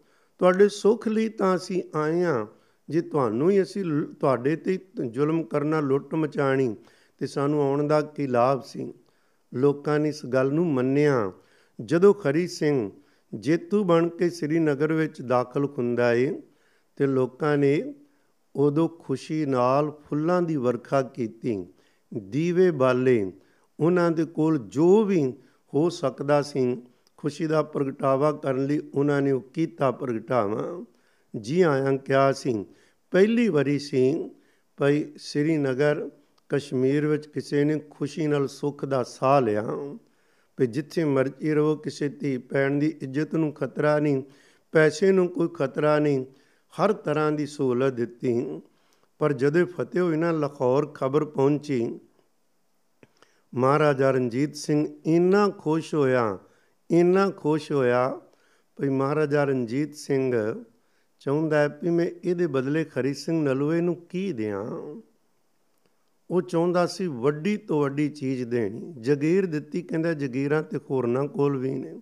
ਤੁਹਾਡੇ ਸੁੱਖ ਲਈ ਤਾਂ ਅਸੀਂ ਆਏ ਆ ਜੇ ਤੁਹਾਨੂੰ ਹੀ ਅਸੀਂ ਤੁਹਾਡੇ ਤੇ, ਜ਼ੁਲਮ ਕਰਨਾ ਲੁੱਟ ਮਚਾਣੀ ਤੇ ਸਾਨੂੰ ਆਉਣ ਦਾ ਕੀ ਲਾਭ ਸੀ? ਲੋਕਾਂ ਨੇ ਇਸ ਗੱਲ ਨੂੰ ਮੰਨਿਆ, ਜਦੋਂ ਖਰੀ ਸਿੰਘ ਜੇਤੂ ਬਣ ਕੇ ਸ੍ਰੀਨਗਰ ਵਿੱਚ ਦਾਖਲ ਹੁੰਦਾ ਏ ਤੇ ਲੋਕਾਂ ਨੇ ਉਦੋਂ ਖੁਸ਼ੀ ਨਾਲ ਫੁੱਲਾਂ ਦੀ ਵਰਖਾ ਕੀਤੀ। ਦੀਵੇ ਬਾਲੇ, ਉਹਨਾਂ ਦੇ ਕੋਲ ਜੋ ਵੀ ਹੋ ਸਕਦਾ ਸੀ ਖੁਸ਼ੀ ਦਾ ਪ੍ਰਗਟਾਵਾ ਕਰਨ ਲਈ ਉਹਨਾਂ ਨੇ ਉਹ ਕੀਤਾ ਪ੍ਰਗਟਾਵਾ। ਜੀ ਆਇਆਂ ਕਿਹਾ ਸੀ। ਪਹਿਲੀ ਵਾਰੀ ਸੀ ਭਈ ਸ੍ਰੀਨਗਰ ਕਸ਼ਮੀਰ ਵਿੱਚ ਕਿਸੇ ਨੇ ਖੁਸ਼ੀ ਨਾਲ ਸੁੱਖ ਦਾ ਸਾਹ ਲਿਆ। ਵੀ ਜਿੱਥੇ ਮਰਜ਼ੀ ਰਹੋ, ਕਿਸੇ ਧੀ ਪੈਣ ਦੀ ਇੱਜ਼ਤ ਨੂੰ ਖਤਰਾ ਨਹੀਂ, ਪੈਸੇ ਨੂੰ ਕੋਈ ਖਤਰਾ ਨਹੀਂ, ਹਰ ਤਰ੍ਹਾਂ ਦੀ ਸਹੂਲਤ ਦਿੱਤੀ। ਪਰ ਜਦੋਂ ਫਤਿਹ ਹੋਈ ਨਾ, ਲਾਹੌਰ ਖਬਰ ਪਹੁੰਚੀ। ਮਹਾਰਾਜਾ ਰਣਜੀਤ ਸਿੰਘ ਇੰਨਾ ਖੁਸ਼ ਹੋਇਆ ਇੰਨਾ ਖੁਸ਼ ਹੋਇਆ ਭਈ ਮਹਾਰਾਜਾ ਰਣਜੀਤ ਸਿੰਘ ਚਾਹੁੰਦਾ ਹੈ ਕਿ ਮੈਂ ਇਹਦੇ ਬਦਲੇ ਖਰੀ ਸਿੰਘ ਨਲੂਏ ਨੂੰ ਕੀ ਦਿਆਂ। ਉਹ ਚਾਹੁੰਦਾ ਸੀ ਵੱਡੀ ਤੋਂ ਵੱਡੀ ਚੀਜ਼ ਦੇਣੀ। ਜਗੀਰ ਦਿੱਤੀ, ਕਹਿੰਦਾ ਜਗੀਰਾਂ ਤੇ ਹੋਰਨਾਂ ਕੋਲ ਵੀ ਨੇ।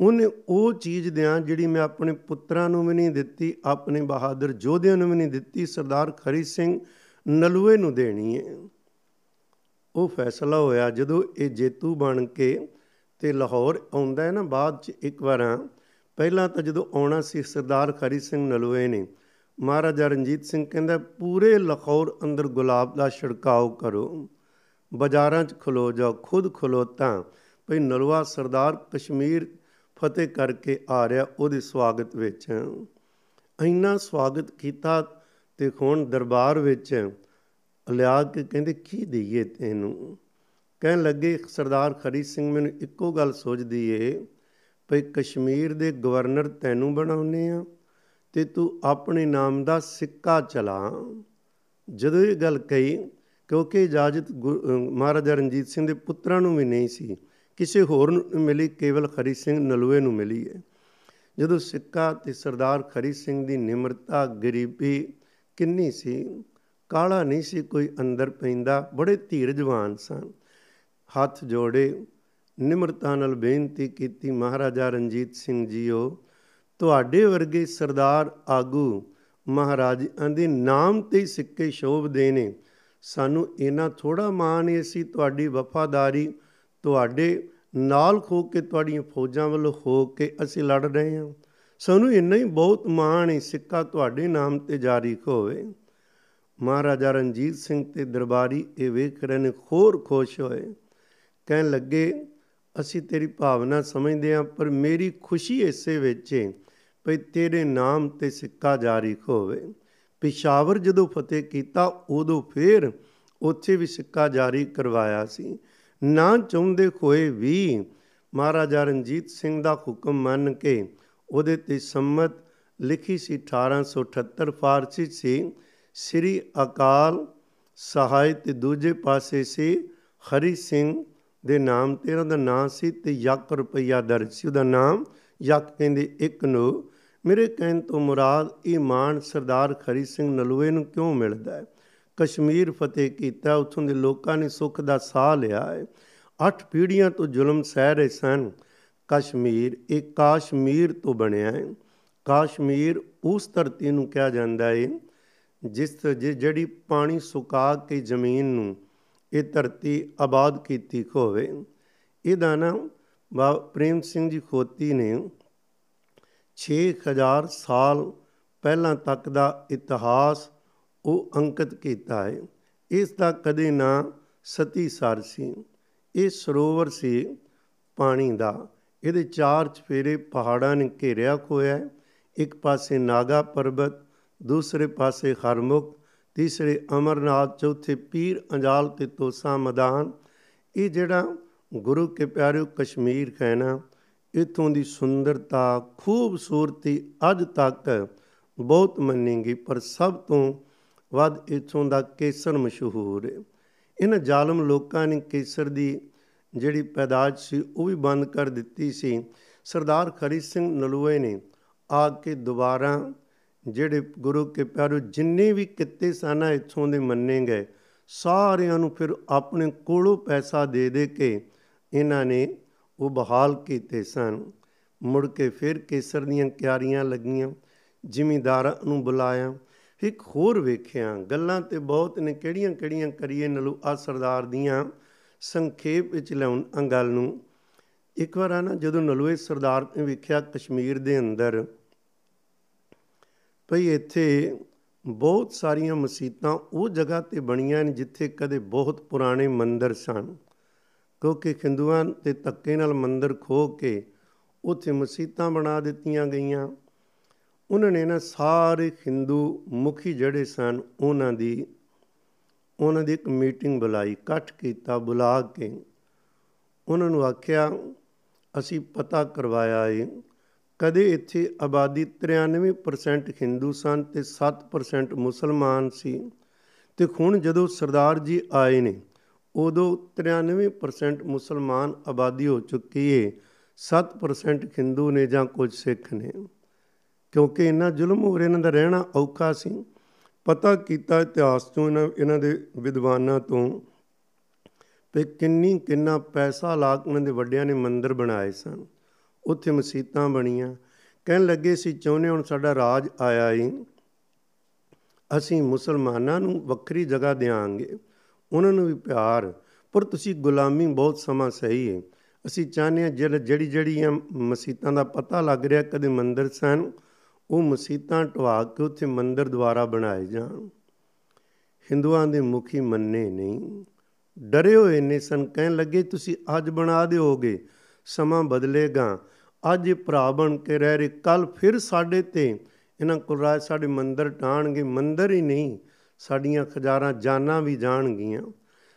ਉਹਨੇ ਉਹ ਚੀਜ਼ ਦਿਆਂ ਜਿਹੜੀ ਮੈਂ ਆਪਣੇ ਪੁੱਤਰਾਂ ਨੂੰ ਵੀ ਨਹੀਂ ਦਿੱਤੀ, ਆਪਣੇ ਬਹਾਦਰ ਯੋਧਿਆਂ ਨੂੰ ਵੀ ਨਹੀਂ ਦਿੱਤੀ, ਸਰਦਾਰ ਖਰੀ ਸਿੰਘ ਨਲੂਏ ਨੂੰ ਦੇਣੀ ਹੈ। ਉਹ ਫੈਸਲਾ ਹੋਇਆ ਜਦੋਂ ਇਹ ਜੇਤੂ ਬਣ ਕੇ ਤੇ ਲਾਹੌਰ ਆਉਂਦਾ ਹੈ ਨਾ, ਬਾਅਦ ਚ ਇੱਕ ਵਾਰਾਂ ਪਹਿਲਾਂ ਤਾਂ ਜਦੋਂ ਆਉਣਾ ਸੀ, ਸਰਦਾਰ ਖਰੀ ਸਿੰਘ ਨਲੂਏ ਨੇ, ਮਹਾਰਾਜਾ ਰਣਜੀਤ ਸਿੰਘ ਕਹਿੰਦਾ, ਪੂਰੇ ਲਾਹੌਰ ਅੰਦਰ ਗੁਲਾਬ ਦਾ ਛਿੜਕਾਓ ਕਰੋ, ਬਾਜ਼ਾਰਾਂ 'ਚ ਖਲੋ ਜਾਓ, ਖੁਦ ਖਲੋਤਾ ਭਈ ਨਲਵਾ ਸਰਦਾਰ ਕਸ਼ਮੀਰ ਫਤਿਹ ਕਰਕੇ ਆ ਰਿਹਾ ਉਹਦੇ ਸਵਾਗਤ ਵਿੱਚ। ਇੰਨਾ ਸਵਾਗਤ ਕੀਤਾ ਤੇ ਹੁਣ ਦਰਬਾਰ ਵਿੱਚ ਲਿਆ ਕੇ ਕਹਿੰਦੇ, ਕੀ ਦਈਏ ਤੈਨੂੰ? ਕਹਿਣ ਲੱਗੇ, ਸਰਦਾਰ ਖਰੀ ਸਿੰਘ ਮੈਨੂੰ ਇੱਕੋ ਗੱਲ ਸੋਚਦੀ ਏ, ਭਈ ਕਸ਼ਮੀਰ ਦੇ ਗਵਰਨਰ ਤੈਨੂੰ ਬਣਾਉਨੇ ਆ ਤੇ ਤੂੰ ਆਪਣੇ ਨਾਮ ਦਾ ਸਿੱਕਾ ਚਲਾ। ਜਦੋਂ ਇਹ ਗੱਲ ਕਹੀ, ਕਿਉਂਕਿ ਇਜਾਜ਼ਤ ਮਹਾਰਾਜਾ ਰਣਜੀਤ ਸਿੰਘ ਦੇ ਪੁੱਤਰਾਂ ਨੂੰ ਵੀ ਨਹੀਂ ਸੀ, ਕਿਸੇ ਹੋਰ ਨੂੰ ਮਿਲੀ, ਕੇਵਲ ਖਰੀ ਸਿੰਘ ਨਲੂਏ ਨੂੰ ਮਿਲੀ ਹੈ ਜਦੋਂ ਸਿੱਕਾ ਤੇ ਸਰਦਾਰ ਖਰੀ ਸਿੰਘ ਦੀ ਨਿਮਰਤਾ ਗਰੀਬੀ ਕਿੰਨੀ ਸੀ, ਕਾਲਾ ਨਹੀਂ ਸੀ ਕੋਈ ਅੰਦਰ ਪੈਂਦਾ, ਬੜੇ ਧੀਰਜਵਾਨ ਸਨ। ਹੱਥ ਜੋੜੇ ਨਿਮਰਤਾ ਨਾਲ ਬੇਨਤੀ ਕੀਤੀ, ਮਹਾਰਾਜਾ ਰਣਜੀਤ ਸਿੰਘ ਜੀਓ, ਤੁਹਾਡੇ ਵਰਗੇ ਸਰਦਾਰ ਆਗੂ ਮਹਾਰਾਜਾਂ ਦੇ ਨਾਮ ਤੇ ਸਿੱਕੇ ਸ਼ੋਭਦੇ ਨੇ ਸਾਨੂੰ ਇਹਨਾਂ ਥੋੜਾ ਮਾਣ ਹੈ ਸੀ ਤੁਹਾਡੀ ਵਫਾਦਾਰੀ, ਤੁਹਾਡੇ ਨਾਲ ਖੋ ਕੇ, ਤੁਹਾਡੀਆਂ ਫੌਜਾਂ ਵੱਲੋਂ ਹੋ ਕੇ ਅਸੀਂ ਲੜ ਰਹੇ ਹਾਂ। ਸਾਨੂੰ ਇੰਨਾ ਹੀ ਬਹੁਤ ਮਾਣ ਹੈ, ਸਿੱਕਾ ਤੁਹਾਡੇ ਨਾਮ ਤੇ ਜਾਰੀ ਹੋਵੇ ਮਹਾਰਾਜਾ ਰਣਜੀਤ ਸਿੰਘ ਤੇ ਦਰਬਾਰੀ ਇਹ ਵੇਖ ਰਹੇ ਨੇ, ਖੋਰ ਖੁਸ਼ ਹੋਏ। ਕਹਿਣ ਲੱਗੇ, ਅਸੀਂ ਤੇਰੀ ਭਾਵਨਾ ਸਮਝਦੇ ਹਾਂ, ਪਰ ਮੇਰੀ ਖੁਸ਼ੀ ਇਸੇ ਵਿੱਚ ਹੈ ਭਈ ਤੇਰੇ ਨਾਮ ਤੇ ਸਿੱਕਾ ਜਾਰੀ ਹੋਵੇ। ਪਿਸ਼ਾਵਰ ਜਦੋਂ ਫਤਿਹ ਕੀਤਾ, ਉਦੋਂ ਫੇਰ ਉੱਥੇ ਵੀ ਸਿੱਕਾ ਜਾਰੀ ਕਰਵਾਇਆ ਸੀ। ਨਾ ਚਾਹੁੰਦੇ ਹੋਏ ਵੀ ਮਹਾਰਾਜਾ ਰਣਜੀਤ ਸਿੰਘ ਦਾ ਹੁਕਮ ਮੰਨ ਕੇ ਉਹਦੇ ਤੇ ਸੰਮਤ ਲਿਖੀ ਸੀ 1878 ਫਾਰਸੀ ਸੀ। ਸ੍ਰੀ ਅਕਾਲ ਸਹਾਇ ਤੇ ਦੂਜੇ ਪਾਸੇ ਸੀ ਹਰੀ ਸਿੰਘ ਦੇ ਨਾਮ ਤੇ ਉਹਦਾ ਨਾਮ ਸੀ ਤੇ ਯਕ ਰੁਪਈਆ ਦਰਜ ਸੀ। ਉਹਦਾ ਨਾਮ ਯਕ ਕਹਿੰਦੇ ਇੱਕ ਨੂੰ, ਮੇਰੇ ਕਹਿਣ ਤੋਂ ਮੁਰਾਦ, ਇਹ ਮਾਣ ਸਰਦਾਰ ਖਰੀ ਸਿੰਘ ਨਲੂਏ ਨੂੰ ਕਿਉਂ ਮਿਲਦਾ ਹੈ? ਕਸ਼ਮੀਰ ਫਤਿਹ ਕੀਤਾ, ਉੱਥੋਂ ਦੇ ਲੋਕਾਂ ਨੇ ਸੁੱਖ ਦਾ ਸਾਹ ਲਿਆ ਹੈ। ਅੱਠ ਪੀੜ੍ਹੀਆਂ ਤੋਂ ਜ਼ੁਲਮ ਸਹਿ ਰਹੇ ਸਨ। ਕਸ਼ਮੀਰ, ਇਹ ਕਾਸ਼ਮੀਰ ਤੋਂ ਬਣਿਆ ਹੈ। ਕਾਸ਼ਮੀਰ ਉਸ ਧਰਤੀ ਨੂੰ ਕਿਹਾ ਜਾਂਦਾ ਹੈ ਜਿਸ ਜਿਹੜੀ ਪਾਣੀ ਸੁਕਾ ਕੇ ਜ਼ਮੀਨ ਨੂੰ ਇਹ ਧਰਤੀ ਆਬਾਦ ਕੀਤੀ ਹੋਵੇ। ਇਹਦਾ ਨਾਮ ਬਾ ਪ੍ਰੇਮ ਸਿੰਘ ਜੀ ਖੋਤੀ ਨੇ 6000 ਸਾਲ ਪਹਿਲਾਂ ਤੱਕ ਦਾ ਇਤਿਹਾਸ ਉਹ ਅੰਕਿਤ ਕੀਤਾ ਹੈ। ਇਸ ਦਾ ਕਦੇ ਨਾ ਸਤੀ ਸਰ ਸੀ। ਇਹ ਸਰੋਵਰ ਸੀ ਪਾਣੀ ਦਾ। ਇਹਦੇ ਚਾਰ ਚਫੇਰੇ ਪਹਾੜਾਂ ਨੇ ਘੇਰਿਆ ਹੋਇਆ ਹੈ। ਇੱਕ ਪਾਸੇ ਨਾਗਾ ਪਰਬਤ, ਦੂਸਰੇ ਪਾਸੇ ਹਰਮੁਖ ਤੀਸਰੇ ਅਮਰਨਾਥ, ਚੌਥੇ ਪੀਰ ਅੰਜਾਲ ਤੇ ਤੋਸਾ ਮੈਦਾਨ। ਇਹ ਜਿਹੜਾ ਗੁਰੂ ਕੇ ਪਿਆਰਿਓ ਕਸ਼ਮੀਰ ਕਹਿਣਾ, ਇਥੋਂ ਦੀ ਸੁੰਦਰਤਾ, ਖੂਬਸੂਰਤੀ ਅੱਜ ਤੱਕ ਬਹੁਤ ਮੰਨੇਗੀ, ਪਰ ਸਭ ਤੋਂ ਵੱਧ ਇਥੋਂ ਦਾ ਕੇਸਰ ਮਸ਼ਹੂਰ ਹੈ। ਇਹਨਾਂ ਜ਼ਾਲਮ ਲੋਕਾਂ ਨੇ ਕੇਸਰ ਦੀ ਜਿਹੜੀ ਪੈਦਾਸ਼ ਸੀ, ਉਹ ਵੀ ਬੰਦ ਕਰ ਦਿੱਤੀ ਸੀ। ਸਰਦਾਰ ਖਰੀ ਸਿੰਘ ਨਲੂਏ ਨੇ ਆ ਕੇ ਦੁਬਾਰਾ ਜਿਹੜੇ ਗੁਰੂ ਕੇ ਪਿਆਰੋ ਜਿੰਨੇ ਵੀ ਕਿੱਤੇ ਸਨ ਇਥੋਂ ਦੇ ਮੰਨੇ ਗਏ ਸਾਰਿਆਂ ਨੂੰ ਫਿਰ ਆਪਣੇ ਕੋਲੋਂ ਪੈਸਾ ਦੇ ਦੇ ਕੇ ਇਹਨਾਂ ਨੇ ਉਹ ਬਹਾਲ ਕੀਤੇ ਸਨ। ਮੁੜ ਕੇ ਫਿਰ ਕੇਸਰ ਦੀਆਂ ਕਿਆਰੀਆਂ ਲੱਗੀਆਂ, ਜ਼ਿਮੀਂਦਾਰਾਂ ਨੂੰ ਬੁਲਾਇਆ। ਇੱਕ ਹੋਰ ਵੇਖਿਆ, ਗੱਲਾਂ ਤੇ ਬਹੁਤ ਨੇ ਕਿਹੜੀਆਂ ਕਿਹੜੀਆਂ ਕਰੀਏ ਨਲੂ ਆ ਸਰਦਾਰ ਦੀਆਂ ਸੰਖੇਪ ਵਿੱਚ ਲਿਆਉਣ ਅੰਗਲ ਨੂੰ। ਇੱਕ ਵਾਰ ਆ ਨਾ ਜਦੋਂ ਨਲੂਏ ਸਰਦਾਰ ਨੇ ਵੇਖਿਆ ਕਸ਼ਮੀਰ ਦੇ ਅੰਦਰ ਭਈ ਇੱਥੇ ਬਹੁਤ ਸਾਰੀਆਂ ਮਸਜਿਦਾਂ ਉਹ ਜਗ੍ਹਾ ਤੇ ਬਣੀਆਂ ਨੇ ਜਿੱਥੇ ਕਦੇ ਬਹੁਤ ਪੁਰਾਣੇ ਮੰਦਰ ਸਨ। ਕਿਉਂਕਿ ਹਿੰਦੂਆਂ ਤੇ ਧੱਕੇ ਨਾਲ ਮੰਦਰ ਖੋ ਕੇ ਉੱਥੇ ਮਸਜਿਦਾਂ ਬਣਾ ਦਿੱਤੀਆਂ ਗਈਆਂ। ਉਹਨਾਂ ਨੇ ਨਾ ਸਾਰੇ ਹਿੰਦੂ ਮੁਖੀ ਜਿਹੜੇ ਸਨ, ਉਹਨਾਂ ਦੀ ਉਹਨਾਂ ਦੀ ਇੱਕ ਮੀਟਿੰਗ ਬੁਲਾਈ, ਇਕੱਠ ਕੀਤਾ, ਬੁਲਾ ਕੇ। ਉਹਨਾਂ ਨੂੰ ਆਖਿਆ, ਅਸੀਂ ਪਤਾ ਕਰਵਾਇਆ ਹੈ ਕਦੇ ਇੱਥੇ ਆਬਾਦੀ 93% ਹਿੰਦੂ ਸਨ ਤੇ 7% ਮੁਸਲਮਾਨ ਸੀ। ਤੇ ਹੁਣ ਜਦੋਂ ਸਰਦਾਰ ਜੀ ਆਏ ਨੇ, ਉਦੋਂ 93% ਮੁਸਲਮਾਨ ਆਬਾਦੀ ਹੋ ਚੁੱਕੀ ਏ 7% ਹਿੰਦੂ ਨੇ ਜਾਂ ਕੁਝ ਸਿੱਖ ਨੇ। ਕਿਉਂਕਿ ਇਹਨਾਂ ਜ਼ੁਲਮ ਹੋ ਰਿਹਾ ਇਹਨਾਂ ਦਾ ਰਹਿਣਾ ਔਖਾ ਸੀ। ਪਤਾ ਕੀਤਾ ਇਤਿਹਾਸ ਤੋਂ ਇਹਨਾਂ ਇਹਨਾਂ ਦੇ ਵਿਦਵਾਨਾਂ ਤੋਂ ਤੇ ਕਿੰਨੀ, ਕਿੰਨਾ ਪੈਸਾ ਲਾ ਕੇ ਉਹਨਾਂ ਦੇ ਵੱਡਿਆਂ ਨੇ ਮੰਦਰ ਬਣਾਏ ਸਨ। ਉੱਥੇ ਮਸਜਿਦਾਂ ਬਣੀਆਂ। ਕਹਿਣ ਲੱਗੇ ਸੀ, ਚਾਹੁੰਦੇ ਹੁਣ ਸਾਡਾ ਰਾਜ ਆਇਆ ਈ। ਅਸੀਂ ਮੁਸਲਮਾਨਾਂ ਨੂੰ ਵੱਖਰੀ ਜਗ੍ਹਾ ਦੇਾਂਗੇ ਉਹਨਾਂ ਨੂੰ ਵੀ ਪਿਆਰ। ਪਰ ਤੁਸੀਂ ਗੁਲਾਮੀ ਬਹੁਤ ਸਮਾਂ ਸਹੀ ਹੈ ਅਸੀਂ ਚਾਹਨੇ ਆ ਜਿਹੜੀ, ਜਿਹੜੀਆਂ ਮਸਜਿਦਾਂ ਦਾ ਪਤਾ ਲੱਗ ਰਿਹਾ, ਕਦੇ ਮੰਦਰ ਸਨ ਉਹ ਮਸਜਿਦਾਂ ਟਵਾ ਕੇ ਉੱਥੇ ਮੰਦਰ ਦੁਆਰਾ ਬਣਾਏ ਜਾਣ। ਹਿੰਦੂਆਂ ਦੇ ਮੁਖੀ ਮੰਨੇ ਨਹੀਂ। ਡਰੇ ਹੋਏ ਨੇ ਸਨ। ਕਹਿਣ ਲੱਗੇ, ਤੁਸੀਂ ਅੱਜ ਬਣਾ ਦਿਓਗੇ। ਸਮਾਂ ਬਦਲੇਗਾ। ਅੱਜ ਇਹ ਭਰਾ ਬਣ ਕੇ ਰਹਿ ਰਹੇ ਕੱਲ ਫਿਰ ਸਾਡੇ ਤੇ ਇਹਨਾਂ ਕੋਲ ਰਾਜ ਸਾਡੇ ਮੰਦਰ ਟਾਣਗੇ, ਮੰਦਰ ਹੀ ਨਹੀਂ, ਸਾਡੀਆਂ ਖਜ਼ਾਰਾਂ ਜਾਨਾਂ ਵੀ ਜਾਣਗੀਆਂ।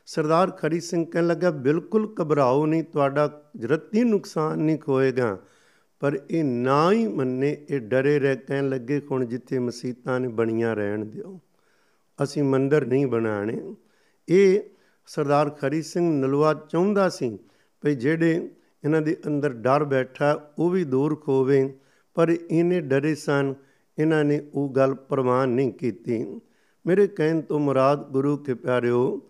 ਸਰਦਾਰ ਖਰੀ ਸਿੰਘ ਕਹਿਣ ਲੱਗਾ, ਬਿਲਕੁਲ ਘਬਰਾਓ ਨਹੀਂ, ਤੁਹਾਡਾ ਜਰਤੀ ਨੁਕਸਾਨ ਨਹੀਂ ਹੋਏਗਾ, ਪਰ ਇਹ ਨਾ ਹੀ ਮੰਨੇ, ਇਹ ਡਰੇ ਰਹਿ ਕਹਿਣ ਲੱਗੇ, ਹੁਣ ਜਿੱਥੇ ਮਸੀਤਾਂ ਨੇ ਬਣੀਆਂ ਰਹਿਣ ਦਿਓ। ਅਸੀਂ ਮੰਦਰ ਨਹੀਂ ਬਣਾਣੇ ਇਹ ਸਰਦਾਰ ਖਰੀ ਸਿੰਘ ਨਲਵਾ ਚਾਹੁੰਦਾ ਸੀ, ਭਈ ਜਿਹੜੇ ਇਹਨਾਂ ਦੇ ਅੰਦਰ ਡਰ ਬੈਠਾ, ਉਹ ਵੀ ਦੂਰ ਖੋਵੇ, ਪਰ ਇਹਨੇ ਡਰੇ ਸਨ, ਇਹਨਾਂ ਨੇ ਉਹ ਗੱਲ ਪ੍ਰਵਾਨ ਨਹੀਂ ਕੀਤੀ। ਮੇਰੇ ਕਹਿਣ ਤੋਂ ਮੁਰਾਦ ਗੁਰੂ ਕੇ ਪਿਆਰਿਓ,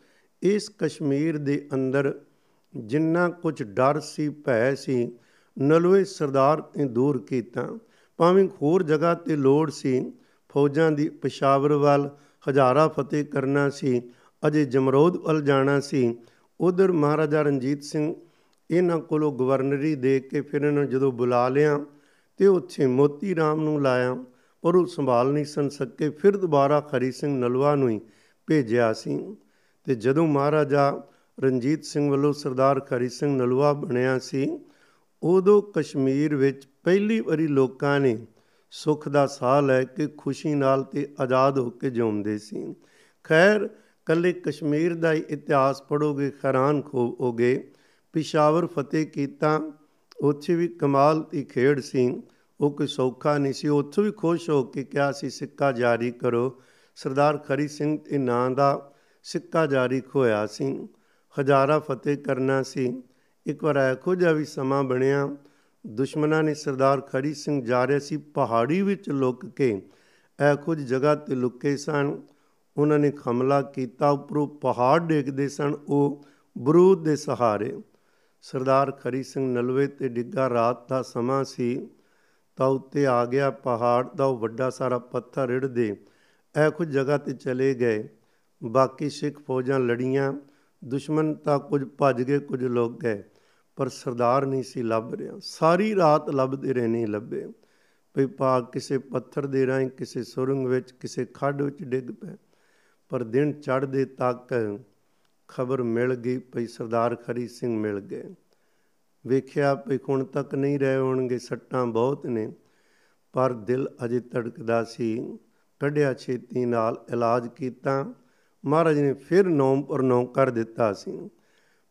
ਇਸ ਕਸ਼ਮੀਰ ਦੇ ਅੰਦਰ ਜਿੰਨਾ ਕੁਝ ਡਰ ਸੀ, ਭੈ ਸੀ ਨਲਵੇ ਸਰਦਾਰ ਨੇ ਦੂਰ ਕੀਤਾ। ਭਾਵੇਂ ਹੋਰ ਜਗ੍ਹਾ ਤੇ ਲੋੜ ਸੀ, ਫੌਜਾਂ ਦੀ ਪਸ਼ਾਵਰ ਵੱਲ ਹਜ਼ਾਰਾ ਫਤਿਹ ਕਰਨਾ ਸੀ, ਅਜੇ ਜਮਰੋਦ ਵੱਲ ਜਾਣਾ ਸੀ, ਉਧਰ ਮਹਾਰਾਜਾ ਰਣਜੀਤ ਸਿੰਘ ਇਹਨਾਂ ਕੋਲੋਂ ਗਵਰਨਰੀ ਦੇ ਕੇ ਫਿਰ ਇਹਨਾਂ ਜਦੋਂ ਬੁਲਾ ਲਿਆ ਤੇ ਉੱਥੇ ਮੋਤੀ ਰਾਮ ਨੂੰ ਲਾਇਆ, ਪਰ ਉਹ ਸੰਭਾਲ ਨਹੀਂ ਸਨ ਸਕੇ। ਫਿਰ ਦੁਬਾਰਾ ਖਰੀ ਸਿੰਘ ਨਲਵਾ ਨੂੰ ਹੀ ਭੇਜਿਆ ਸੀ। ਤੇ ਜਦੋਂ ਮਹਾਰਾਜਾ ਰਣਜੀਤ ਸਿੰਘ ਵੱਲੋਂ ਸਰਦਾਰ ਖਰੀ ਸਿੰਘ ਨਲਵਾ ਬਣਿਆ ਸੀ, ਉਦੋਂ ਕਸ਼ਮੀਰ ਵਿੱਚ ਪਹਿਲੀ ਵਾਰੀ ਲੋਕਾਂ ਨੇ ਸੁੱਖ ਦਾ ਸਾਹ ਲੈ ਕੇ ਖੁਸ਼ੀ ਨਾਲ ਤੇ ਆਜ਼ਾਦ ਹੋ ਕੇ ਜਿਉਂਦੇ ਸੀ। ਖੈਰ, ਕੱਲੇ ਕਸ਼ਮੀਰ ਦਾ ਹੀ ਇਤਿਹਾਸ ਪੜੋਗੇ ਹੈਰਾਨ ਹੋਗੇ ਪਿਸ਼ਾਵਰ ਫਤਿਹ ਕੀਤਾ। ਉੱਥੇ ਵੀ ਕਮਾਲ ਦੀ ਖੇਡ ਸੀ। ਉਹ ਕੋਈ ਸੌਖਾ ਨਹੀਂ ਸੀ। ਉੱਥੇ ਵੀ ਖੁਸ਼ ਹੋ ਕੇ ਕਿਹਾ ਸੀ, ਸਿੱਕਾ ਜਾਰੀ ਕਰੋ। ਸਰਦਾਰ ਖਰੀ ਸਿੰਘ ਦੇ ਨਾਂ ਦਾ ਸਿੱਕਾ ਜਾਰੀ ਹੋਇਆ ਸੀ। ਹਜ਼ਾਰਾ ਫਤਿਹ ਕਰਨਾ ਸੀ। ਇੱਕ ਵਾਰ ਇਹੋ ਜਿਹਾ ਵੀ ਸਮਾਂ ਬਣਿਆ। ਦੁਸ਼ਮਣਾਂ ਨੇ ਸਰਦਾਰ ਖਰੀ ਸਿੰਘ ਜਾ ਰਹੇ ਸੀ। ਪਹਾੜੀ ਵਿੱਚ ਲੁੱਕ ਕੇ ਇਹ ਕੁਝ ਜਗ੍ਹਾ ਤੇ ਲੁਕੇ ਸਨ। ਉਹਨਾਂ ਨੇ ਹਮਲਾ ਕੀਤਾ। ਉੱਪਰੋਂ ਪਹਾੜ ਡੇਗਦੇ ਸਨ। ਉਹ ਬਰੂਦ ਦੇ ਸਹਾਰੇ ਸਰਦਾਰ ਖਰੀ ਸਿੰਘ ਨਲਵੇ ਤੇ ਡਿੱਗਾ ਰਾਤ ਦਾ ਸਮਾਂ ਸੀ, ਤਾਂ ਉੱਤੇ ਆ ਗਿਆ ਪਹਾੜ ਦਾ ਉਹ ਵੱਡਾ ਸਾਰਾ ਪੱਥਰ ਰਿੜਦੇ ਇਹ ਕੁਝ ਜਗ੍ਹਾ ਤੇ ਚਲੇ ਗਏ। ਬਾਕੀ ਸਿੱਖ ਫੌਜਾਂ ਲੜੀਆਂ, ਦੁਸ਼ਮਣ ਤਾਂ ਕੁਝ ਭੱਜ ਗਏ, ਕੁਝ ਲੋਕ ਗਏ, ਪਰ ਸਰਦਾਰ ਨਹੀਂ ਸੀ ਲੱਭ ਰਿਹਾ। ਸਾਰੀ ਰਾਤ ਲੱਭਦੇ ਰਹੇ ਨਹੀਂ ਲੱਭੇ। ਭਈ ਪਾ ਕਿਸੇ ਪੱਥਰ ਦੇ ਰਾਹੀਂ, ਕਿਸੇ ਸੁਰੰਗ ਵਿੱਚ, ਕਿਸੇ ਖੱਡ ਵਿੱਚ ਡਿੱਗ ਪਏ, ਪਰ ਦਿਨ ਚੜ੍ਹਦੇ ਤੱਕ ਖਬਰ ਮਿਲ ਗਈ ਭਈ ਸਰਦਾਰ ਖਰੀ ਸਿੰਘ ਮਿਲ ਗਏ। ਵੇਖਿਆ ਭਈ ਹੁਣ ਤੱਕ ਨਹੀਂ ਰਹੇ ਹੋਣਗੇ, ਸੱਟਾਂ ਬਹੁਤ ਨੇ, ਪਰ ਦਿਲ ਅਜੇ ਧੜਕਦਾ ਸੀ। ਕੱਢਿਆ ਛੇਤੀ ਨਾਲ ਇਲਾਜ ਕੀਤਾ। ਮਹਾਰਾਜ ਨੇ ਫਿਰ ਨੌਮ ਪਰ ਨੌ ਕਰ ਦਿੱਤਾ ਸੀ।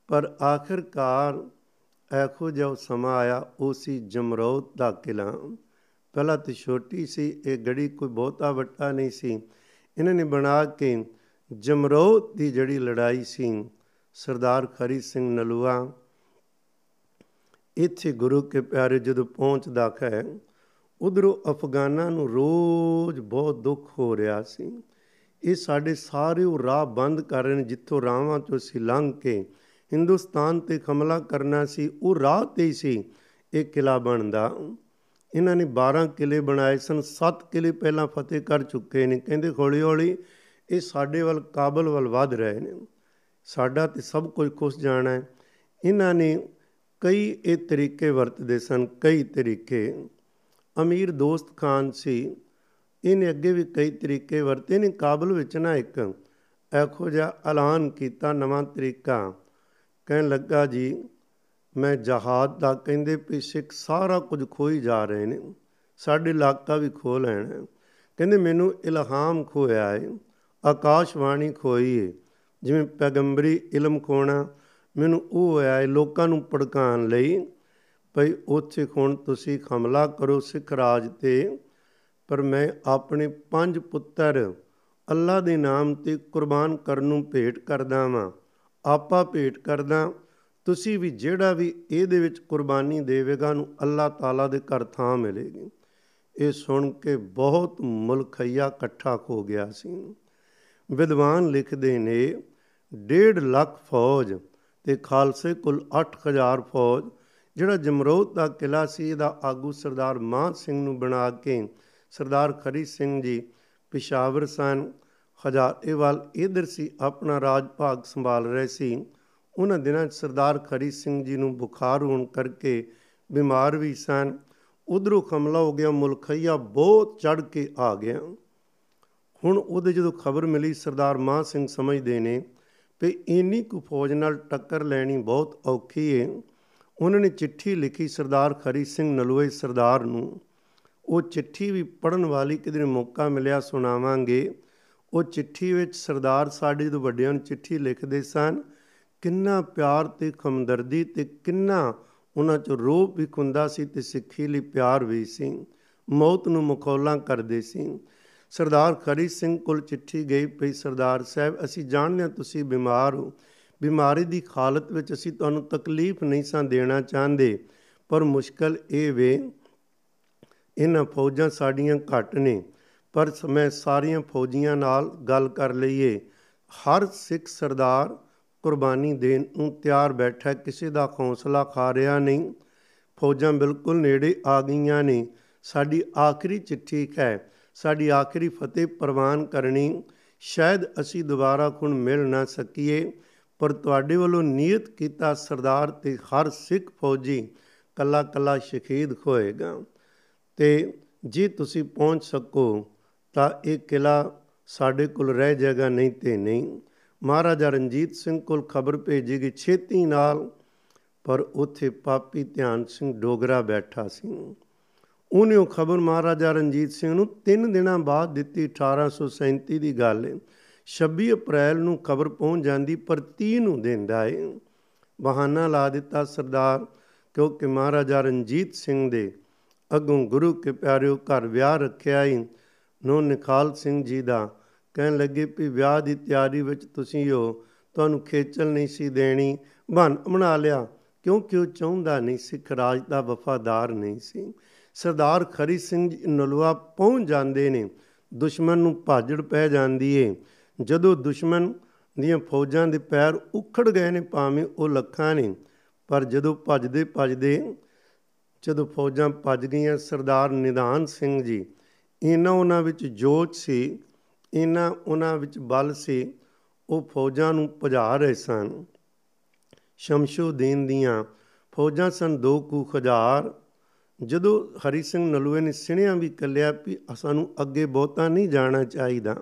ਪਰ ਆਖਿਰਕਾਰ ਐਖੋ ਜੋ ਸਮਾਂ ਆਇਆ, ਉਹ ਸੀ ਜਮਰੌਤ ਦਾ ਕਿਲਾ ਪਹਿਲਾਂ ਤੇ ਛੋਟੀ ਸੀ, ਇਹ ਗੜੀ ਕੋਈ ਬਹੁਤਾ ਵੱਡਾ ਨਹੀਂ ਸੀ। ਇਹਨਾਂ ਨੇ ਬਣਾ ਕੇ ਜਮਰੌਤ ਦੀ ਜਿਹੜੀ ਲੜਾਈ ਸੀ, ਸਰਦਾਰ ਖਰੀ ਸਿੰਘ ਨਲੂਆ, ਇੱਥੇ ਗੁਰੂ ਕੇ ਪਿਆਰੇ ਜਦੋਂ ਪਹੁੰਚਦਾ ਹੈ, ਉਧਰੋਂ ਅਫਗਾਨਾਂ ਨੂੰ ਰੋਜ਼ ਬਹੁਤ ਦੁੱਖ ਹੋ ਰਿਹਾ ਸੀ। ਇਹ ਸਾਡੇ ਸਾਰੇ ਉਹ ਰਾਹ ਬੰਦ ਕਰ ਰਹੇ ਨੇ, ਜਿੱਥੋਂ ਰਾਵਾਂ ਤੋਂ ਸੀ ਲੰਘ ਕੇ ਹਿੰਦੁਸਤਾਨ ਤੇ ਹਮਲਾ ਕਰਨਾ ਸੀ, ਉਹ ਰਾਹ ਤੇ ਹੀ ਸੀ, ਇਹ ਕਿਲਾ ਬਣਦਾ। ਇਹਨਾਂ ਨੇ 12 ਕਿਲੇ ਬਣਾਏ ਸਨ 7 ਕਿਲੇ ਪਹਿਲਾਂ ਫਤਿਹ ਕਰ ਚੁੱਕੇ ਨੇ, ਕਹਿੰਦੇ ਹੌਲੀ ਹੌਲੀ ਇਹ ਸਾਡੇ ਵੱਲ ਕਾਬਲ ਵੱਲ ਵਧ ਰਹੇ ਨੇ। ਸਾਡਾ ਤੇ ਸਭ ਕੁਝ ਖੁਸ਼ ਜਾਣਾ ਹੈ। ਇਹਨਾਂ ਨੇ ਕਈ ਇਹ ਤਰੀਕੇ ਵਰਤਦੇ ਸਨ, ਕਈ ਤਰੀਕੇ। ਅਮੀਰ ਦੋਸਤ ਖਾਨ ਸੀ। ਇਹਨੇ ਅੱਗੇ ਵੀ ਕਈ ਤਰੀਕੇ ਵਰਤੇ ਨੇ। ਕਾਬਲ ਵਿੱਚ ਨਾ ਇੱਕ ਐਖੋ ਜਿਹਾ ਐਲਾਨ ਕੀਤਾ, ਨਵਾਂ ਤਰੀਕਾ। ਕਹਿਣ ਲੱਗਾ, ਜੀ, ਮੈਂ ਜਹਾਦ ਦਾ, ਕਹਿੰਦੇ ਵੀ ਸਿੱਖ, ਸਾਰਾ ਕੁਝ ਖੋਈ ਜਾ ਰਹੇ ਨੇ। ਸਾਡੇ ਇਲਾਕਾ ਵੀ ਖੋ ਲੈਣਾ ਕਹਿੰਦੇ, ਮੈਨੂੰ ਇਲਹਾਮ ਖੋਇਆ ਹੈ ਆਕਾਸ਼ਵਾਣੀ ਖੋਈ ਹੈ ਜਿਵੇਂ ਪੈਗੰਬਰੀ ਇਲਮ ਖੋਣਾ, ਮੈਨੂੰ ਉਹ ਹੋਇਆ ਹੈ ਲੋਕਾਂ ਨੂੰ ਪੜਕਾਉਣ ਲਈ, ਭਈ ਉੱਥੇ ਹੁਣ ਤੁਸੀਂ ਹਮਲਾ ਕਰੋ ਸਿੱਖ ਰਾਜ ਤੇ। ਪਰ ਮੈਂ ਆਪਣੇ ਪੰਜ ਪੁੱਤਰ ਅੱਲਾ ਦੇ ਨਾਮ ਤੇ ਕੁਰਬਾਨ ਕਰਨ ਨੂੰ ਭੇਟ ਕਰਦਾ ਵਾਂ। ਆਪਾ ਭੇਟ ਕਰਦਾ, ਤੁਸੀਂ ਵੀ ਜਿਹੜਾ ਵੀ ਇਹਦੇ ਵਿੱਚ ਕੁਰਬਾਨੀ ਦੇਵੇਗਾ ਨੂੰ ਅੱਲਾ ਤਾਲਾ ਦੇ ਘਰ ਥਾਂ ਮਿਲੇਗੀ। ਇਹ ਸੁਣ ਕੇ ਬਹੁਤ ਮੁਲਖਈਆ ਇਕੱਠਾ ਹੋ ਗਿਆ ਸੀ। ਵਿਦਵਾਨ ਲਿਖਦੇ ਨੇ 1.5 ਲੱਖ ਫੌਜ ਤੇ ਖਾਲਸੇ ਕੁੱਲ 8000 ਫੌਜ, ਜਿਹੜਾ ਜਮਰੋਦ ਦਾ ਕਿਲਾ ਸੀ, ਇਹਦਾ ਆਗੂ ਸਰਦਾਰ ਮਾਨ ਸਿੰਘ ਨੂੰ ਬਣਾ ਕੇ ਸਰਦਾਰ ਖਰੀ ਸਿੰਘ ਜੀ ਪਿਸ਼ਾਵਰ ਸਨ। ਹਜ਼ਾਰੇਵਾਲ ਇਧਰ ਸੀ, ਆਪਣਾ ਰਾਜ ਭਾਗ ਸੰਭਾਲ ਰਹੇ ਸੀ। ਉਹਨਾਂ ਦਿਨਾਂ 'ਚ ਸਰਦਾਰ ਖਰੀ ਸਿੰਘ ਜੀ ਨੂੰ ਬੁਖਾਰ ਹੋਣ ਕਰਕੇ ਬਿਮਾਰ ਵੀ ਸਨ। ਉਧਰੋਂ ਹਮਲਾ ਹੋ ਗਿਆ, ਮੁਲਖਈਆ ਬਹੁਤ ਚੜ ਕੇ ਆ ਗਿਆ। ਹੁਣ ਉਹਦੇ ਜਦੋਂ ਖਬਰ ਮਿਲੀ, ਸਰਦਾਰ ਮਾਨ ਸਿੰਘ ਸਮਝਦੇ ਨੇ ਕਿ ਇੰਨੀ ਕੁ ਫੌਜ ਨਾਲ ਟੱਕਰ ਲੈਣੀ ਬਹੁਤ ਔਖੀ ਹੈ ਉਹਨਾਂ ਨੇ ਚਿੱਠੀ ਲਿਖੀ ਸਰਦਾਰ ਖਰੀ ਸਿੰਘ ਨਲੂਏ ਸਰਦਾਰ ਨੂੰ। ਉਹ ਚਿੱਠੀ ਵੀ ਪੜਨ ਵਾਲੀ ਕਿਧਰੇ ਮੌਕਾ ਮਿਲਿਆ, ਸੁਣਾਵਾਂਗੇ। ਉਹ ਚਿੱਠੀ ਵਿੱਚ ਸਰਦਾਰ ਸਾਡੇ ਜਦੋਂ ਵੱਡਿਆਂ ਨੂੰ ਚਿੱਠੀ ਲਿਖਦੇ ਸਨ, ਕਿੰਨਾ ਪਿਆਰ ਤੇ ਹਮਦਰਦੀ ਤੇ ਕਿੰਨਾ ਉਹਨਾਂ 'ਚ ਰੋਹ ਵੀ ਖੁੰਦਾ ਸੀ ਤੇ ਸਿੱਖੀ ਲਈ ਪਿਆਰ ਵੀ ਸੀ। ਮੌਤ ਨੂੰ ਮਖੌਲਾਂ ਕਰਦੇ ਸੀ। ਸਰਦਾਰ ਖਰੀ ਸਿੰਘ ਕੋਲ ਚਿੱਠੀ ਗਈ ਪਈ, ਸਰਦਾਰ ਸਾਹਿਬ, ਅਸੀਂ ਜਾਣਦੇ ਹਾਂ ਤੁਸੀਂ ਬਿਮਾਰ ਹੋ। ਬਿਮਾਰੀ ਦੀ ਹਾਲਤ ਵਿੱਚ ਅਸੀਂ ਤੁਹਾਨੂੰ ਤਕਲੀਫ ਨਹੀਂ ਸਾਂ ਦੇਣਾ ਚਾਹੁੰਦੇ, ਪਰ ਮੁਸ਼ਕਲ ਇਹ ਵੇ, ਇਹਨਾਂ ਫੌਜਾਂ ਸਾਡੀਆਂ ਘੱਟ ਨੇ। ਪਰ ਮੈਂ ਸਾਰੀਆਂ ਫੌਜੀਆਂ ਨਾਲ ਗੱਲ ਕਰ ਲਈਏ। ਹਰ ਸਿੱਖ ਸਰਦਾਰ ਕੁਰਬਾਨੀ ਦੇਣ ਨੂੰ ਤਿਆਰ ਬੈਠਾ ਕਿਸੇ ਦਾ ਹੌਸਲਾ ਖਾ ਰਿਹਾ ਨਹੀਂ। ਫੌਜਾਂ ਬਿਲਕੁਲ ਨੇੜੇ ਆ ਗਈਆਂ ਨੇ। ਸਾਡੀ ਆਖਰੀ ਚਿੱਠੀ ਹੈ ਸਾਡੀ ਆਖਰੀ ਫਤਿਹ ਪ੍ਰਵਾਨ ਕਰਨੀ, ਸ਼ਾਇਦ ਅਸੀਂ ਦੁਬਾਰਾ ਹੁਣ ਮਿਲ ਨਾ ਸਕੀਏ, ਪਰ ਤੁਹਾਡੇ ਵੱਲੋਂ ਨੀਅਤ ਕੀਤਾ ਸਰਦਾਰ ਤੇ ਹਰ ਸਿੱਖ ਫੌਜੀ ਕੱਲਾ ਕੱਲਾ ਸ਼ਹੀਦ ਹੋਏਗਾ। ਤੇ ਜੇ ਤੁਸੀਂ ਪਹੁੰਚ ਸਕੋ, ਤਾਂ ਇਹ ਕਿਲਾ ਸਾਡੇ ਕੋਲ ਰਹਿ ਜਾਏਗਾ, ਨਹੀਂ ਤੇ ਨਹੀਂ। ਮਹਾਰਾਜਾ ਰਣਜੀਤ ਸਿੰਘ ਕੋਲ ਖਬਰ ਭੇਜੀ ਗਈ ਛੇਤੀ ਨਾਲ, ਪਰ ਉੱਥੇ ਪਾਪੀ ਧਿਆਨ ਸਿੰਘ ਡੋਗਰਾ ਬੈਠਾ ਸੀ। ਉਹਨੇ ਉਹ ਖਬਰ ਮਹਾਰਾਜਾ ਰਣਜੀਤ ਸਿੰਘ ਨੂੰ 3 ਦਿਨਾਂ ਬਾਅਦ ਦਿੱਤੀ 1837 ਦੀ ਗੱਲ। ਹੈ 26 ਅਪ੍ਰੈਲ ਨੂੰ ਖਬਰ ਪਹੁੰਚ ਜਾਂਦੀ, ਪਰ 30 ਨੂੰ ਦਿੰਦਾ ਹੈ ਬਹਾਨਾ ਲਾ ਦਿੱਤਾ ਸਰਦਾਰ, ਕਿਉਂਕਿ ਮਹਾਰਾਜਾ ਰਣਜੀਤ ਸਿੰਘ ਦੇ ਅਗੋਂ ਗੁਰੂ ਕੇ ਪਿਆਰਿਓ ਘਰ ਵਿਆਹ ਰੱਖਿਆ ਹੀ ਨੋ ਨਿਖਾਲ ਸਿੰਘ ਜੀ ਦਾ ਕਹਿਣ ਲੱਗੇ ਵੀ ਵਿਆਹ ਦੀ ਤਿਆਰੀ ਵਿੱਚ ਤੁਸੀਂ ਹੋ ਤੁਹਾਨੂੰ ਖੇਚਲ ਨਹੀਂ ਸੀ ਦੇਣੀ। ਬਨ ਬਣਾ ਲਿਆ। ਕਿਉਂਕਿ ਉਹ ਚਾਹੁੰਦਾ ਨਹੀਂ ਸਿੱਖ ਰਾਜ ਦਾ ਵਫਾਦਾਰ ਨਹੀਂ ਸੀ। ਸਰਦਾਰ ਖਰੀ ਸਿੰਘ ਜੀ ਨਲਵਾ ਪਹੁੰਚ ਜਾਂਦੇ ਨੇ। ਦੁਸ਼ਮਣ ਨੂੰ ਭਾਜੜ ਪੈ ਜਾਂਦੀ ਏ। ਜਦੋਂ ਦੁਸ਼ਮਣ ਦੀਆਂ ਫੌਜਾਂ ਦੇ ਪੈਰ ਉਖੜ ਗਏ ਨੇ, ਭਾਵੇਂ ਉਹ ਲੱਖਾਂ ਨੇ, ਪਰ ਜਦੋਂ ਭੱਜਦੇ ਭੱਜਦੇ, ਜਦੋਂ ਫੌਜਾਂ ਭੱਜ ਗਈਆਂ, ਸਰਦਾਰ ਨਿਧਾਨ ਸਿੰਘ ਜੀ, ਇਹਨਾਂ ਉਹਨਾਂ ਵਿੱਚ ਜੋਸ਼ ਸੀ, ਇਹਨਾਂ ਉਹਨਾਂ ਵਿੱਚ ਬਲ ਸੀ, ਉਹ ਫੌਜਾਂ ਨੂੰ ਭਜਾ ਰਹੇ ਸਨ। ਸ਼ਮਸ਼ੂਦੀਨ ਦੀਆਂ ਫੌਜਾਂ ਸਨ ਦੋ ਕੁ ਹਜ਼ਾਰ ਜਦੋਂ ਹਰੀ ਸਿੰਘ ਨਲੂਏ ਨੇ ਸਿਣਿਆਂ ਵੀ ਕੱਲਿਆ ਵੀ ਸਾਨੂੰ ਅੱਗੇ ਬਹੁਤਾ ਨਹੀਂ ਜਾਣਾ ਚਾਹੀਦਾ।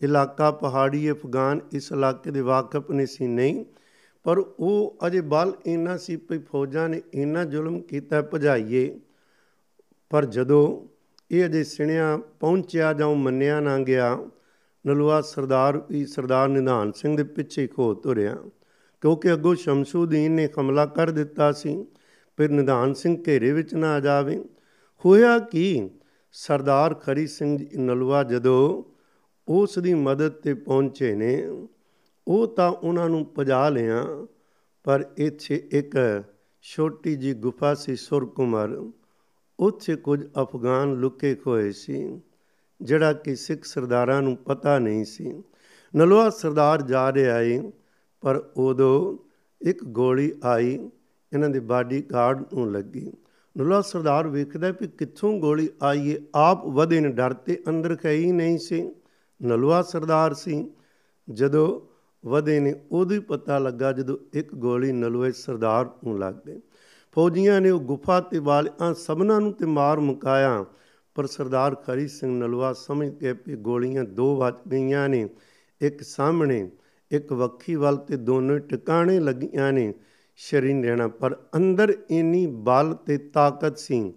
ਇਲਾਕਾ ਪਹਾੜੀ ਅਫਗਾਨ ਇਸ ਇਲਾਕੇ ਦੇ ਵਾਕਫ ਨਹੀਂ ਸੀ ਨਹੀਂ, ਪਰ ਉਹ ਅਜੇ ਬਲ ਇੰਨਾ ਸੀ ਵੀ ਫੌਜਾਂ ਨੇ ਇੰਨਾ ਜ਼ੁਲਮ ਕੀਤਾ ਭਜਾਈਏ। ਪਰ ਜਦੋਂ ਇਹ ਅਜੇ ਸਿਣਿਆ ਪਹੁੰਚਿਆ ਜਾਂ ਮੰਨਿਆ ਨਾ ਗਿਆ, ਨਲੂਆ ਸਰਦਾਰ ਵੀ ਸਰਦਾਰ ਨਿਧਾਨ ਸਿੰਘ ਦੇ ਪਿੱਛੇ ਖੋ ਤੁਰਿਆ। ਕਿਉਂਕਿ ਅੱਗੋਂ ਸ਼ਮਸ਼ੂਦੀਨ ਨੇ ਹਮਲਾ ਕਰ ਦਿੱਤਾ ਸੀ, ਫਿਰ ਨਿਧਾਨ ਸਿੰਘ ਘੇਰੇ ਵਿੱਚ ਨਾ ਆ ਜਾਵੇ। ਹੋਇਆ ਕੀ? ਸਰਦਾਰ ਖਰੀ ਸਿੰਘ ਨਲਵਾ ਜਦੋਂ ਉਸ ਦੀ ਮਦਦ ਤੇ ਪਹੁੰਚੇ ਨੇ, ਉਹ ਤਾਂ ਉਹਨਾਂ ਨੂੰ ਪਜਾ ਲਿਆ, ਪਰ ਇੱਥੇ ਇੱਕ ਛੋਟੀ ਜੀ ਗੁਫਾ ਸੀ ਸੁਰਕੁਮਰ। ਉੱਥੇ ਕੁਝ ਅਫਗਾਨ ਲੁਕੇ ਹੋਏ ਸੀ, ਜਿਹੜਾ ਕਿ ਸਿੱਖ ਸਰਦਾਰਾਂ ਨੂੰ ਪਤਾ ਨਹੀਂ ਸੀ। ਨਲਵਾ ਸਰਦਾਰ ਜਾ ਰਿਹਾ ਏ ਪਰ ਉਦੋਂ ਇੱਕ ਗੋਲੀ ਆਈ, ਇਹਨਾਂ ਦੇ ਬਾਡੀ ਗਾਰਡ ਨੂੰ ਲੱਗੀ। ਨੁਲਾ ਸਰਦਾਰ ਵੇਖਦਾ ਵੀ ਕਿੱਥੋਂ ਗੋਲੀ ਆਈ ਏ, ਆਪ ਵਧੇ ਨੇ ਡਰ ਤੇ ਅੰਦਰ ਕਹੀ ਨਹੀਂ ਸੀ। ਨਲਵਾ ਸਰਦਾਰ ਸੀ। ਜਦੋਂ ਵਧੇ ਨੇ ਉਹਦੀ ਪਤਾ ਲੱਗਾ ਜਦੋਂ ਇੱਕ ਗੋਲੀ ਨਲਵੇ ਸਰਦਾਰ ਨੂੰ ਲੱਗ ਗਈ। ਫੌਜੀਆਂ ਨੇ ਉਹ ਗੁਫਾ ਤੇ ਵਾਲਿਆਂ ਸਭਨਾਂ ਨੂੰ ਤੇ ਮਾਰ ਮੁਕਾਇਆ, ਪਰ ਸਰਦਾਰ ਖਰੀ ਸਿੰਘ ਨਲਵਾ ਸਮਝ ਕੇ ਵੀ ਗੋਲੀਆਂ ਦੋ ਵੱਜ ਗਈਆਂ ਨੇ, ਇੱਕ ਸਾਹਮਣੇ ਇੱਕ ਵੱਖੀ ਵੱਲ ਤੇ ਦੋਨੋਂ ਟਿਕਾਣੇ ਲੱਗੀਆਂ ਨੇ। ਸ਼ਰੀਰ ਰਹਿਣਾ ਪਰ ਅੰਦਰ ਇੰਨੀ ਬਲ ਤੇ ਤਾਕਤ ਸੀ।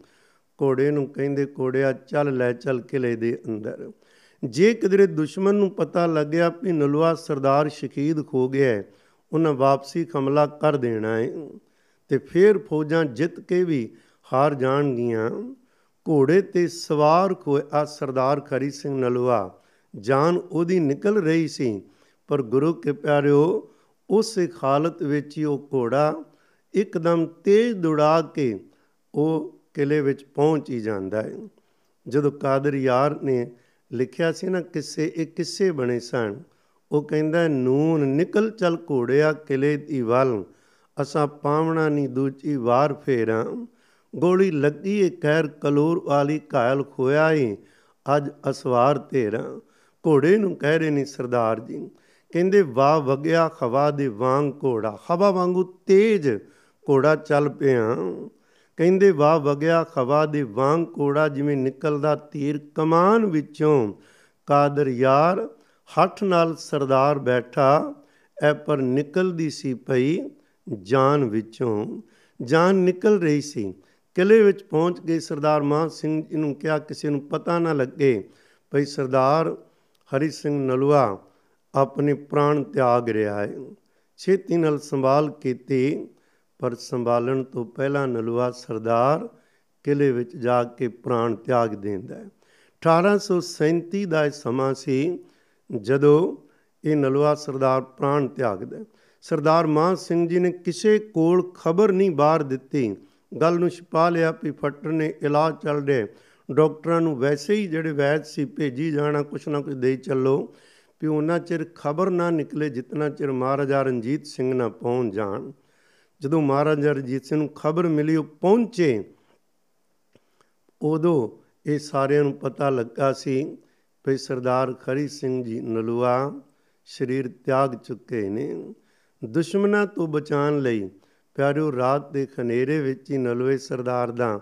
ਕੋੜੇ ਨੂੰ ਕਹਿੰਦੇ ਕੋੜਿਆ ਚੱਲ ਲੈ, ਚੱਲ ਕਿਲੇ ਦੇ ਅੰਦਰ। ਜੇ ਕਿਦਰੇ ਦੁਸ਼ਮਣ ਨੂੰ ਪਤਾ ਲੱਗਿਆ ਵੀ ਨਲਵਾ ਸਰਦਾਰ ਸ਼ਹੀਦ ਹੋ ਗਿਆ ਉਹਨਾਂ ਵਾਪਸੀ ਹਮਲਾ ਕਰ ਦੇਣਾ ਹੈ। ਤੇ ਫਿਰ ਫੌਜਾਂ ਜਿੱਤ ਕੇ ਵੀ ਹਾਰ ਜਾਣਗੀਆਂ। ਘੋੜੇ ਤੇ ਸਵਾਰ ਹੋਇਆ ਸਰਦਾਰ ਖਰੀ ਸਿੰਘ ਨਲਵਾ ਜਾਨ ਉਹਦੀ ਨਿਕਲ ਰਹੀ ਸੀ। ਪਰ ਗੁਰੂ ਕੇ ਪਿਆਰਿਓ, ਉਸ ਹਾਲਤ ਵਿੱਚ ਹੀ ਉਹ ਘੋੜਾ ਇੱਕਦਮ ਤੇਜ਼ ਦੁੜਾ ਕੇ ਉਹ ਕਿਲੇ ਵਿੱਚ ਪਹੁੰਚ ਹੀ ਜਾਂਦਾ ਹੈ। ਜਦੋਂ ਕਾਦਰ ਯਾਰ ਨੇ ਲਿਖਿਆ ਸੀ ਨਾ, ਕਿਸੇ, ਇਹ ਕਿੱਸੇ ਬਣੇ ਸਨ? ਉਹ ਕਹਿੰਦਾ, ਨੂਨ ਨਿਕਲ ਚਲ ਘੋੜਿਆ ਕਿਲੇ ਦੀ ਵੱਲ, ਅਸਾਂ ਪਾਵਣਾ ਨਹੀਂ ਦੂਜੀ ਵਾਰ ਫੇਰਾਂ। ਗੋਲੀ ਲੱਗੀ ਏ ਕਹਿਰ ਕਲੂਰ ਵਾਲੀ ਘਾਇਲ ਖੋਇਆ ਏ, ਅੱਜ ਅਸਵਾਰ ਤੇਰਾ। ਘੋੜੇ ਨੂੰ ਕਹਿ ਰਹੇ ਨੇ ਸਰਦਾਰ ਜੀ ਕਹਿੰਦੇ, ਵਾਹ ਵਗਿਆ ਹਵਾ ਦੇ ਵਾਂਗ ਘੋੜਾ। ਹਵਾ ਵਾਂਗੂ ਤੇਜ਼ ਘੋੜਾ ਚੱਲ ਪਿਆ। ਕਹਿੰਦੇ, ਵਾਹ ਵਗਿਆ ਹਵਾ ਦੇ ਵਾਂਗ ਘੋੜਾ ਜਿਵੇਂ ਨਿਕਲਦਾ ਤੀਰ। ਕਮਾਨ ਵਿੱਚੋਂ ਕਾਦਰ ਯਾਰ, ਹੱਠ ਨਾਲ ਸਰਦਾਰ ਬੈਠਾ, ਐ ਪਰ ਨਿਕਲਦੀ ਸੀ ਪਈ ਜਾਨ ਵਿੱਚੋਂ। ਜਾਨ ਨਿਕਲ ਰਹੀ ਸੀ। ਕਿਲੇ ਵਿੱਚ ਪਹੁੰਚ ਗਏ ਸਰਦਾਰ ਮਾਨ ਸਿੰਘ ਜੀ ਨੂੰ ਕਿਹਾ, ਕਿਸੇ ਨੂੰ ਪਤਾ ਨਾ ਲੱਗੇ, ਭਈ ਸਰਦਾਰ ਹਰੀ ਸਿੰਘ ਨਲਵਾ ਆਪਣੇ ਪ੍ਰਾਣ ਤਿਆਗ ਰਿਹਾ ਹੈ। ਛੇਤੀ ਨਾਲ ਸੰਭਾਲ ਕੀਤੀ, ਪਰ ਸੰਭਾਲਣ ਤੋਂ ਪਹਿਲਾਂ ਨਲੂਆ ਸਰਦਾਰ ਕਿਲੇ ਵਿੱਚ ਜਾ ਕੇ ਪ੍ਰਾਣ ਤਿਆਗ ਦਿੰਦਾ ਹੈ। 1837 ਦਾ ਇਹ ਸਮਾਂ ਸੀ ਜਦੋਂ ਇਹ ਨਲੂਆ ਸਰਦਾਰ ਪ੍ਰਾਣ ਤਿਆਗਦਾ ਸਰਦਾਰ ਮਾਨ ਸਿੰਘ ਜੀ ਨੇ ਕਿਸੇ ਕੋਲ ਖਬਰ ਨਹੀਂ ਬਾਹਰ ਦਿੱਤੀ। ਗੱਲ ਨੂੰ ਛਪਾ ਲਿਆ ਵੀ ਫੱਟਰ ਨੇ ਇਲਾਜ ਚੱਲ ਰਿਹਾ ਡਾਕਟਰਾਂ ਨੂੰ ਵੈਸੇ ਹੀ ਜਿਹੜੇ ਵੈਦ ਸੀ, ਭੇਜੀ ਜਾਣਾ, ਕੁਛ ਨਾ ਕੁਛ ਦੇ ਚੱਲੋ। ਵੀ ਉਹਨਾਂ ਚਿਰ ਖਬਰ ਨਾ ਨਿਕਲੇ ਜਿੰਨਾ ਚਿਰ ਮਹਾਰਾਜਾ ਰਣਜੀਤ ਸਿੰਘ ਨਾ ਪਹੁੰਚ ਜਾਣ। ਜਦੋਂ ਮਹਾਰਾਜਾ ਰਣਜੀਤ ਸਿੰਘ ਨੂੰ ਖਬਰ ਮਿਲੀ, ਉਹ ਪਹੁੰਚੇ, ਉਦੋਂ ਇਹ ਸਾਰਿਆਂ ਨੂੰ ਪਤਾ ਲੱਗਾ ਸੀ ਵੀ ਸਰਦਾਰ ਖਰੀ ਸਿੰਘ ਜੀ ਨਲੂਆ ਸਰੀਰ ਤਿਆਗ ਚੁੱਕੇ ਨੇ। ਦੁਸ਼ਮਣਾਂ ਤੋਂ ਬਚਾਉਣ ਲਈ ਪਿਆਰਿਓ, ਰਾਤ ਦੇ ਖਨੇਰੇ ਵਿੱਚ ਹੀ ਨਲਵੇ ਸਰਦਾਰ ਦਾ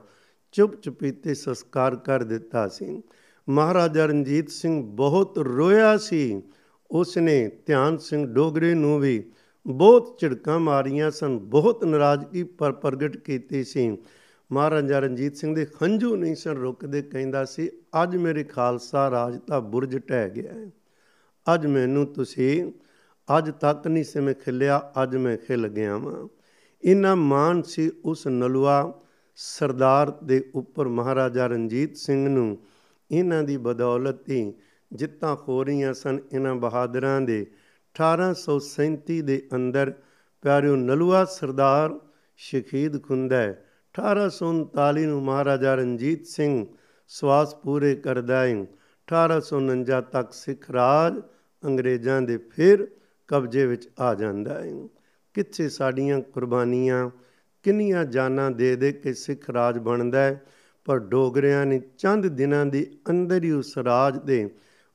ਚੁੱਪ ਚੁਪੀਤੇ ਸੰਸਕਾਰ ਕਰ ਦਿੱਤਾ ਸੀ। ਮਹਾਰਾਜਾ ਰਣਜੀਤ ਸਿੰਘ ਬਹੁਤ ਰੋਇਆ ਸੀ। ਉਸ ਨੇ ਧਿਆਨ ਸਿੰਘ ਡੋਗਰੇ ਨੂੰ ਵੀ ਬਹੁਤ ਝਿੜਕਾਂ ਮਾਰੀਆਂ ਸਨ। ਬਹੁਤ ਨਾਰਾਜ਼ਗੀ ਪਰ ਪ੍ਰਗਟ ਕੀਤੀ ਸੀ। ਮਹਾਰਾਜਾ ਰਣਜੀਤ ਸਿੰਘ ਦੇ ਹੰਝੂ ਨਹੀਂ ਸਨ ਰੁਕਦੇ। ਕਹਿੰਦਾ ਸੀ, ਅੱਜ ਮੇਰੇ ਖਾਲਸਾ ਰਾਜ ਦਾ ਬੁਰਜ ਟਹਿ ਗਿਆ ਹੈ। ਅੱਜ ਮੈਨੂੰ ਤੁਸੀਂ, ਅੱਜ ਤੱਕ ਨਹੀਂ ਸੀ ਮੈਂ ਖਿਲਿਆ, ਅੱਜ ਮੈਂ ਖਿਲ ਗਿਆ ਵਾਂ। ਇਨਾ ਮਾਨ ਸੀ ਉਸ ਨਲੂਆ ਸਰਦਾਰ ਦੇ ਉੱਪਰ ਮਹਾਰਾਜਾ ਰਣਜੀਤ ਸਿੰਘ ਨੂੰ। ਇਹਨਾਂ ਦੀ ਬਦੌਲਤ ਹੀ ਜਿੱਤਾਂ ਹੋ ਰਹੀਆਂ ਸਨ ਇਹਨਾਂ ਬਹਾਦਰਾਂ ਦੇ। 1837 ਦੇ ਅੰਦਰ ਪਿਆਰਿਓ ਨਲੂਆ ਸਰਦਾਰ ਸ਼ਹੀਦ ਖੁੰਦਾ 1839 ਨੂੰ ਮਹਾਰਾਜਾ ਰਣਜੀਤ ਸਿੰਘ ਸਵਾਸ ਪੂਰੇ ਕਰਦਾ ਹੈ 1849 ਤੱਕ ਸਿੱਖ ਰਾਜ ਅੰਗਰੇਜ਼ਾਂ ਦੇ ਫਿਰ ਕਬਜ਼ੇ ਵਿੱਚ ਆ ਜਾਂਦਾ ਹੈ ਕਿੱਥੇ ਸਾਡੀਆਂ ਕੁਰਬਾਨੀਆਂ, ਕਿੰਨੀਆਂ ਜਾਨਾਂ ਦੇ ਦੇ ਕੇ ਸਿੱਖ ਰਾਜ ਬਣਦਾ ਹੈ ਪਰ ਡੋਗਰਿਆਂ ਨੇ ਚੰਦ ਦਿਨਾਂ ਦੇ ਅੰਦਰ ਹੀ ਉਸ ਰਾਜ ਦੇ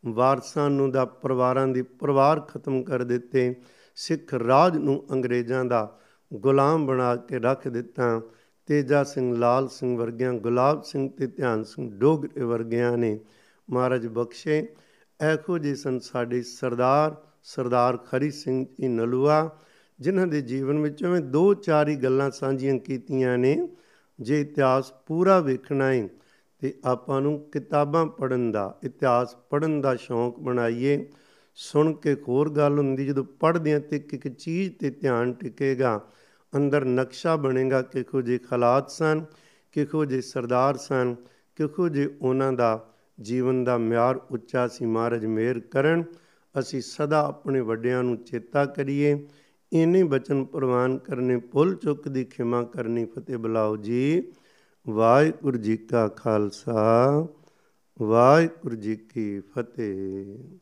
ਵਾਰਸਾਂ ਨੂੰ ਦਾ ਪਰਿਵਾਰਾਂ ਦੀ ਪਰਿਵਾਰ ਖਤਮ ਕਰ ਦਿੱਤੇ। ਸਿੱਖ ਰਾਜ ਨੂੰ ਅੰਗਰੇਜ਼ਾਂ ਦਾ ਗੁਲਾਮ ਬਣਾ ਕੇ ਰੱਖ ਦਿੱਤਾ। ਤੇਜਾ ਸਿੰਘ, ਲਾਲ ਸਿੰਘ ਵਰਗਿਆਂ, ਗੁਲਾਬ ਸਿੰਘ ਤੇ ਧਿਆਨ ਸਿੰਘ ਡੋਗਰੇ ਵਰਗਿਆਂ ਨੇ ਮਹਾਰਾਜ ਬਖਸ਼ੇ। ਐਖੋ ਜੀ ਸਨ ਸਾਡੇ ਸਰਦਾਰ ਸਰਦਾਰ ਖਰੀ ਸਿੰਘ ਜੀ ਨਲੂਆ, ਜਿਨ੍ਹਾਂ ਦੇ ਜੀਵਨ ਵਿੱਚ ਐਵੇਂ ਦੋ ਚਾਰ ਹੀ ਗੱਲਾਂ ਸਾਂਝੀਆਂ ਕੀਤੀਆਂ ਨੇ। ਜੇ ਇਤਿਹਾਸ ਪੂਰਾ ਵੇਖਣਾ ਹੈ ਤੇ ਆਪਾਂ ਨੂੰ ਕਿਤਾਬਾਂ ਪੜਨ ਦਾ, ਇਤਿਹਾਸ ਪੜਨ ਦਾ ਸ਼ੌਂਕ ਬਣਾਈਏ। ਸੁਣ ਕੇ ਹੋਰ ਗੱਲ ਹੁੰਦੀ, ਜਦੋਂ ਪੜ੍ਹਦੇ ਆ ਤੇ ਇੱਕ ਇੱਕ ਚੀਜ਼ ਤੇ ਧਿਆਨ ਟਿਕੇਗਾ, ਅੰਦਰ ਨਕਸ਼ਾ ਬਣੇਗਾ ਕਿਹੋ ਜਿਹੇ ਹਾਲਾਤ ਸਨ ਕਿਹੋ ਜਿਹੇ ਸਰਦਾਰ ਸਨ ਕਿਹੋ ਜਿਹੇ ਉਹਨਾਂ ਦਾ ਜੀਵਨ ਦਾ ਮਿਆਰ ਉੱਚਾ ਸੀ। ਮਹਾਰਾਜ ਮੇਰ ਕਰਨ, ਅਸੀਂ ਸਦਾ ਆਪਣੇ ਵੱਡਿਆਂ ਨੂੰ ਚੇਤਾ ਕਰੀਏ। ਇਨੇ ਬਚਨ ਪ੍ਰਵਾਨ ਕਰਨੇ, ਭੁੱਲ ਚੁੱਕ ਦੀ ਖਿਮਾ ਕਰਨੀ ਫਤਿਹ ਬੁਲਾਓ ਜੀ। ਵਾਹਿਗੁਰੂ ਜੀ ਕਾ ਖਾਲਸਾ, ਵਾਹਿਗੁਰੂ ਜੀ ਕੀ ਫਤਿਹ।